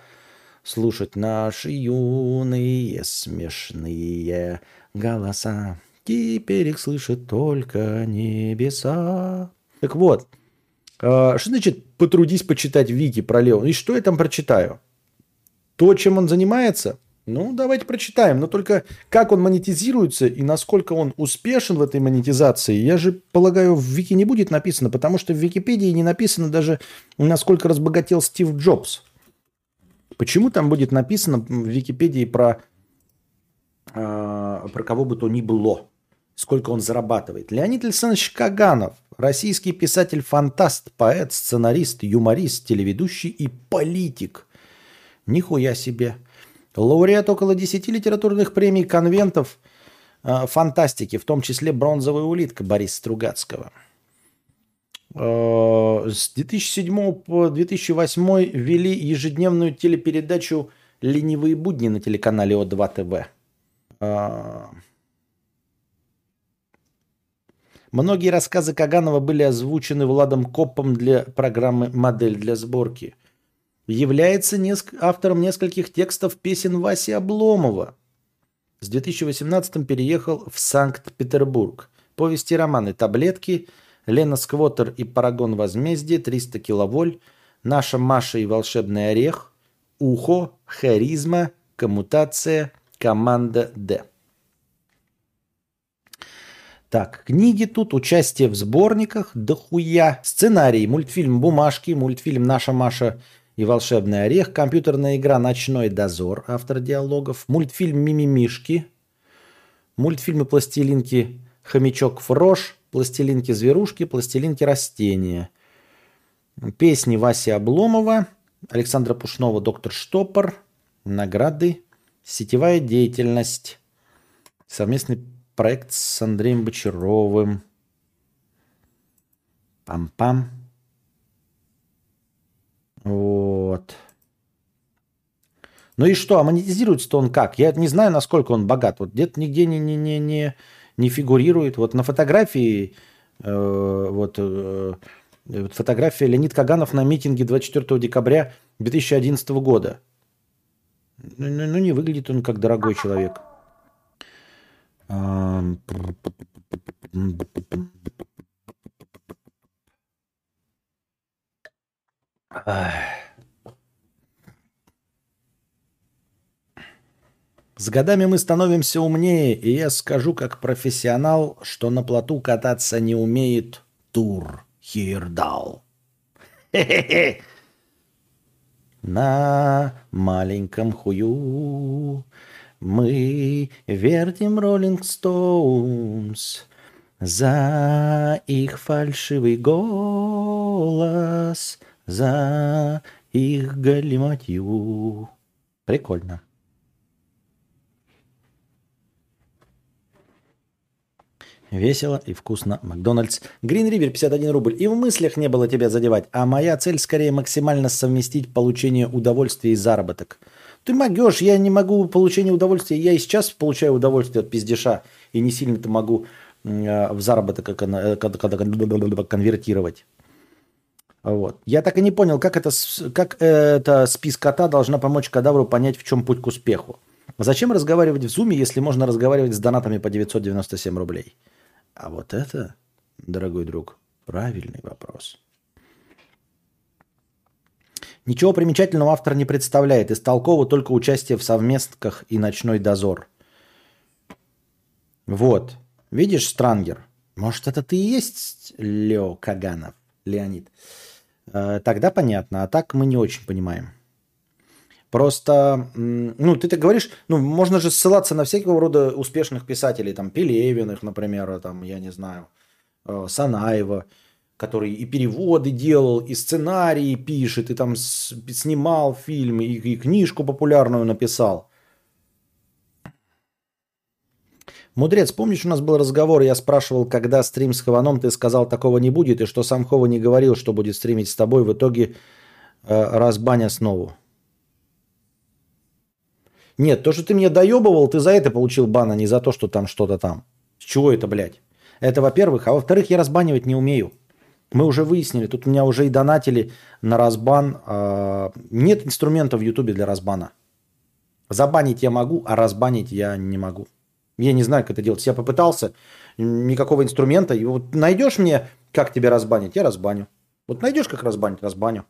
слушать наши юные смешные голоса. Теперь их слышит только небеса. Так вот, э, что значит потрудись почитать Вики про Лео? И что я там прочитаю? То, чем он занимается? Ну, давайте прочитаем. Но только как он монетизируется и насколько он успешен в этой монетизации, я же полагаю, в Вики не будет написано, потому что в Википедии не написано даже, насколько разбогател Стив Джобс. Почему там будет написано в Википедии про, э, про кого бы то ни было? сколько он зарабатывает. Леонид Александрович Каганов, российский писатель-фантаст, поэт, сценарист, юморист, телеведущий и политик. Нихуя себе. Лауреат около 10 литературных премий, конвентов, э, фантастики, в том числе «Бронзовая улитка» Бориса Стругацкого. Э, с 2007 по 2008 вели ежедневную телепередачу «Ленивые будни» на телеканале О2 ТВ. Э, Многие рассказы Каганова были озвучены Владом Коппом для программы «Модель для сборки». Является неск... автором нескольких текстов песен Васи Обломова. С 2018 переехал в Санкт-Петербург. Повести романы «Таблетки», «Лена Сквотер и Парагон возмездия», «300 киловоль», «Наша Маша и волшебный орех», «Ухо», «Харизма», «Коммутация», «Команда Д». Так, книги тут, участие в сборниках, дохуя. Сценарий, мультфильм «Бумажки», мультфильм «Наша Маша и волшебный орех», компьютерная игра «Ночной дозор», автор диалогов, мультфильм «Мимимишки», мультфильмы «Пластилинки», «Хомячок Фрош», «Пластилинки-зверушки», «Пластилинки растения», песни Васи Обломова, Александра Пушнова «Доктор Штопор», награды, сетевая деятельность, совместный проект с Андреем Бочаровым. Пам-пам. Вот. Ну и что, а монетизируется-то он как? Я не знаю, насколько он богат. Вот где-то нигде не, не, не, не, не фигурирует. Вот на фотографии, э, вот, э, фотография Леонид Каганов на митинге 24 декабря 2011 года. Ну, ну, ну не выглядит он как дорогой человек. С годами мы становимся умнее, и я скажу как профессионал, что на плоту кататься не умеет Тур Хирдал. На маленьком хую мы вертим Роллинг Стоунс за их фальшивый голос, за их галиматью. Прикольно. Весело и вкусно. Макдональдс. Грин Ривер 51 рубль. И в мыслях не было тебя задевать. А моя цель скорее максимально совместить получение удовольствия и заработок. Ты могешь, я не могу получение удовольствия. Я и сейчас получаю удовольствие от пиздеша. И не сильно-то могу э, в заработок э, конвертировать. Вот. Я так и не понял, как это, как это спис кота должна помочь кадавру понять, в чем путь к успеху. Зачем разговаривать в зуме, если можно разговаривать с донатами по 997 рублей? А вот это, дорогой друг, правильный вопрос. Ничего примечательного автор не представляет. Из только участие в совместках и ночной дозор. Вот. Видишь, Странгер? Может, это ты и есть Лео Каганов, Леонид? Э, тогда понятно. А так мы не очень понимаем. Просто, ну, ты так говоришь, ну, можно же ссылаться на всякого рода успешных писателей, там, Пелевиных, например, там, я не знаю, э, Санаева который и переводы делал, и сценарии пишет, и там снимал фильмы, и, и книжку популярную написал. Мудрец, помнишь, у нас был разговор, я спрашивал, когда стрим с Хованом, ты сказал, такого не будет, и что сам Хова не говорил, что будет стримить с тобой, в итоге э, разбаня снова. Нет, то, что ты мне доебывал, ты за это получил бан, а не за то, что там что-то там. С чего это, блядь? Это во-первых. А во-вторых, я разбанивать не умею. Мы уже выяснили, тут меня уже и донатили на разбан. А, нет инструмента в Ютубе для разбана. Забанить я могу, а разбанить я не могу. Я не знаю, как это делать. Я попытался, никакого инструмента. И вот найдешь мне, как тебе разбанить, я разбаню. Вот найдешь, как разбанить, разбаню.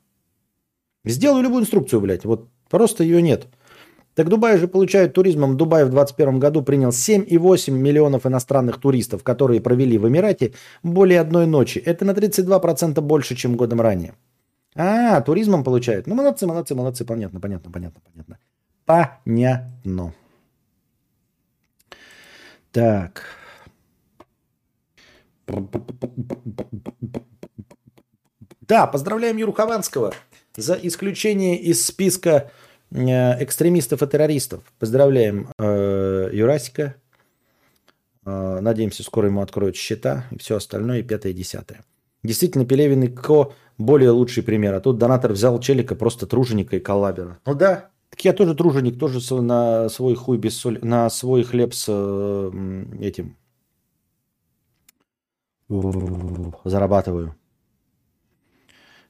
Сделаю любую инструкцию, блядь. Вот просто ее нет. Так Дубай же получает туризмом. Дубай в 2021 году принял 7,8 миллионов иностранных туристов, которые провели в Эмирате более одной ночи. Это на 32% больше, чем годом ранее. А, туризмом получают. Ну, молодцы, молодцы, молодцы. Понятно, понятно, понятно, понятно. Понятно. Так. Да, поздравляем Юру Хованского за исключение из списка Э, экстремистов и террористов. Поздравляем э, Юрасика. Э, надеемся, скоро ему откроют счета и все остальное, и пятое, и десятое. Действительно, Пелевин и Ко более лучший пример. А тут донатор взял челика, просто труженика и коллабера. Ну да, так я тоже труженик, тоже на свой хуй без соли, на свой хлеб с э, этим зарабатываю.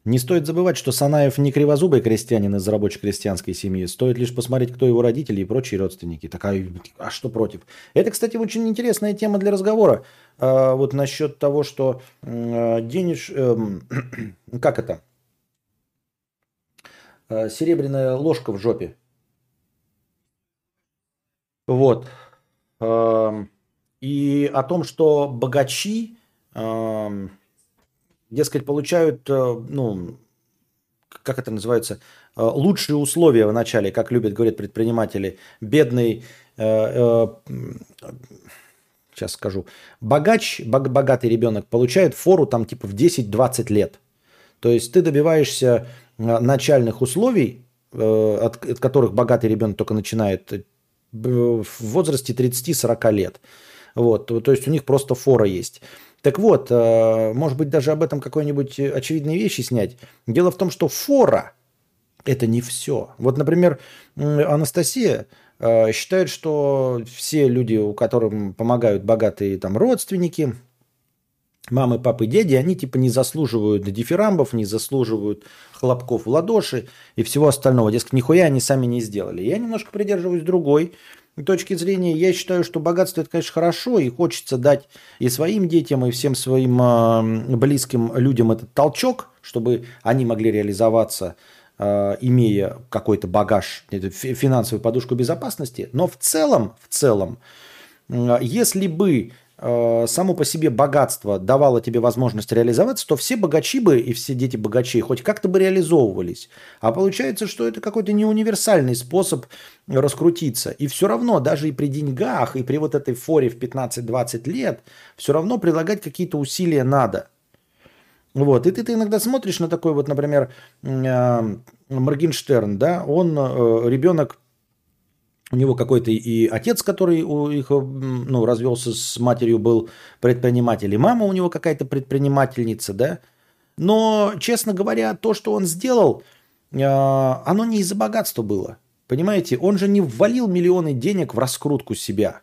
Не стоит забывать, что Санаев не кривозубый крестьянин из рабоче-крестьянской семьи. Стоит лишь посмотреть, кто его родители и прочие родственники. Такая, а что против? Это, кстати, очень интересная тема для разговора. А, вот насчет того, что а, денеж... Эм, как это? А, серебряная ложка в жопе. Вот. А, и о том, что богачи... А, дескать, получают, э, ну, как это называется, э, лучшие условия в начале, как любят говорить предприниматели. Бедный, э, сейчас скажу, богач, богатый ребенок получает фору там типа в 10-20 лет. То есть ты добиваешься начальных условий, от, от которых богатый ребенок только начинает в возрасте 30-40 лет. Вот, то есть у них просто фора есть. Так вот, э, может быть, даже об этом какой-нибудь очевидные вещи снять. Дело в том, что фора – это не все. Вот, например, Анастасия э, считает, что все люди, у которым помогают богатые там родственники, мамы, папы, дяди, они типа не заслуживают дифирамбов, не заслуживают хлопков в ладоши и всего остального. Дескать, нихуя они сами не сделали. Я немножко придерживаюсь другой точки зрения, я считаю, что богатство это, конечно, хорошо, и хочется дать и своим детям, и всем своим э, близким людям этот толчок, чтобы они могли реализоваться, э, имея какой-то багаж, финансовую подушку безопасности. Но в целом, в целом, э, если бы само по себе богатство давало тебе возможность реализоваться, то все богачи бы и все дети богачей хоть как-то бы реализовывались. А получается, что это какой-то не универсальный способ раскрутиться. И все равно, даже и при деньгах, и при вот этой форе в 15-20 лет, все равно прилагать какие-то усилия надо. Вот. И ты, ты иногда смотришь на такой вот, например, э, Моргенштерн, да, он э, ребенок у него какой-то и отец, который у их, ну, развелся с матерью, был предприниматель, и мама у него какая-то предпринимательница, да. Но, честно говоря, то, что он сделал, а, оно не из-за богатства было. Понимаете, он же не ввалил миллионы денег в раскрутку себя.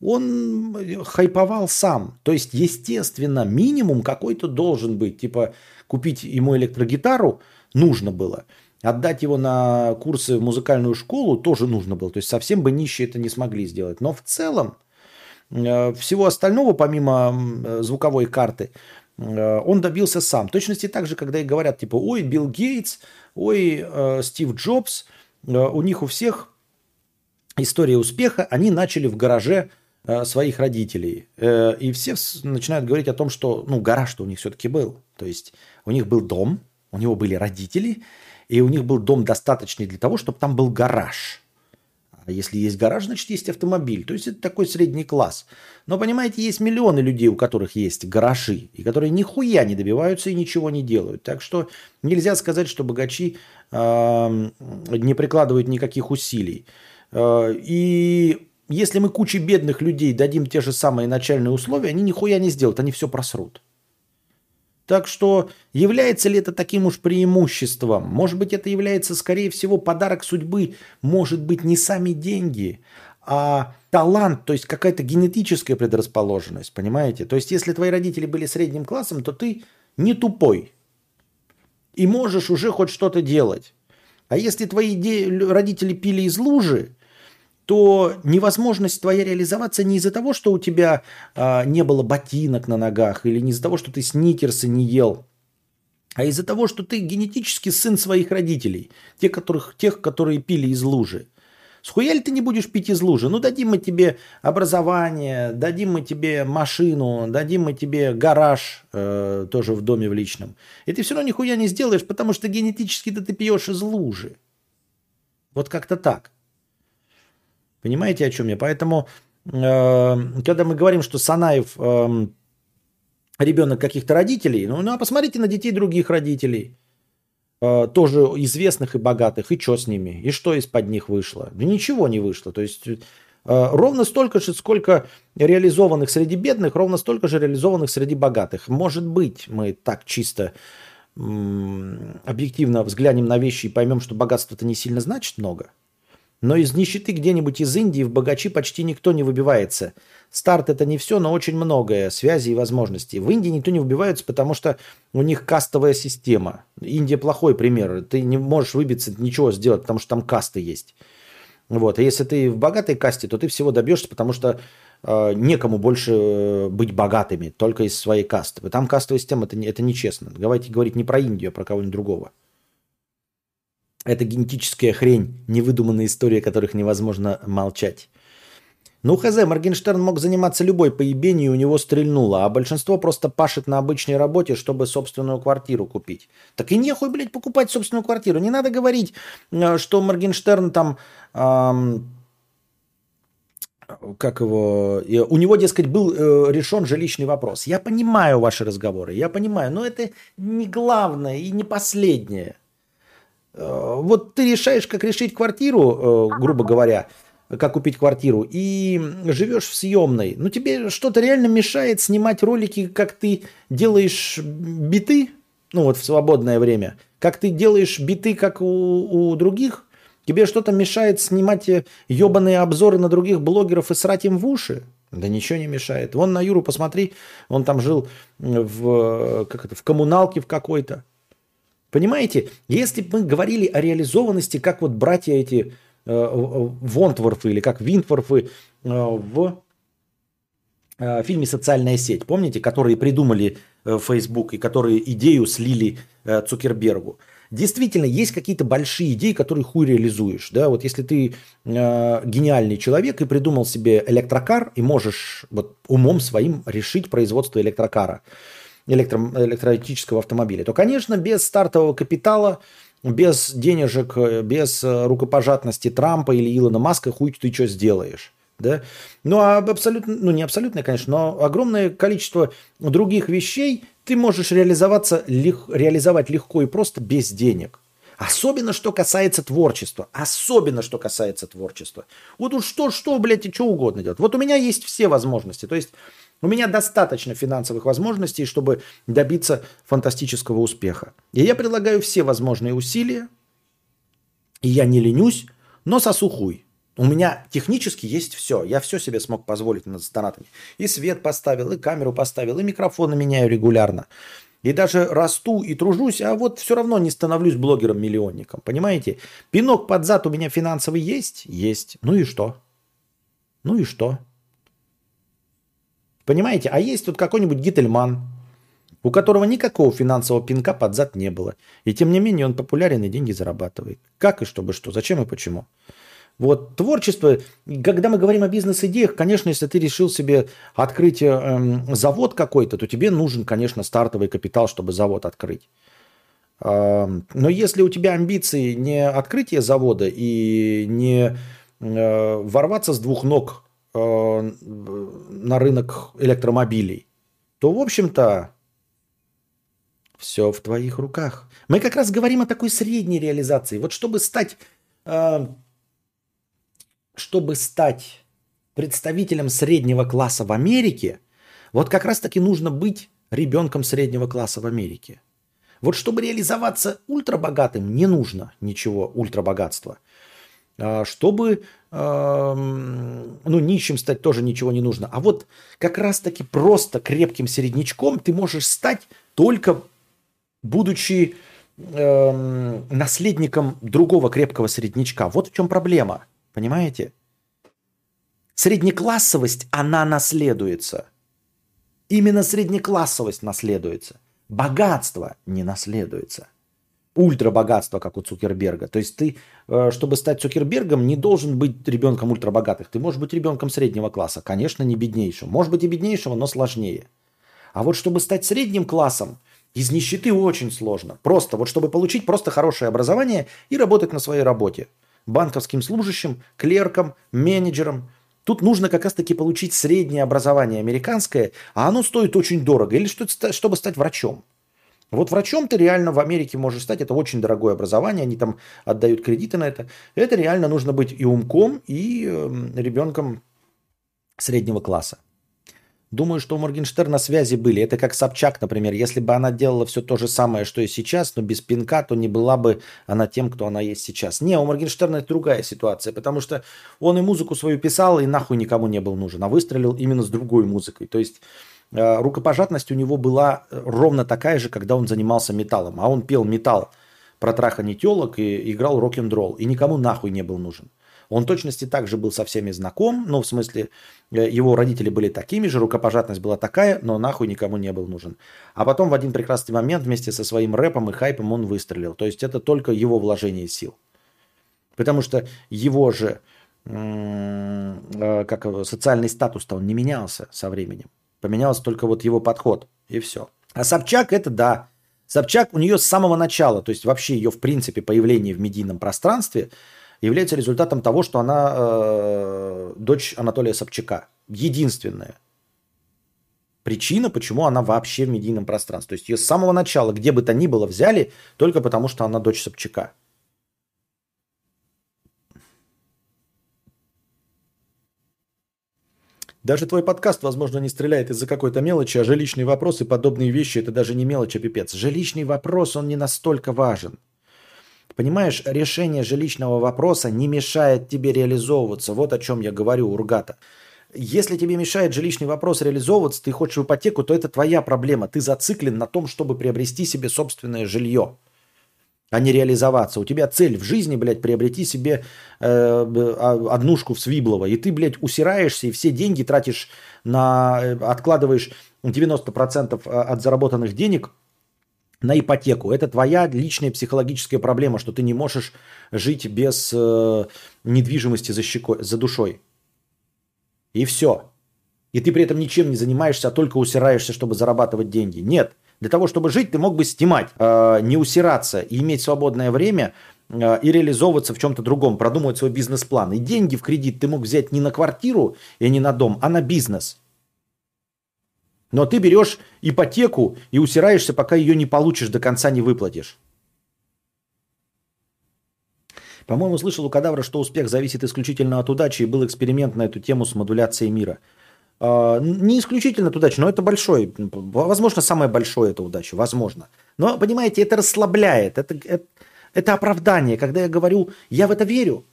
Он хайповал сам. То есть, естественно, минимум какой-то должен быть. Типа, купить ему электрогитару нужно было – Отдать его на курсы в музыкальную школу тоже нужно было. То есть совсем бы нищие это не смогли сделать. Но в целом э, всего остального, помимо звуковой карты, э, он добился сам. В точности так же, когда и говорят, типа, ой, Билл Гейтс, ой, э, Стив Джобс, у них у всех история успеха, они начали в гараже своих родителей. И все начинают говорить о том, что, ну, гараж-то у них все-таки был. То есть у них был дом, у него были родители, и у них был дом достаточный для того, чтобы там был гараж. А если есть гараж, значит есть автомобиль. То есть это такой средний класс. Но понимаете, есть миллионы людей, у которых есть гаражи, и которые нихуя не добиваются и ничего не делают. Так что нельзя сказать, что богачи э, не прикладывают никаких усилий. Э, и если мы куче бедных людей дадим те же самые начальные условия, они нихуя не сделают, они все просрут. Так что является ли это таким уж преимуществом? Может быть, это является, скорее всего, подарок судьбы. Может быть, не сами деньги, а талант, то есть какая-то генетическая предрасположенность, понимаете? То есть если твои родители были средним классом, то ты не тупой. И можешь уже хоть что-то делать. А если твои родители пили из лужи, то невозможность твоя реализоваться не из-за того, что у тебя а, не было ботинок на ногах, или не из-за того, что ты сникерсы не ел, а из-за того, что ты генетически сын своих родителей, тех, которых, тех которые пили из лужи. Схуя ли ты не будешь пить из лужи? Ну, дадим мы тебе образование, дадим мы тебе машину, дадим мы тебе гараж э, тоже в доме в личном. И ты все равно нихуя не сделаешь, потому что генетически-то ты пьешь из лужи. Вот как-то так. Понимаете, о чем я? Поэтому, э, когда мы говорим, что Санаев э, ребенок каких-то родителей, ну, ну, а посмотрите на детей других родителей, э, тоже известных и богатых, и что с ними, и что из-под них вышло? Да ничего не вышло. То есть э, ровно столько же, сколько реализованных среди бедных, ровно столько же реализованных среди богатых. Может быть, мы так чисто объективно взглянем на вещи и поймем, что богатство-то не сильно значит много. Но из нищеты где-нибудь из Индии в богачи почти никто не выбивается. Старт это не все, но очень многое, связи и возможности. В Индии никто не выбивается, потому что у них кастовая система. Индия плохой пример. Ты не можешь выбиться, ничего сделать, потому что там касты есть. Вот. А если ты в богатой касте, то ты всего добьешься, потому что э, некому больше э, быть богатыми, только из своей касты. Там кастовая система, это, это нечестно. Давайте говорить не про Индию, а про кого-нибудь другого. Это генетическая хрень, невыдуманные истории, о которых невозможно молчать. Ну, хз, Моргенштерн мог заниматься любой поебенью, и у него стрельнуло, а большинство просто пашет на обычной работе, чтобы собственную квартиру купить. Так и нехуй, блядь, покупать собственную квартиру. Не надо говорить, э, что Моргенштерн там... ам, как его... э, У него, дескать, был э, решен жилищный вопрос. Я понимаю ваши разговоры, я понимаю, но это не главное и не последнее. Э, Вот ты решаешь, как решить квартиру, э, грубо говоря, как купить квартиру, и живешь в съемной. Ну, тебе что-то реально мешает снимать ролики, как ты делаешь биты, ну, вот в свободное время, как ты делаешь биты, как у, у других, тебе что-то мешает снимать ебаные обзоры на других блогеров и срать им в уши? Да ничего не мешает. Вон на Юру посмотри, он там жил в, как это, в коммуналке в какой-то. Понимаете, если бы мы говорили о реализованности, как вот братья эти э, Вонтворфы или как Винтворфы э, в э, фильме «Социальная сеть», помните, которые придумали э, Facebook и которые идею слили э, Цукербергу. Действительно, есть какие-то большие идеи, которые хуй реализуешь. Да? Вот если ты э, гениальный человек и придумал себе электрокар и можешь вот умом своим решить производство электрокара, электро, электроэлектрического автомобиля, то, конечно, без стартового капитала, без денежек, э, без э, рукопожатности Трампа или Илона Маска хуй ты что сделаешь. Да? Ну, а абсолютно, ну не абсолютное, конечно, но огромное количество других вещей ты можешь реализоваться, лег- реализовать легко и просто без денег. Особенно, что касается творчества. Особенно, что касается творчества. Вот уж что, что, блядь, и что угодно делать. Вот у меня есть все возможности. То есть у меня достаточно финансовых возможностей, чтобы добиться фантастического успеха. И я прилагаю все возможные усилия, и я не ленюсь, но сосу хуй. У меня технически есть все. Я все себе смог позволить с донатами. И свет поставил, и камеру поставил, и микрофоны меняю регулярно. И даже расту и тружусь, а вот все равно не становлюсь блогером-миллионником. Понимаете? Пинок под зад у меня финансовый есть? Есть. Ну и что? Ну и что? Понимаете? А есть тут какой-нибудь Гительман, у которого никакого финансового пинка под зад не было. И тем не менее он популярен и деньги зарабатывает. Как и чтобы что, зачем и почему. Вот творчество, когда мы говорим о бизнес-идеях, конечно, если ты решил себе открыть эм, завод какой-то, то тебе нужен, конечно, стартовый капитал, чтобы завод открыть. Эм, но если у тебя амбиции не открытие завода и не э, ворваться с двух ног на рынок электромобилей, то, в общем-то, все в твоих руках. Мы как раз говорим о такой средней реализации. Вот чтобы стать, э, чтобы стать представителем среднего класса в Америке, вот как раз-таки нужно быть ребенком среднего класса в Америке. Вот чтобы реализоваться ультрабогатым, не нужно ничего ультрабогатства. А, Чтобы ну, нищим стать тоже ничего не нужно. А вот как раз-таки просто крепким середнячком ты можешь стать только будучи эм, наследником другого крепкого середнячка. Вот в чем проблема. Понимаете? Среднеклассовость, она наследуется. Именно среднеклассовость наследуется. Богатство не наследуется. Ультрабогатство, как у Цукерберга. То есть ты, э, чтобы стать Цукербергом, не должен быть ребенком ультрабогатых. Ты можешь быть ребенком среднего класса. Конечно, не беднейшим. Может быть и беднейшего, но сложнее. А вот чтобы стать средним классом, из нищеты очень сложно. Просто, вот чтобы получить просто хорошее образование и работать на своей работе. Банковским служащим, клерком, менеджером. Тут нужно как раз-таки получить среднее образование американское, а оно стоит очень дорого. Или что, чтобы стать врачом. Вот врачом ты реально в Америке можешь стать. Это очень дорогое образование. Они там отдают кредиты на это. Это реально нужно быть и умком, и э, ребенком среднего класса. Думаю, что у Моргенштерна связи были. Это как Собчак, например. Если бы она делала все то же самое, что и сейчас, но без пинка, то не была бы она тем, кто она есть сейчас. Не, у Моргенштерна это другая ситуация, потому что он и музыку свою писал, и нахуй никому не был нужен, а выстрелил именно с другой музыкой. То есть рукопожатность у него была ровно такая же, когда он занимался металлом. А он пел металл про трахание телок и играл рок-н-ролл. И никому нахуй не был нужен. Он точности также был со всеми знаком, ну, в смысле, э, его родители были такими же, рукопожатность была такая, но нахуй никому не был нужен. А потом в один прекрасный момент вместе со своим рэпом и хайпом он выстрелил. То есть это только его вложение сил. Потому что его же э, как социальный статус-то он не менялся со временем. Поменялся только вот его подход, и все. А Собчак это да. Собчак у нее с самого начала, то есть вообще ее в принципе появление в медийном пространстве – является результатом того, что она э, дочь Анатолия Собчака. Единственная причина, почему она вообще в медийном пространстве. То есть ее с самого начала, где бы то ни было, взяли только потому, что она дочь Собчака. Даже твой подкаст, возможно, не стреляет из-за какой-то мелочи, а жилищный вопрос и подобные вещи – это даже не мелочь, а пипец. Жилищный вопрос, он не настолько важен. Понимаешь, решение жилищного вопроса не мешает тебе реализовываться. Вот о чем я говорю, Ургата. Если тебе мешает жилищный вопрос реализовываться, ты хочешь в ипотеку, то это твоя проблема. Ты зациклен на том, чтобы приобрести себе собственное жилье, а не реализоваться. У тебя цель в жизни, блядь, приобрети себе э, а, однушку в Свиблово. И ты, блядь, усираешься и все деньги тратишь на... Э, откладываешь 90% э, от заработанных денег – на ипотеку. Это твоя личная психологическая проблема, что ты не можешь жить без э, недвижимости за, щекой, за душой. И все. И ты при этом ничем не занимаешься, а только усираешься, чтобы зарабатывать деньги. Нет. Для того, чтобы жить, ты мог бы снимать, э, не усираться и иметь свободное время э, и реализовываться в чем-то другом, продумывать свой бизнес-план. И деньги в кредит ты мог взять не на квартиру и не на дом, а на бизнес – но ты берешь ипотеку и усираешься, пока ее не получишь, до конца не выплатишь. По-моему, слышал у кадавра, что успех зависит исключительно от удачи, и был эксперимент на эту тему с модуляцией мира. А, не исключительно от удачи, но это большой, возможно, самое большое это удача, возможно. Но, понимаете, это расслабляет, это, это, это оправдание. Когда я говорю, я в это верю,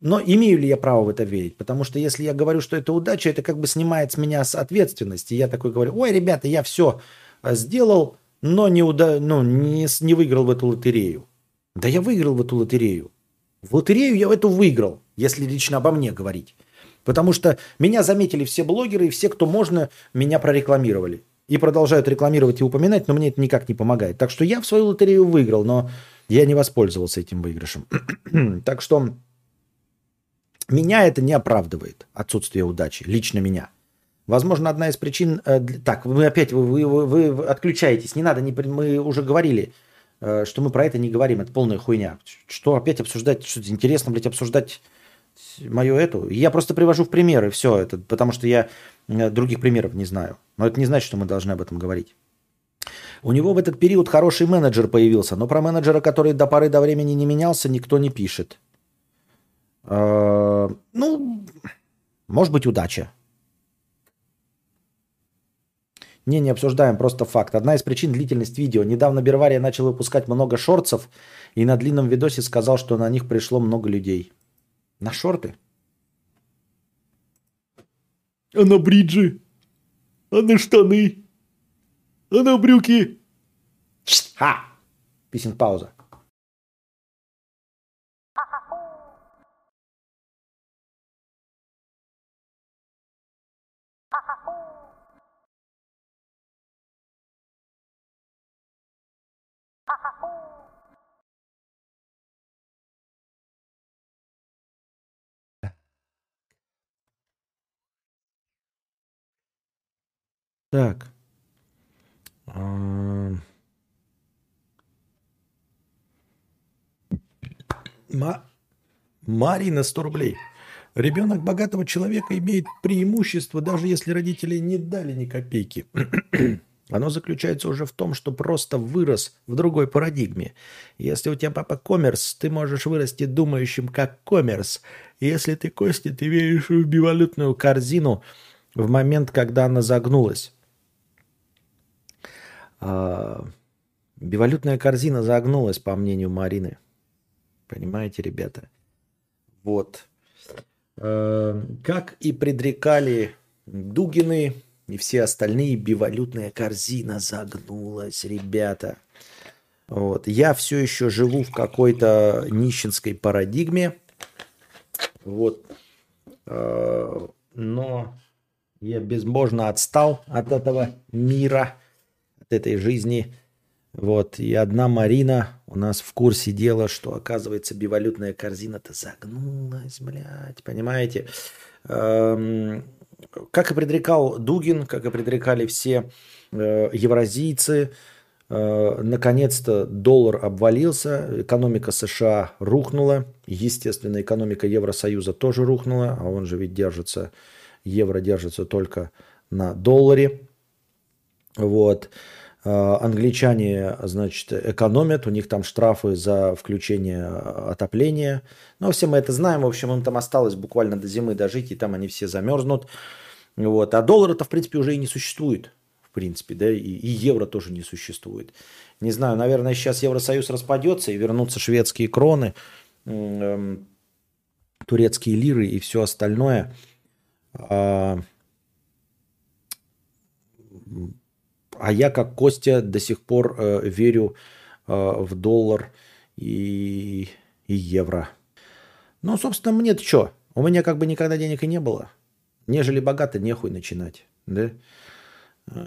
но имею ли я право в это верить? Потому что если я говорю, что это удача, это как бы снимает с меня с ответственности. Я такой говорю, ой, ребята, я все э, сделал, но не, уда... ну, не, не выиграл в эту лотерею. Да я выиграл в эту лотерею. В лотерею я в эту выиграл, если лично обо мне говорить. Потому что меня заметили все блогеры и все, кто можно, меня прорекламировали. И продолжают рекламировать и упоминать, но мне это никак не помогает. Так что я в свою лотерею выиграл, но я не воспользовался этим выигрышем. так что меня это не оправдывает, отсутствие удачи, лично меня. Возможно, одна из причин... Э, так, вы опять вы, вы, вы, отключаетесь, не надо, не, мы уже говорили, э, что мы про это не говорим, это полная хуйня. Что опять обсуждать, что интересно, блядь, обсуждать мою эту? Я просто привожу в примеры все это, потому что я э, других примеров не знаю. Но это не значит, что мы должны об этом говорить. У него в этот период хороший менеджер появился, но про менеджера, который до поры до времени не менялся, никто не пишет. Э, ну, Может быть, удача. Не, не обсуждаем, просто факт. Одна из причин длительность видео. Недавно Бервария начал выпускать много шортсов и на длинном видосе сказал, что на них пришло много людей. На шорты? А на бриджи? А на штаны? А на брюки? Ха! Писем пауза. Так. Ма- Марина, 100 рублей. Ребенок богатого человека имеет преимущество, даже если родители не дали ни копейки. Оно заключается уже в том, что просто вырос в другой парадигме. Если у тебя папа коммерс, ты можешь вырасти думающим как коммерс. Если ты, Костя, ты веришь в бивалютную корзину в момент, когда она загнулась. А, бивалютная корзина загнулась, по мнению Марины. Понимаете, ребята? Вот. Э, Как и предрекали Дугины и все остальные, бивалютная корзина загнулась, ребята. Вот. Я все еще живу в какой-то нищенской парадигме. Вот. Э, Но я безбожно отстал от этого мира, от этой жизни. Вот. И одна Марина у нас в курсе дела, что, оказывается, бивалютная корзина-то загнулась, блядь, понимаете? Эм, Как и предрекал Дугин, как и предрекали все э, евразийцы, э, наконец-то доллар обвалился, экономика США рухнула, естественно, экономика Евросоюза тоже рухнула, а он же ведь держится, евро держится только на долларе. Вот. А, Англичане, значит, экономят, у них там штрафы за включение отопления. Ну, все мы это знаем, в общем, им там осталось буквально до зимы дожить, и там они все замерзнут. Вот. А доллара-то, в принципе, уже и не существует, в принципе, да, и, и евро тоже не существует. Не знаю, наверное, сейчас Евросоюз распадется, и вернутся шведские кроны, м, турецкие лиры и все остальное. А, я, как Костя, до сих пор э, верю э, в доллар и, и евро. Ну, собственно, мне-то что? У меня как бы никогда денег и не было. Нежели богато, нехуй начинать. Да? Э,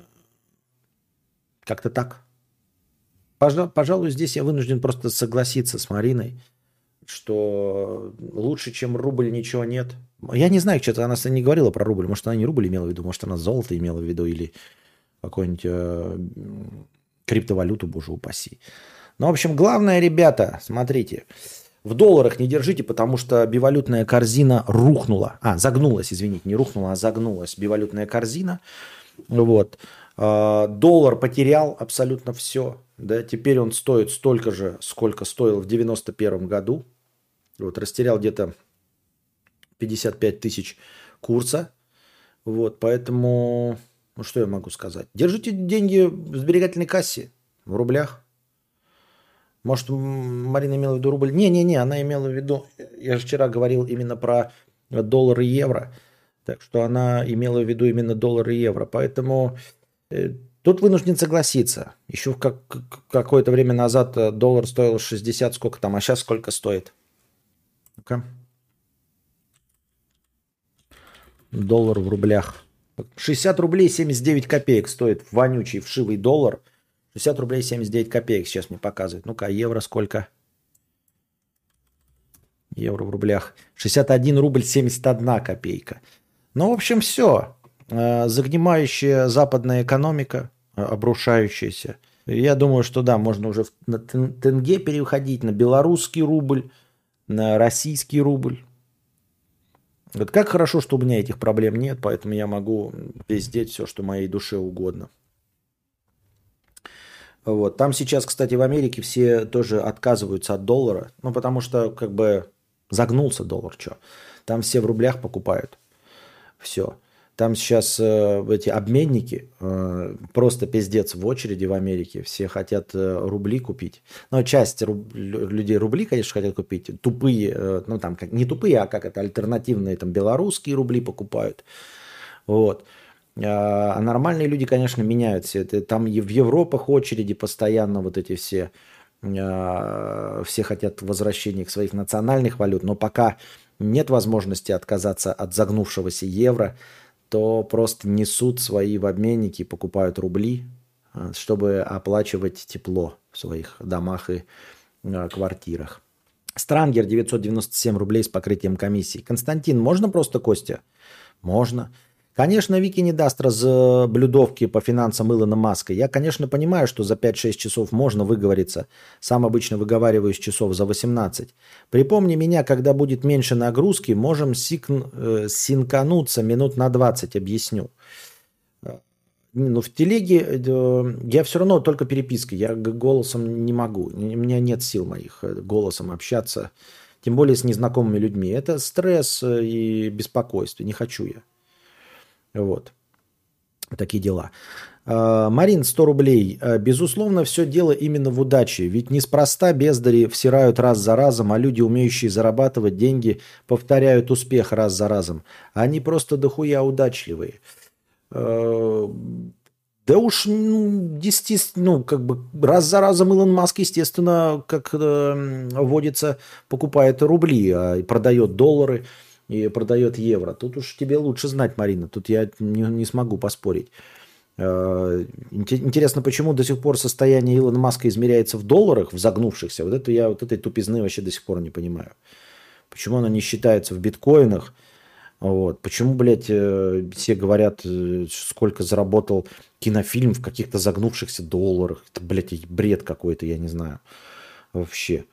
Как-то так. Пожа- Пожалуй, здесь я вынужден просто согласиться с Мариной, что лучше, чем рубль, ничего нет. Я не знаю, что-то она не говорила про рубль. Может, она не рубль имела в виду, может, она золото имела в виду или какую-нибудь э, криптовалюту, боже упаси. Ну, в общем, главное, ребята, смотрите, в долларах не держите, потому что бивалютная корзина рухнула. А, загнулась, извините, не рухнула, а загнулась бивалютная корзина. Вот. А, Доллар потерял абсолютно все. Да? Теперь он стоит столько же, сколько стоил в 91 году. Вот, растерял где-то 55 тысяч курса. Вот, поэтому ну, что я могу сказать? Держите деньги в сберегательной кассе, в рублях. Может, Марина имела в виду рубль? Не-не-не, она имела в виду... Я же вчера говорил именно про доллар и евро. Так что она имела в виду именно доллар и евро. Поэтому э, тут вынужден согласиться. Еще как, как- какое-то время назад э, доллар стоил 60, сколько там, а сейчас сколько стоит? Ну-ка. Доллар в рублях. 60 рублей 79 копеек стоит вонючий вшивый доллар. 60 рублей 79 копеек сейчас мне показывает. Ну-ка, евро сколько? Евро в рублях. 61 рубль 71 копейка. Ну, в общем, все. Загнимающая западная экономика, э, обрушающаяся. Я думаю, что да, можно уже на тен- тенге переходить, на белорусский рубль, на российский рубль. Вот как хорошо, что у меня этих проблем нет, поэтому я могу пиздеть все, что моей душе угодно. Вот. Там сейчас, кстати, в Америке все тоже отказываются от доллара, ну, потому что как бы загнулся доллар, что. Там все в рублях покупают. Все. Там сейчас э, эти обменники, э, просто пиздец в очереди в Америке. Все хотят э, рубли купить. Ну, часть руб- лю- людей рубли, конечно, хотят купить. Тупые, э, ну там как, не тупые, а как это, альтернативные там белорусские рубли покупают. Вот. А а нормальные люди, конечно, меняют все это. Там и в Европах очереди постоянно вот эти все, а, все хотят возвращения к своих национальных валют, но пока нет возможности отказаться от загнувшегося евро, то просто несут свои в обменники, покупают рубли, а, чтобы оплачивать тепло в своих домах и а, квартирах. Странгер 997 рублей с покрытием комиссии. Константин, можно просто Костя? Можно. Конечно, Вики не даст разблюдовки по финансам Илона Маска. Я, конечно, понимаю, что за 5-6 часов можно выговориться. Сам обычно выговариваюсь часов за 18. Припомни меня, когда будет меньше нагрузки, можем сикн- э, синкануться минут на 20, объясню. Э, Ну, в телеге э, я все равно только перепиской. Я голосом не могу. У меня нет сил моих э, голосом общаться. Тем более с незнакомыми людьми. Это стресс э, и беспокойство. Не хочу я. Вот. Такие дела. А, Марин, 100 рублей. А, Безусловно, все дело именно в удаче. Ведь неспроста бездари всирают раз за разом, а люди, умеющие зарабатывать деньги, повторяют успех раз за разом. Они просто дохуя удачливые. А, Да уж, ну, ну, как бы раз за разом Илон Маск, естественно, как э, водится, покупает рубли, а продает доллары и продает евро. Тут уж тебе лучше знать, Марина. Тут я не, не смогу поспорить. Э, инте- Интересно, почему до сих пор состояние Илона Маска измеряется в долларах, в загнувшихся? Вот это я вот этой тупизны вообще до сих пор не понимаю. Почему она не считается в биткоинах? Вот. Почему, блядь, э, все говорят, э, сколько заработал кинофильм в каких-то загнувшихся долларах? Это, блядь, бред какой-то, я не знаю. Вообще.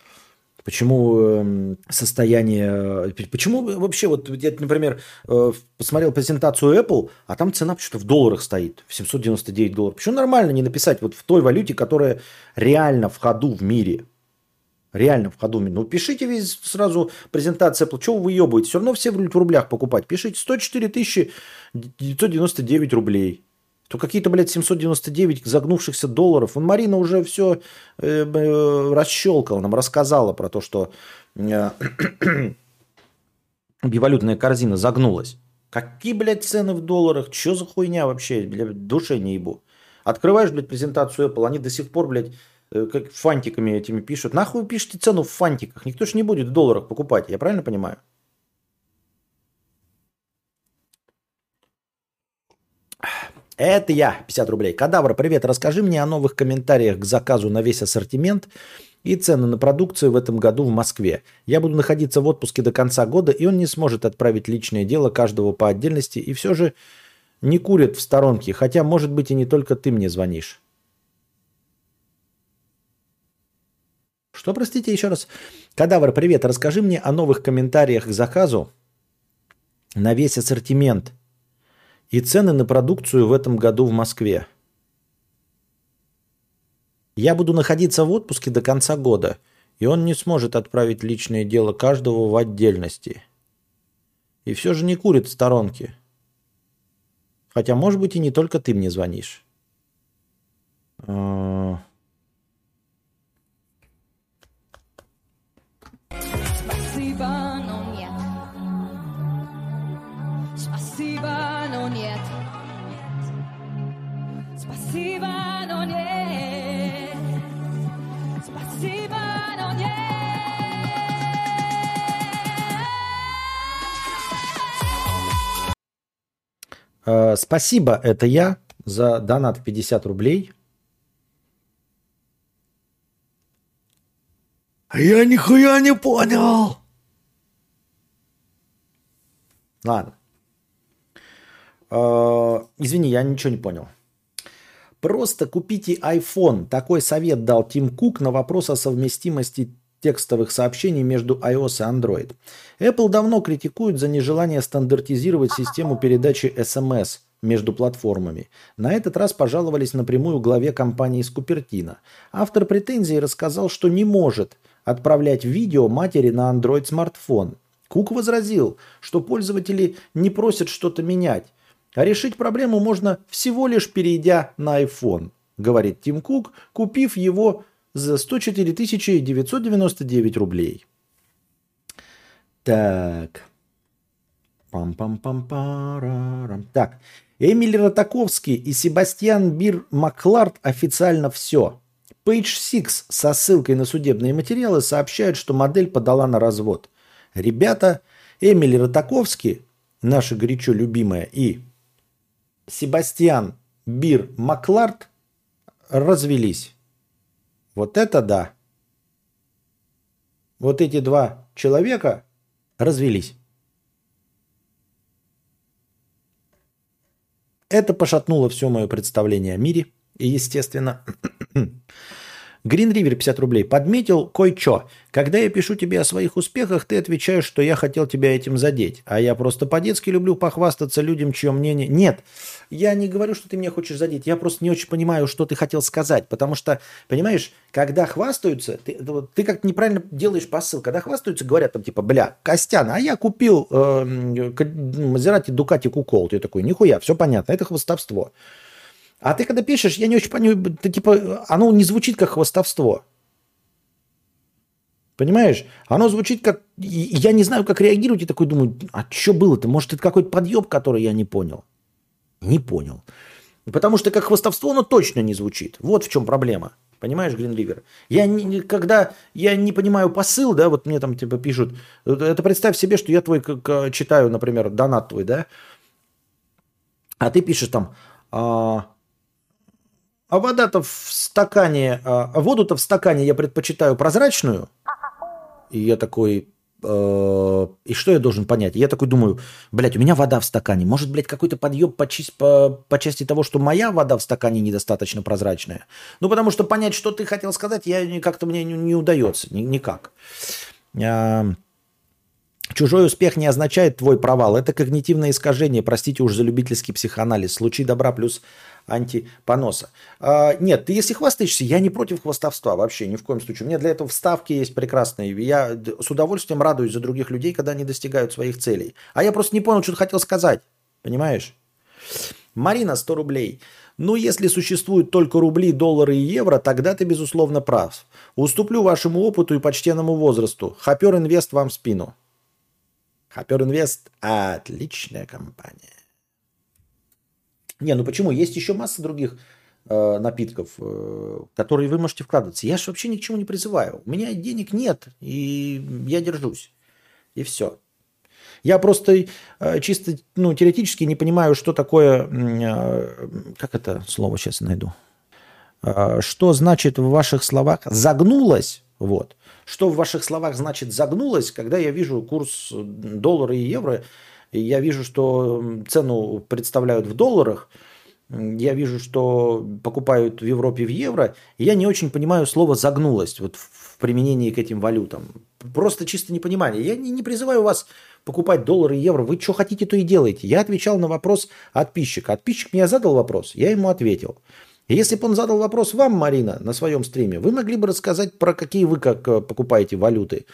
Почему эм, состояние... э, Почему вообще, вот я, например, э, посмотрел презентацию Apple, а там цена что-то в долларах стоит, в 799 долларов. Почему нормально не написать вот в той валюте, которая реально в ходу в мире? Реально в ходу. Ну, пишите весь сразу презентация Apple. Чего вы выебываете? Все равно все в рублях покупать. Пишите 104 тысячи 999 рублей. То какие-то, блядь, 799 загнувшихся долларов. Вон Марина уже все э, э, расщелкала, нам рассказала про то, что э, бивалютная корзина загнулась. Какие, блядь, цены в долларах? Че за хуйня вообще? Бля, душе не ебу. Открываешь, блядь, презентацию Apple, они до сих пор, блядь, э, как фантиками этими пишут. Нахуй вы пишете цену в фантиках? Никто ж не будет в долларах покупать, я правильно понимаю? Это я, 50 рублей. Кадавр, привет. Расскажи мне о новых комментариях к заказу на весь ассортимент и цены на продукцию в этом году в Москве. Я буду находиться в отпуске до конца года, и он не сможет отправить личное дело каждого по отдельности, и все же не курит в сторонке, хотя, может быть, и не только ты мне звонишь. Что, простите, еще раз? Кадавр, привет. Расскажи мне о новых комментариях к заказу на весь ассортимент и цены на продукцию в этом году в Москве. Я буду находиться в отпуске до конца года, и он не сможет отправить личное дело каждого в отдельности. И все же не курит в сторонке. Хотя, может быть, и не только ты мне звонишь. Но нет. Спасибо, но нет. Спасибо, но нет. э, Спасибо, это я за донат в 50 рублей. Я нихуя не понял. Ладно. Э, Извини, я ничего не понял. Просто купите iPhone. Такой совет дал Тим Кук на вопрос о совместимости текстовых сообщений между iOS и Android. Apple давно критикует за нежелание стандартизировать систему передачи SMS между платформами. На этот раз пожаловались напрямую главе компании из. Автор претензий рассказал, что не может отправлять видео матери на Android смартфон. Кук возразил, что пользователи не просят что-то менять, а решить проблему можно всего лишь перейдя на iPhone, говорит Тим Кук, купив его за 104 999 рублей. Так. Пам-пам-пам-парарам. Так. Эмиль Ротаковский и Себастьян Бир Маклард официально все. Page 6 со ссылкой на судебные материалы сообщают, что модель подала на развод. Ребята, Эмиль Ротаковский, наша горячо любимая, и Себастьян Бир Маклард развелись. Вот это да. Вот эти два человека развелись. Это пошатнуло все мое представление о мире. И, естественно, River 50 рублей. Подметил кое-что. Когда я пишу тебе о своих успехах, ты отвечаешь, что я хотел тебя этим задеть. А я просто по-детски люблю похвастаться людям, чье мнение... Нет, я не говорю, что ты меня хочешь задеть. Я просто не очень понимаю, что ты хотел сказать. Потому что, понимаешь, когда хвастаются, ты, ты как-то неправильно делаешь посыл. Когда хвастаются, говорят там типа, бля, Костян, а я купил э, Мазерати Дукати Кукол. Ты такой, нихуя, все понятно, это хвастовство. А ты когда пишешь, я не очень понимаю, ты, типа, оно не звучит как хвастовство. Понимаешь? Оно звучит как... Я не знаю, как реагировать, и такой думаю, а что было-то? Может, это какой-то подъеб, который я не понял? Не понял. Потому что как хвастовство оно точно не звучит. Вот в чем проблема. Понимаешь, Гринливер? Я не, когда я не понимаю посыл, да, вот мне там типа пишут, это представь себе, что я твой как, читаю, например, донат твой, да, а ты пишешь там, а, а вода-то в стакане, а воду-то в стакане я предпочитаю прозрачную. И я такой, э, и что я должен понять? Я такой думаю, блядь, у меня вода в стакане. Может, блядь, какой-то подъеб по, по, по части того, что моя вода в стакане недостаточно прозрачная. Ну, потому что понять, что ты хотел сказать, я как-то мне не, не удается, ни, никак. А, Чужой успех не означает твой провал. Это когнитивное искажение. Простите уж за любительский психоанализ. Случай добра плюс антипоноса. А, нет, ты если хвастаешься, я не против хвастовства вообще, ни в коем случае. У меня для этого вставки есть прекрасные. Я с удовольствием радуюсь за других людей, когда они достигают своих целей. А я просто не понял, что ты хотел сказать. Понимаешь? Марина, 100 рублей. Ну, если существуют только рубли, доллары и евро, тогда ты, безусловно, прав. Уступлю вашему опыту и почтенному возрасту. Хопер Инвест вам в спину. Хопер Инвест – отличная компания. Не, ну почему? Есть еще масса других э, напитков, э, которые вы можете вкладываться. Я же вообще ни к чему не призываю. У меня денег нет, и я держусь. И все. Я просто э, чисто ну, теоретически не понимаю, что такое... Э, как это слово сейчас найду? Э, что значит в ваших словах «загнулось»? Вот. Что в ваших словах значит «загнулось», когда я вижу курс доллара и евро – я вижу, что цену представляют в долларах, я вижу, что покупают в Европе в евро, я не очень понимаю слово «загнулость» вот в применении к этим валютам. Просто чисто непонимание. Я не, призываю вас покупать доллары и евро. Вы что хотите, то и делаете. Я отвечал на вопрос отписчика. Отписчик мне задал вопрос, я ему ответил. И если бы он задал вопрос вам, Марина, на своем стриме, вы могли бы рассказать, про какие вы как э, покупаете валюты.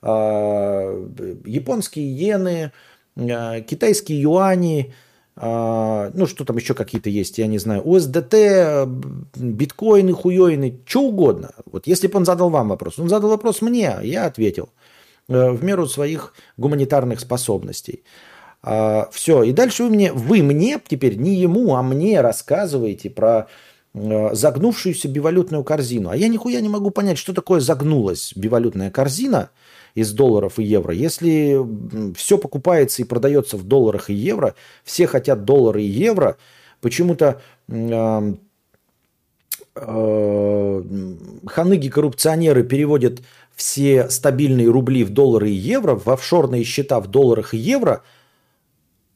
А, японские иены, Э, китайские юани, э, ну что там еще какие-то есть, я не знаю, УСДТ, биткоины, хуёины, что угодно. Вот если бы он задал вам вопрос, он задал вопрос мне, я ответил э, в меру своих гуманитарных способностей. Все, и дальше вы мне, вы мне теперь, не ему, а мне рассказываете про загнувшуюся бивалютную корзину. А я нихуя не могу понять, что такое загнулась бивалютная корзина – из долларов и евро. Если все покупается и продается в долларах и евро, все хотят доллары и евро, почему-то э, э, ханыги-коррупционеры переводят все стабильные рубли в доллары и евро, в офшорные счета в долларах и евро,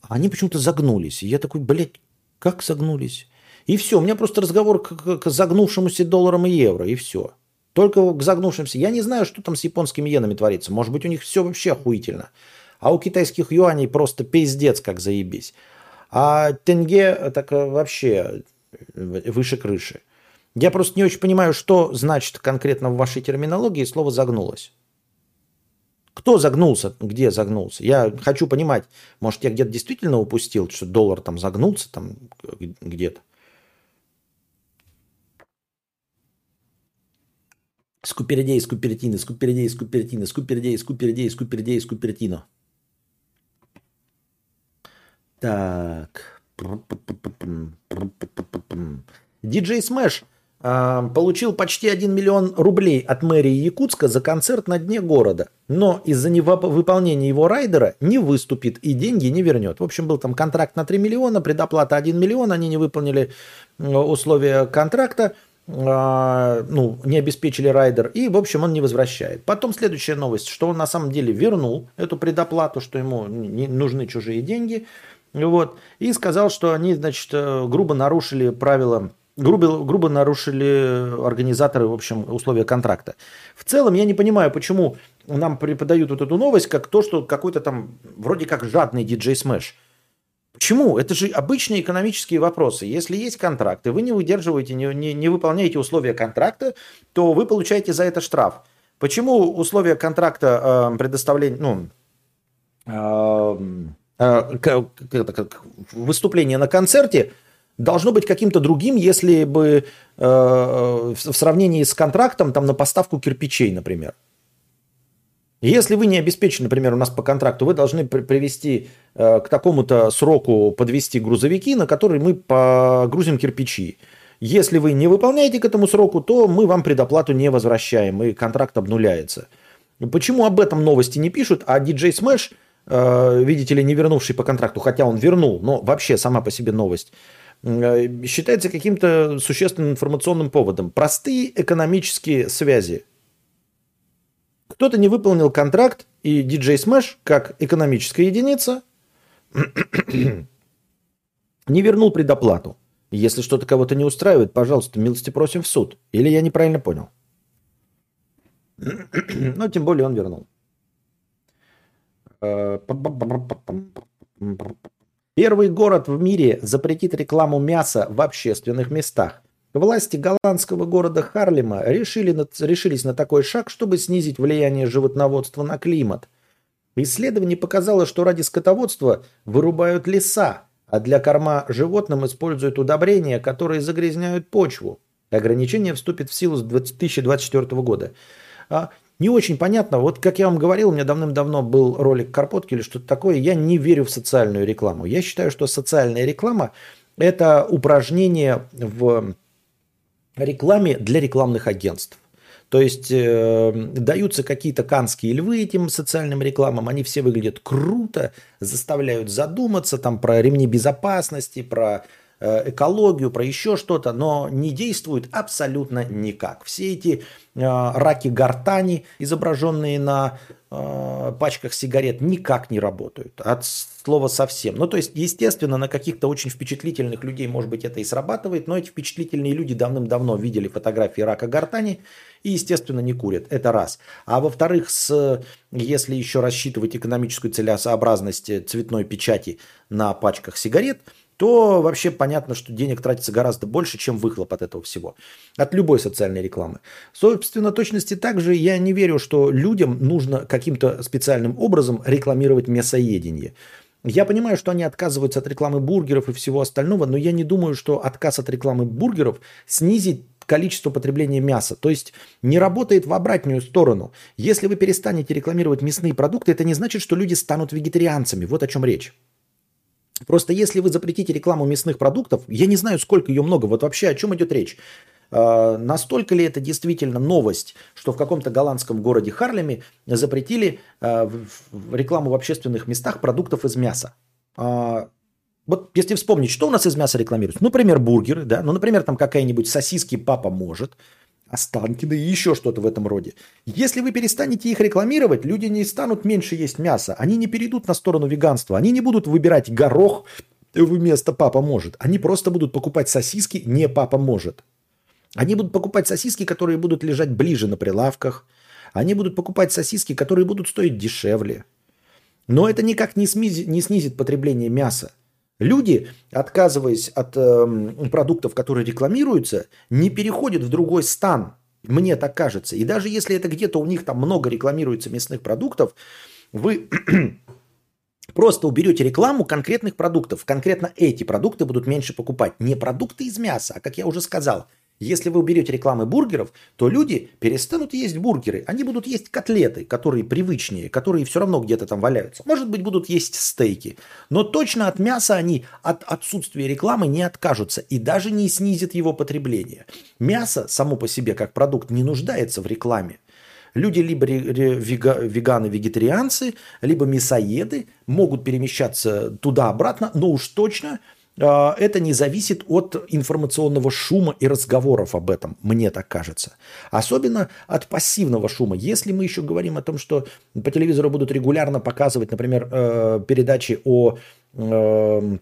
а они почему-то загнулись. И я такой, блядь, как загнулись? И все, у меня просто разговор к, к загнувшемуся долларам и евро, и все. Только к загнувшимся. Я не знаю, что там с японскими иенами творится. Может быть, у них все вообще охуительно. А у китайских юаней просто пиздец как заебись. А тенге так вообще выше крыши. Я просто не очень понимаю, что значит конкретно в вашей терминологии слово «загнулось». Кто загнулся? Где загнулся? Я хочу понимать, может, я где-то действительно упустил, что доллар там загнулся там где-то. Скупердей, скупертины, скупердей, скупертины, скупердей, скупердей, скупердей, скупертино. Так. Диджей Смэш а, получил почти 1 миллион рублей от мэрии Якутска за концерт на дне города. Но из-за невыполнения его райдера не выступит и деньги не вернет. В общем, был там контракт на 3 миллиона, предоплата 1 миллион, они не выполнили э, условия контракта, ну, не обеспечили райдер, и, в общем, он не возвращает. Потом следующая новость, что он на самом деле вернул эту предоплату, что ему не нужны чужие деньги, вот, и сказал, что они, значит, э, грубо нарушили правила грубо, грубо нарушили организаторы, в общем, условия контракта. В целом, я не понимаю, почему нам преподают вот эту новость, как то, что какой-то там вроде как жадный диджей Смэш. Почему? Это же обычные экономические вопросы. Если есть контракт, и вы не выдерживаете, не, не, не выполняете условия контракта, то вы получаете за это штраф. Почему условия контракта э, предоставления, ну, э, э, к- к- это как, выступление на концерте должно быть каким-то другим, если бы э, в сравнении с контрактом там на поставку кирпичей, например. Если вы не обеспечены, например, у нас по контракту, вы должны при- привести э, к такому-то сроку подвести грузовики, на которые мы погрузим кирпичи. Если вы не выполняете к этому сроку, то мы вам предоплату не возвращаем, и контракт обнуляется. Почему об этом новости не пишут, а диджей Smash, э, видите ли, не вернувший по контракту, хотя он вернул, но вообще сама по себе новость, э, считается каким-то существенным информационным поводом. Простые экономические связи. Кто-то не выполнил контракт, и DJ Smash, как экономическая единица, не вернул предоплату. Если что-то кого-то не устраивает, пожалуйста, милости просим в суд. Или я неправильно понял? Но тем более он вернул. Первый город в мире запретит рекламу мяса в общественных местах. Власти голландского города Харлема решили, на- решились на такой шаг, чтобы снизить влияние животноводства на климат. Исследование показало, что ради скотоводства вырубают леса, а для корма животным используют удобрения, которые загрязняют почву. Ограничение вступит в силу с 2024 года. А, не очень понятно. Вот как я вам говорил, у меня давным-давно был ролик Карпотки или что-то такое. Я не верю в социальную рекламу. Я считаю, что социальная реклама – это упражнение в рекламе для рекламных агентств. То есть э, даются какие-то канские львы этим социальным рекламам, они все выглядят круто, заставляют задуматься там про ремни безопасности, про экологию, про еще что-то, но не действуют абсолютно никак. Все эти э, раки гортани, изображенные на э, пачках сигарет, никак не работают. От слова совсем. Ну, то есть, естественно, на каких-то очень впечатлительных людей, может быть, это и срабатывает, но эти впечатлительные люди давным-давно видели фотографии рака гортани и, естественно, не курят. Это раз. А во-вторых, с, если еще рассчитывать экономическую целесообразность цветной печати на пачках сигарет, то вообще понятно, что денег тратится гораздо больше, чем выхлоп от этого всего. От любой социальной рекламы. Собственно, точности также я не верю, что людям нужно каким-то специальным образом рекламировать мясоедение. Я понимаю, что они отказываются от рекламы бургеров и всего остального, но я не думаю, что отказ от рекламы бургеров снизит количество потребления мяса. То есть не работает в обратную сторону. Если вы перестанете рекламировать мясные продукты, это не значит, что люди станут вегетарианцами. Вот о чем речь. Просто если вы запретите рекламу мясных продуктов, я не знаю, сколько ее много, вот вообще о чем идет речь. А, Настолько ли это действительно новость, что в каком-то голландском городе Харлеме запретили а, в- рекламу в общественных местах продуктов из мяса? А, Вот если вспомнить, что у нас из мяса рекламируется? Ну, например, бургеры, да, ну, например, там какая-нибудь сосиски папа может, Останкины и еще что-то в этом роде. Если вы перестанете их рекламировать, люди не станут меньше есть мясо. Они не перейдут на сторону веганства. Они не будут выбирать горох вместо папа может. Они просто будут покупать сосиски не папа может. Они будут покупать сосиски, которые будут лежать ближе на прилавках. Они будут покупать сосиски, которые будут стоить дешевле. Но это никак не, смизи- не снизит потребление мяса. Люди, отказываясь от эм, продуктов, которые рекламируются, не переходят в другой стан. Мне так кажется. И даже если это где-то у них там много рекламируется мясных продуктов, вы просто уберете рекламу конкретных продуктов. Конкретно эти продукты будут меньше покупать. Не продукты из мяса, а, как я уже сказал, если вы уберете рекламы бургеров, то люди перестанут есть бургеры. Они будут есть котлеты, которые привычнее, которые все равно где-то там валяются. Может быть, будут есть стейки. Но точно от мяса они от отсутствия рекламы не откажутся и даже не снизят его потребление. Мясо само по себе как продукт не нуждается в рекламе. Люди либо веганы, вегетарианцы, либо мясоеды могут перемещаться туда-обратно, но уж точно это не зависит от информационного шума и разговоров об этом, мне так кажется. Особенно от пассивного шума. Если мы еще говорим о том, что по телевизору будут регулярно показывать, например, э, передачи о э,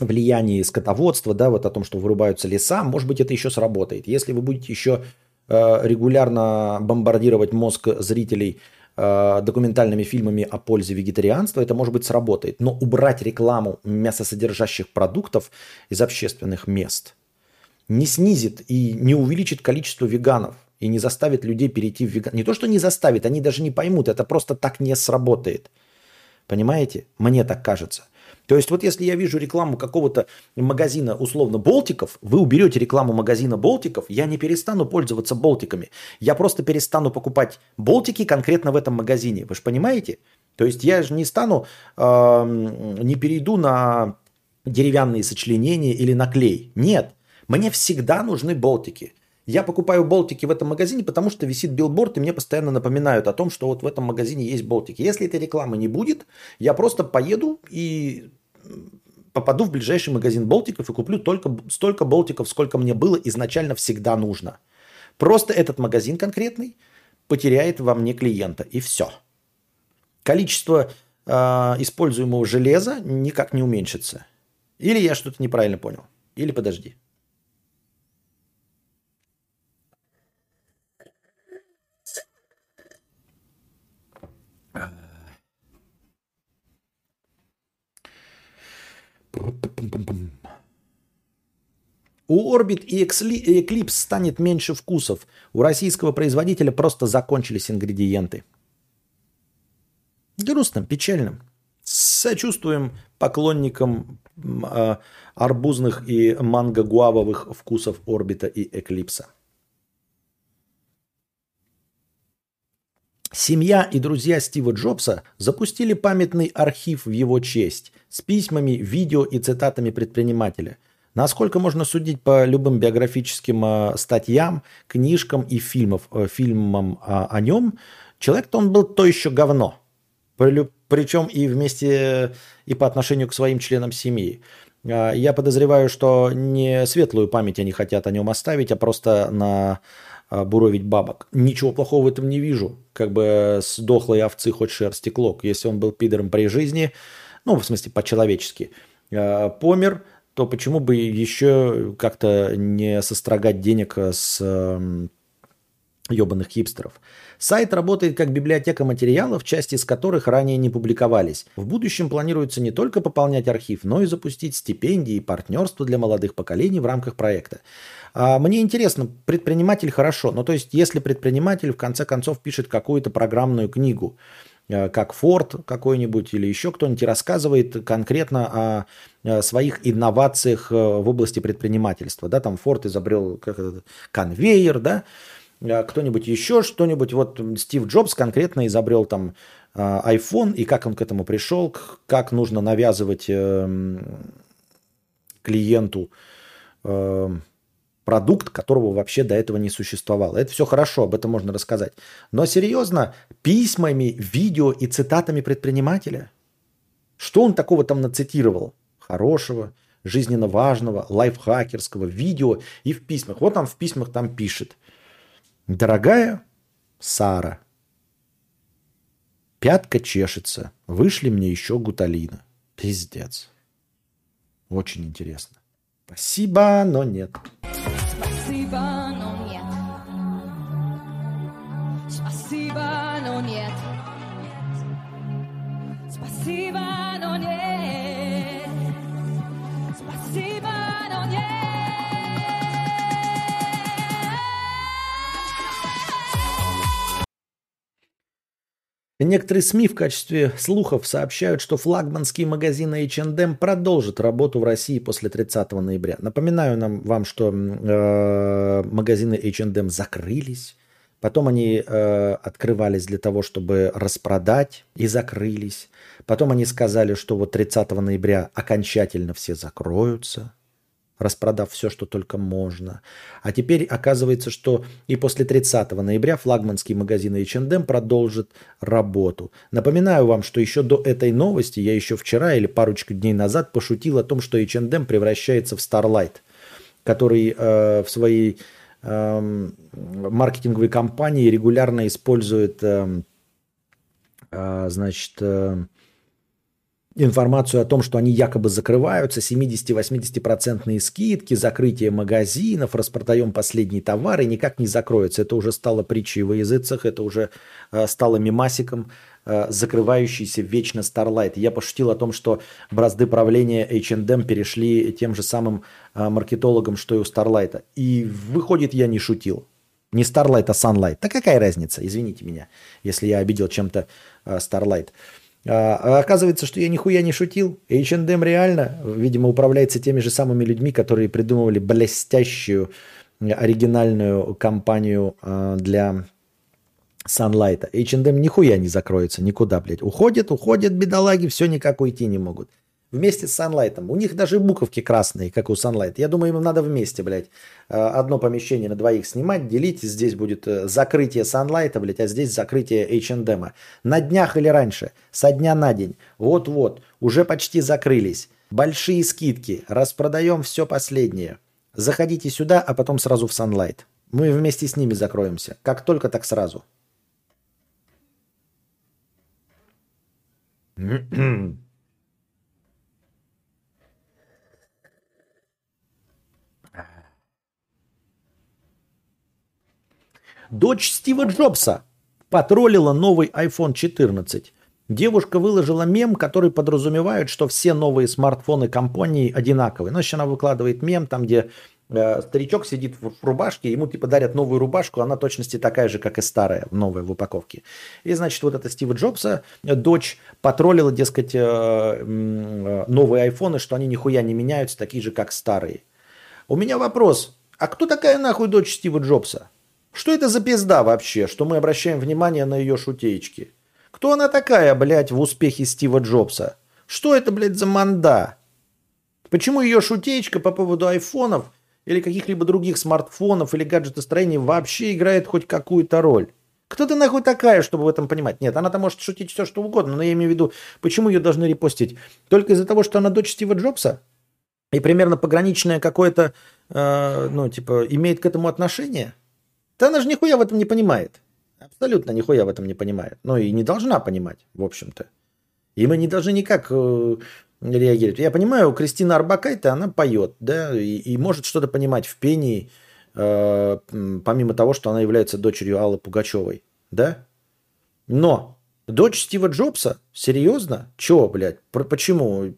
влиянии скотоводства, да, вот о том, что вырубаются леса, может быть, это еще сработает. Если вы будете еще э, регулярно бомбардировать мозг зрителей э, документальными фильмами о пользе вегетарианства, это, может быть, сработает. Но убрать рекламу мясосодержащих продуктов из общественных мест не снизит и не увеличит количество веганов и не заставит людей перейти в веган. Не то, что не заставит, они даже не поймут, это просто так не сработает. Понимаете? Мне так кажется. То есть вот если я вижу рекламу какого-то магазина условно болтиков, вы уберете рекламу магазина болтиков, я не перестану пользоваться болтиками. Я просто перестану покупать болтики конкретно в этом магазине. Вы же понимаете? То есть я же не стану, эм, не перейду на деревянные сочленения или на клей. Нет, мне всегда нужны болтики. Я покупаю болтики в этом магазине, потому что висит билборд, и мне постоянно напоминают о том, что вот в этом магазине есть болтики. Если этой рекламы не будет, я просто поеду и попаду в ближайший магазин болтиков и куплю только столько болтиков, сколько мне было изначально всегда нужно. Просто этот магазин конкретный потеряет во мне клиента, и все. Количество э, используемого железа никак не уменьшится. Или я что-то неправильно понял. Или подожди. У Orbit и Eclipse станет меньше вкусов. У российского производителя просто закончились ингредиенты. Грустным, печальным. Сочувствуем поклонникам а, арбузных и манго-гуавовых вкусов Орбита и Эклипса. Семья и друзья Стива Джобса запустили памятный архив в его честь с письмами, видео и цитатами предпринимателя. Насколько можно судить по любым биографическим э, статьям, книжкам и фильмов, э, фильмам а, о нем, человек-то он был то еще говно. Причем и вместе, и по отношению к своим членам семьи. Я подозреваю, что не светлую память они хотят о нем оставить, а просто на буровить бабок. Ничего плохого в этом не вижу. Как бы с дохлой овцы хоть шерсти клок. Если он был пидором при жизни, ну, в смысле, по-человечески, а, помер, то почему бы еще как-то не сострогать денег с эм, ебаных хипстеров. Сайт работает как библиотека материалов, части из которых ранее не публиковались. В будущем планируется не только пополнять архив, но и запустить стипендии и партнерство для молодых поколений в рамках проекта. А мне интересно, предприниматель хорошо, но то есть если предприниматель в конце концов пишет какую-то программную книгу, э, как Форд какой-нибудь или еще кто-нибудь и рассказывает конкретно о э, своих инновациях э, в области предпринимательства. Да, там Форд изобрел как это, конвейер, да, кто-нибудь еще что-нибудь. Вот Стив Джобс конкретно изобрел там а, iPhone и как он к этому пришел, как нужно навязывать эм, клиенту продукт, которого вообще до этого не существовало. Это все хорошо, об этом можно рассказать. Но серьезно, письмами, видео и цитатами предпринимателя? Что он такого там нацитировал? Хорошего, жизненно важного, лайфхакерского, видео и в письмах. Вот он в письмах там пишет. Дорогая Сара, пятка чешется, вышли мне еще гуталина. Пиздец. Очень интересно. Спасибо, но нет. Спасибо, но нет. Спасибо, но нет. Спасибо, но нет. Некоторые СМИ в качестве слухов сообщают, что флагманские магазины H&M продолжат работу в России после 30 ноября. Напоминаю нам, вам, что э, магазины H&M закрылись, потом они э, открывались для того, чтобы распродать и закрылись. Потом они сказали, что вот 30 ноября окончательно все закроются распродав все, что только можно. А теперь оказывается, что и после 30 ноября флагманский магазин H&M продолжит работу. Напоминаю вам, что еще до этой новости, я еще вчера или парочку дней назад пошутил о том, что H&M превращается в Starlight, который э, в своей э, маркетинговой кампании регулярно использует э, э, значит, э, информацию о том, что они якобы закрываются, 70-80% скидки, закрытие магазинов, распродаем последние товары, никак не закроются. Это уже стало притчей во языцах, это уже э, стало мимасиком, э, закрывающийся вечно Starlight. Я пошутил о том, что бразды правления H&M перешли тем же самым э, маркетологам, что и у Starlight. И выходит, я не шутил. Не Starlight, а Sunlight. Да какая разница, извините меня, если я обидел чем-то э, Starlight. А оказывается, что я нихуя не шутил. H&M реально, видимо, управляется теми же самыми людьми, которые придумывали блестящую оригинальную компанию а, для Sunlight. H&M нихуя не закроется никуда, блядь. Уходят, уходят бедолаги, все никак уйти не могут. Вместе с Sunlight. У них даже буковки красные, как у Sunlight. Я думаю, им надо вместе, блядь, э, одно помещение на двоих снимать, делить. Здесь будет э, закрытие Sunlight, блядь, а здесь закрытие H&M. На днях или раньше, со дня на день. Вот-вот, уже почти закрылись. Большие скидки, распродаем все последнее. Заходите сюда, а потом сразу в Sunlight. Мы вместе с ними закроемся. Как только, так сразу. Дочь Стива Джобса потроллила новый iPhone 14. Девушка выложила мем, который подразумевает, что все новые смартфоны компании одинаковые. Значит, она выкладывает мем, там, где э, старичок сидит в, рубашке, ему типа дарят новую рубашку, она точности такая же, как и старая, новая в упаковке. И, значит, вот эта Стива Джобса, э, дочь, потроллила, дескать, э, э, новые айфоны, что они нихуя не меняются, такие же, как старые. У меня вопрос, а кто такая нахуй дочь Стива Джобса? Что это за пизда вообще, что мы обращаем внимание на ее шутеечки? Кто она такая, блядь, в успехе Стива Джобса? Что это, блядь, за манда? Почему ее шутеечка по поводу айфонов или каких-либо других смартфонов или гаджетостроения вообще играет хоть какую-то роль? Кто ты нахуй такая, чтобы в этом понимать? Нет, она-то может шутить все, что угодно, но я имею в виду, почему ее должны репостить? Только из-за того, что она дочь Стива Джобса? И примерно пограничное какое-то, э, ну, типа, имеет к этому отношение? Да она же нихуя в этом не понимает. Абсолютно нихуя в этом не понимает. Ну и не должна понимать, в общем-то. И мы не должны никак э, реагировать. Я понимаю, Кристина Арбакайте, она поет, да, и, и может что-то понимать в пении, э, помимо того, что она является дочерью Аллы Пугачевой, да. Но дочь Стива Джобса, серьезно? Чего, блядь? Почему?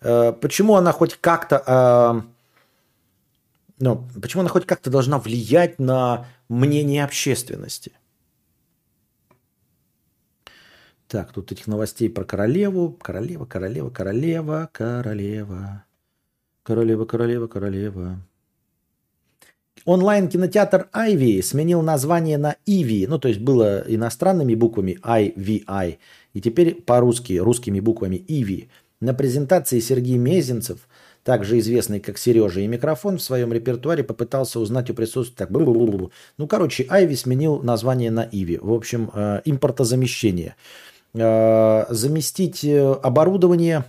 Э, почему она хоть как-то... Э, но почему она хоть как-то должна влиять на мнение общественности? Так, тут этих новостей про королеву. Королева, королева, королева, королева. Королева, королева, королева. Онлайн-кинотеатр Ivy сменил название на Иви, ну то есть было иностранными буквами IVI, и теперь по-русски, русскими буквами Иви. На презентации Сергей Мезенцев – также известный как Сережа и микрофон, в своем репертуаре попытался узнать у присутствующих... Так, ну, короче, Айви сменил название на Иви. В общем, э, импортозамещение. Э, заместить э, оборудование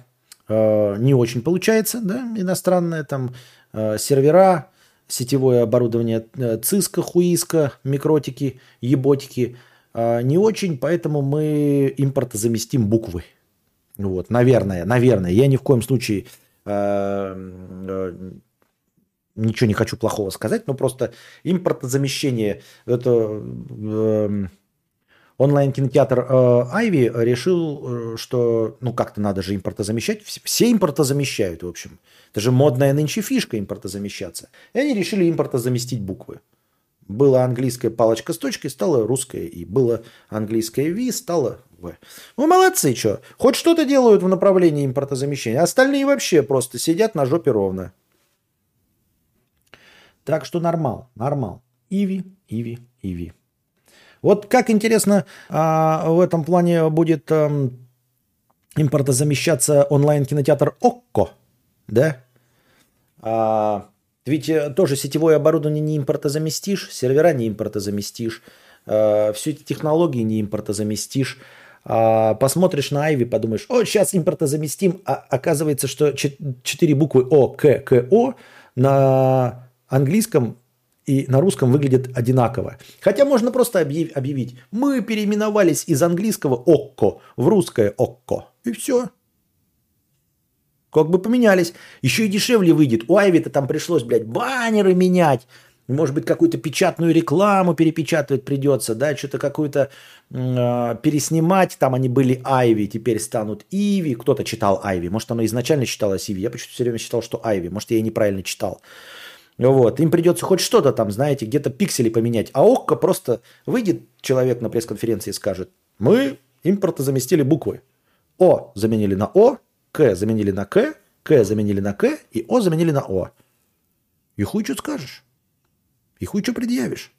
не очень получается, да, иностранное, там, сервера, сетевое оборудование, циска, хуиска, микротики, еботики. Не очень, поэтому мы импортозаместим буквы. Вот, наверное, наверное. Я ни в коем случае ничего не хочу плохого сказать, но просто импортозамещение, это эм, онлайн-кинотеатр э, решил, э, что ну как-то надо же импортозамещать. Все импортозамещают, в общем. Это же модная нынче фишка импортозамещаться. И они решили импортозаместить буквы. Было английская палочка с точкой, стало русское И. Было английское Ви, стало В. Ну, молодцы, что. Хоть что-то делают в направлении импортозамещения. Остальные вообще просто сидят на жопе ровно. Так что нормал, нормал. Иви, Иви, Иви. Вот как интересно а, в этом плане будет ам, импортозамещаться онлайн-кинотеатр ОККО, да? А, ведь э, тоже сетевое оборудование не импортозаместишь, сервера не импортозаместишь, а, все эти технологии не импортозаместишь. А, посмотришь на Айви, подумаешь, о, сейчас импортозаместим, а оказывается, что чет- четыре буквы О, К, К, О на английском и на русском выглядят одинаково. Хотя можно просто объяв- объявить, мы переименовались из английского ОККО в русское ОККО. И все. Как бы поменялись. Еще и дешевле выйдет. У Айви-то там пришлось, блядь, баннеры менять. Может быть, какую-то печатную рекламу перепечатывать придется, да, что-то какую-то а, переснимать. Там они были Айви, теперь станут Иви. Кто-то читал Айви. Может, оно изначально читалось Иви. Я почему-то все время считал, что Айви. Может, я и неправильно читал. Вот. Им придется хоть что-то там, знаете, где-то пиксели поменять. А ОККО просто выйдет человек на пресс-конференции и скажет, мы импорта заместили буквы. О заменили на О, К заменили на К, К заменили на К и О заменили на О. И хуй что скажешь. И хуй что предъявишь.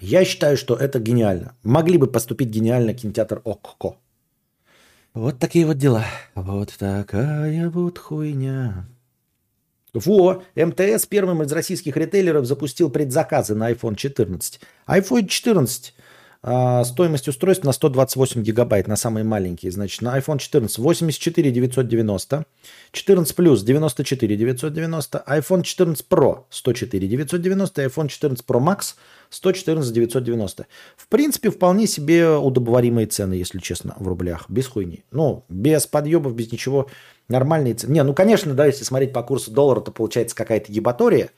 Я считаю, что это гениально. Могли бы поступить гениально кинотеатр ОККО. Вот такие вот дела. Вот такая вот хуйня. Во, МТС первым из российских ритейлеров запустил предзаказы на iPhone 14. iPhone 14 а, стоимость устройств на 128 гигабайт, на самые маленькие. Значит, на iPhone 14 84 990, 14 Plus 94 990, iPhone 14 Pro 104 990, iPhone 14 Pro Max 114 990. В принципе, вполне себе удобоваримые цены, если честно, в рублях. Без хуйни. Ну, без подъебов, без ничего. Нормальные цены. Не, ну, конечно, да, если смотреть по курсу доллара, то получается какая-то ебатория.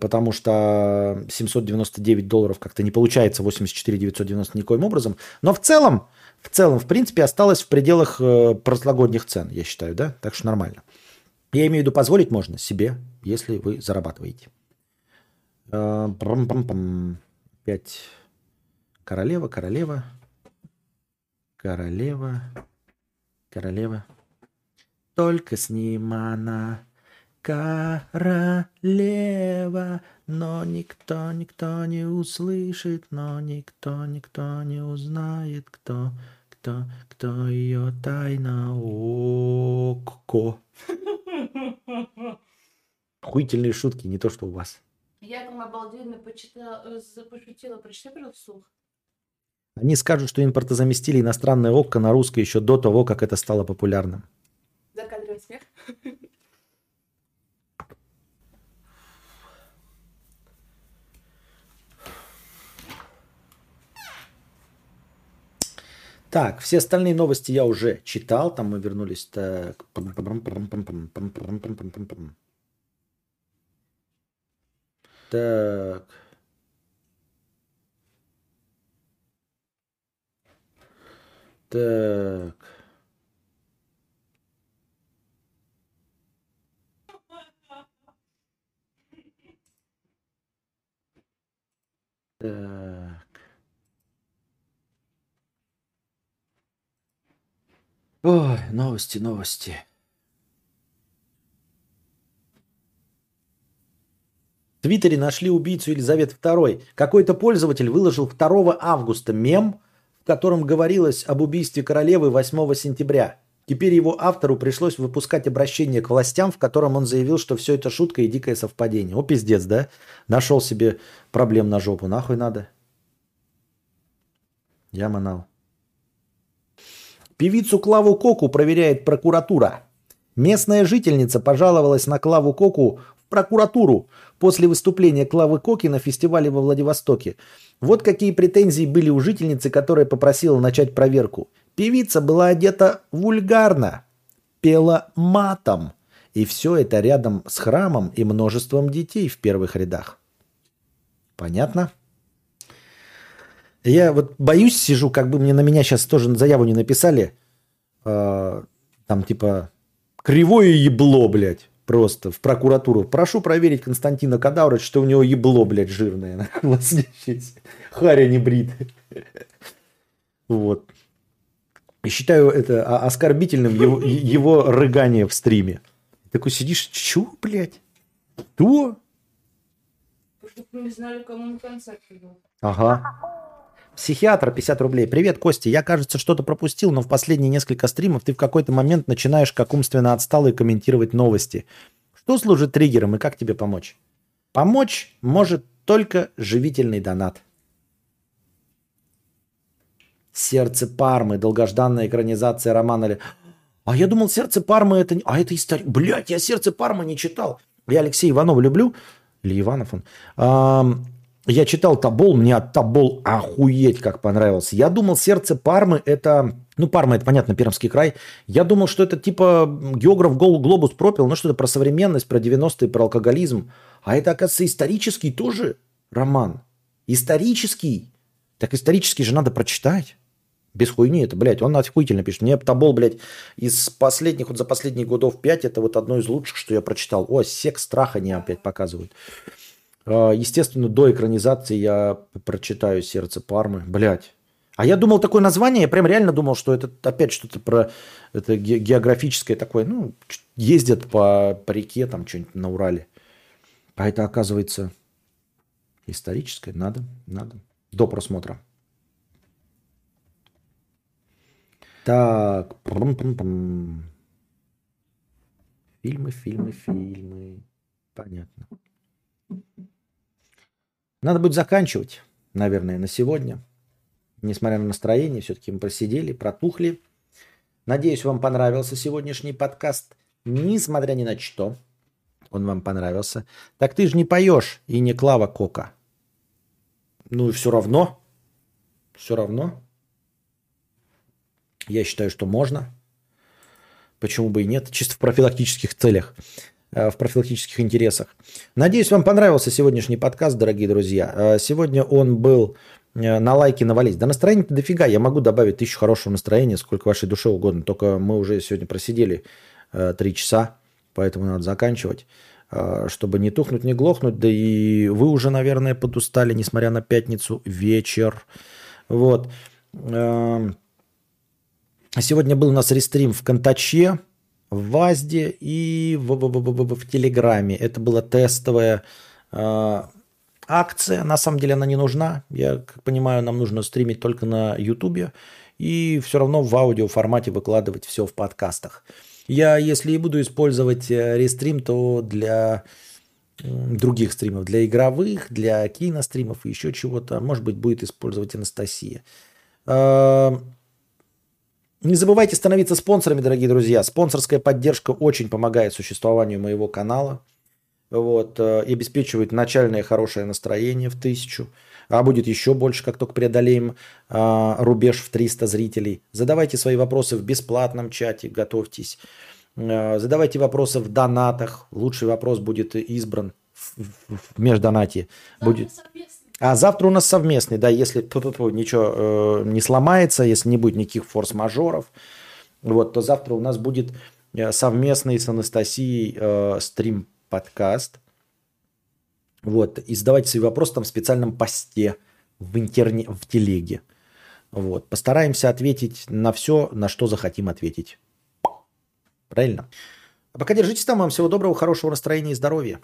Потому что 799 долларов как-то не получается 84 990 никоим образом. Но в целом, в целом, в принципе, осталось в пределах э, прошлогодних цен, я считаю, да? Так что нормально. Я имею в виду, позволить можно себе, если вы зарабатываете. Э. Опять королева, королева, королева, королева. Только с ним она королева, но никто, никто не услышит, но никто, никто не узнает, кто, кто, кто ее тайна окко. Охуительные шутки, не то, что у вас. Я там обалденно почитала, э, пошутила. Прочитай, пожалуйста, вслух. Они скажут, что импортозаместили иностранное ОККО на русское еще до того, как это стало популярным. Закадровый смех. Так, все остальные новости я уже читал. Там мы вернулись. Так. Так. Так. Ой, новости, новости. В Твиттере нашли убийцу Елизаветы II. Какой-то пользователь выложил 2 августа мем, в котором говорилось об убийстве королевы 8 сентября. Теперь его автору пришлось выпускать обращение к властям, в котором он заявил, что все это шутка и дикое совпадение. О, пиздец, да? Нашел себе проблем на жопу. Нахуй надо? Я манал. Певицу Клаву Коку проверяет прокуратура. Местная жительница пожаловалась на Клаву Коку в прокуратуру после выступления Клавы Коки на фестивале во Владивостоке. Вот какие претензии были у жительницы, которая попросила начать проверку. Певица была одета вульгарно, пела матом. И все это рядом с храмом и множеством детей в первых рядах. Понятно? Я вот боюсь, сижу, как бы мне на меня сейчас тоже заяву не написали. э, там типа Кривое ебло, блядь. Просто в прокуратуру. Прошу проверить Константина Кадавра, что у него ебло, блядь, жирное. Харя не брит. Вот. И считаю это оскорбительным его, его рыгание в стриме. Такой сидишь, чё, блядь? Что? Чтобы мы не знали, кому на концерт идут. Ага. Психиатр 50 рублей. Привет, Костя. Я, кажется, что-то пропустил, но в последние несколько стримов ты в какой-то момент начинаешь как умственно отсталый комментировать новости. Что служит триггером и как тебе помочь? Помочь может только живительный донат. Сердце Пармы, долгожданная экранизация романа. А я думал, сердце Пармы это... А это история... Блять, я сердце Пармы не читал. Я Алексея Иванова люблю. Или Иванов он. Ам, я читал Табол, мне от Табол охуеть как понравился. Я думал, сердце Пармы это... Ну, Парма это, понятно, Пермский край. Я думал, что это типа географ Гол- Глобус пропил, ну, что-то про современность, про 90-е, про алкоголизм. А это, оказывается, исторический тоже роман. Исторический. Так исторический же надо прочитать. Без хуйни это, блядь, он охуительно пишет. Мне Табол, блядь, из последних, вот за последние годов 5, это вот одно из лучших, что я прочитал. О, секс страха не опять показывают. А, Естественно, до экранизации я прочитаю «Сердце Пармы». Блядь. А я думал, такое название, я прям реально думал, что это опять что-то про это ге- географическое такое, ну, ездят по, по реке, там что-нибудь на Урале. А это, оказывается, историческое. Надо, надо. До просмотра. Так. Фильмы, фильмы, фильмы. Понятно. Надо будет заканчивать, наверное, на сегодня. Несмотря на настроение, все-таки мы просидели, протухли. Надеюсь, вам понравился сегодняшний подкаст. Несмотря ни на что, он вам понравился. Так ты же не поешь и не Клава Кока. Ну и все равно. Все равно. Я считаю, что можно. Почему бы и нет? Чисто в профилактических целях, в профилактических интересах. Надеюсь, вам понравился сегодняшний подкаст, дорогие друзья. Э, Сегодня он был э, на лайки навались. Да настроение дофига. Я могу добавить тысячу хорошего настроения, сколько вашей душе угодно. Только мы уже сегодня просидели э, три часа, поэтому надо заканчивать. Э, Чтобы не тухнуть, не глохнуть. Да и вы уже, наверное, подустали, несмотря на пятницу вечер. Вот. Эм, Сегодня был у нас рестрим в Контаче, в Вазде и в, в- в- в- в Телеграме. Это была тестовая э, акция. На самом деле она не нужна. Я, как понимаю, нам нужно стримить только на Ютубе и все равно в аудиоформате выкладывать все в подкастах. Я, если и буду использовать э, рестрим, то для других стримов, для игровых, для киностримов и еще чего-то. Может быть, будет использовать Анастасия. Не забывайте становиться спонсорами, дорогие друзья. Спонсорская поддержка очень помогает существованию моего канала. Вот, э, и обеспечивает начальное хорошее настроение в тысячу. А будет еще больше, как только преодолеем а, рубеж в 300 зрителей. Задавайте свои вопросы в бесплатном чате, готовьтесь. Э, задавайте вопросы в донатах. Лучший вопрос будет избран в, в- в междонате. Будет... А завтра у нас совместный, да, если ничего э, не сломается, если не будет никаких форс-мажоров, вот, то завтра у нас будет э, совместный с Анастасией э, стрим-подкаст. Вот, и задавайте свои вопросы там в специальном посте в, интерне... в телеге. Вот, постараемся ответить на все, на что захотим ответить. Правильно? А пока держитесь там, вам всего доброго, хорошего настроения и здоровья.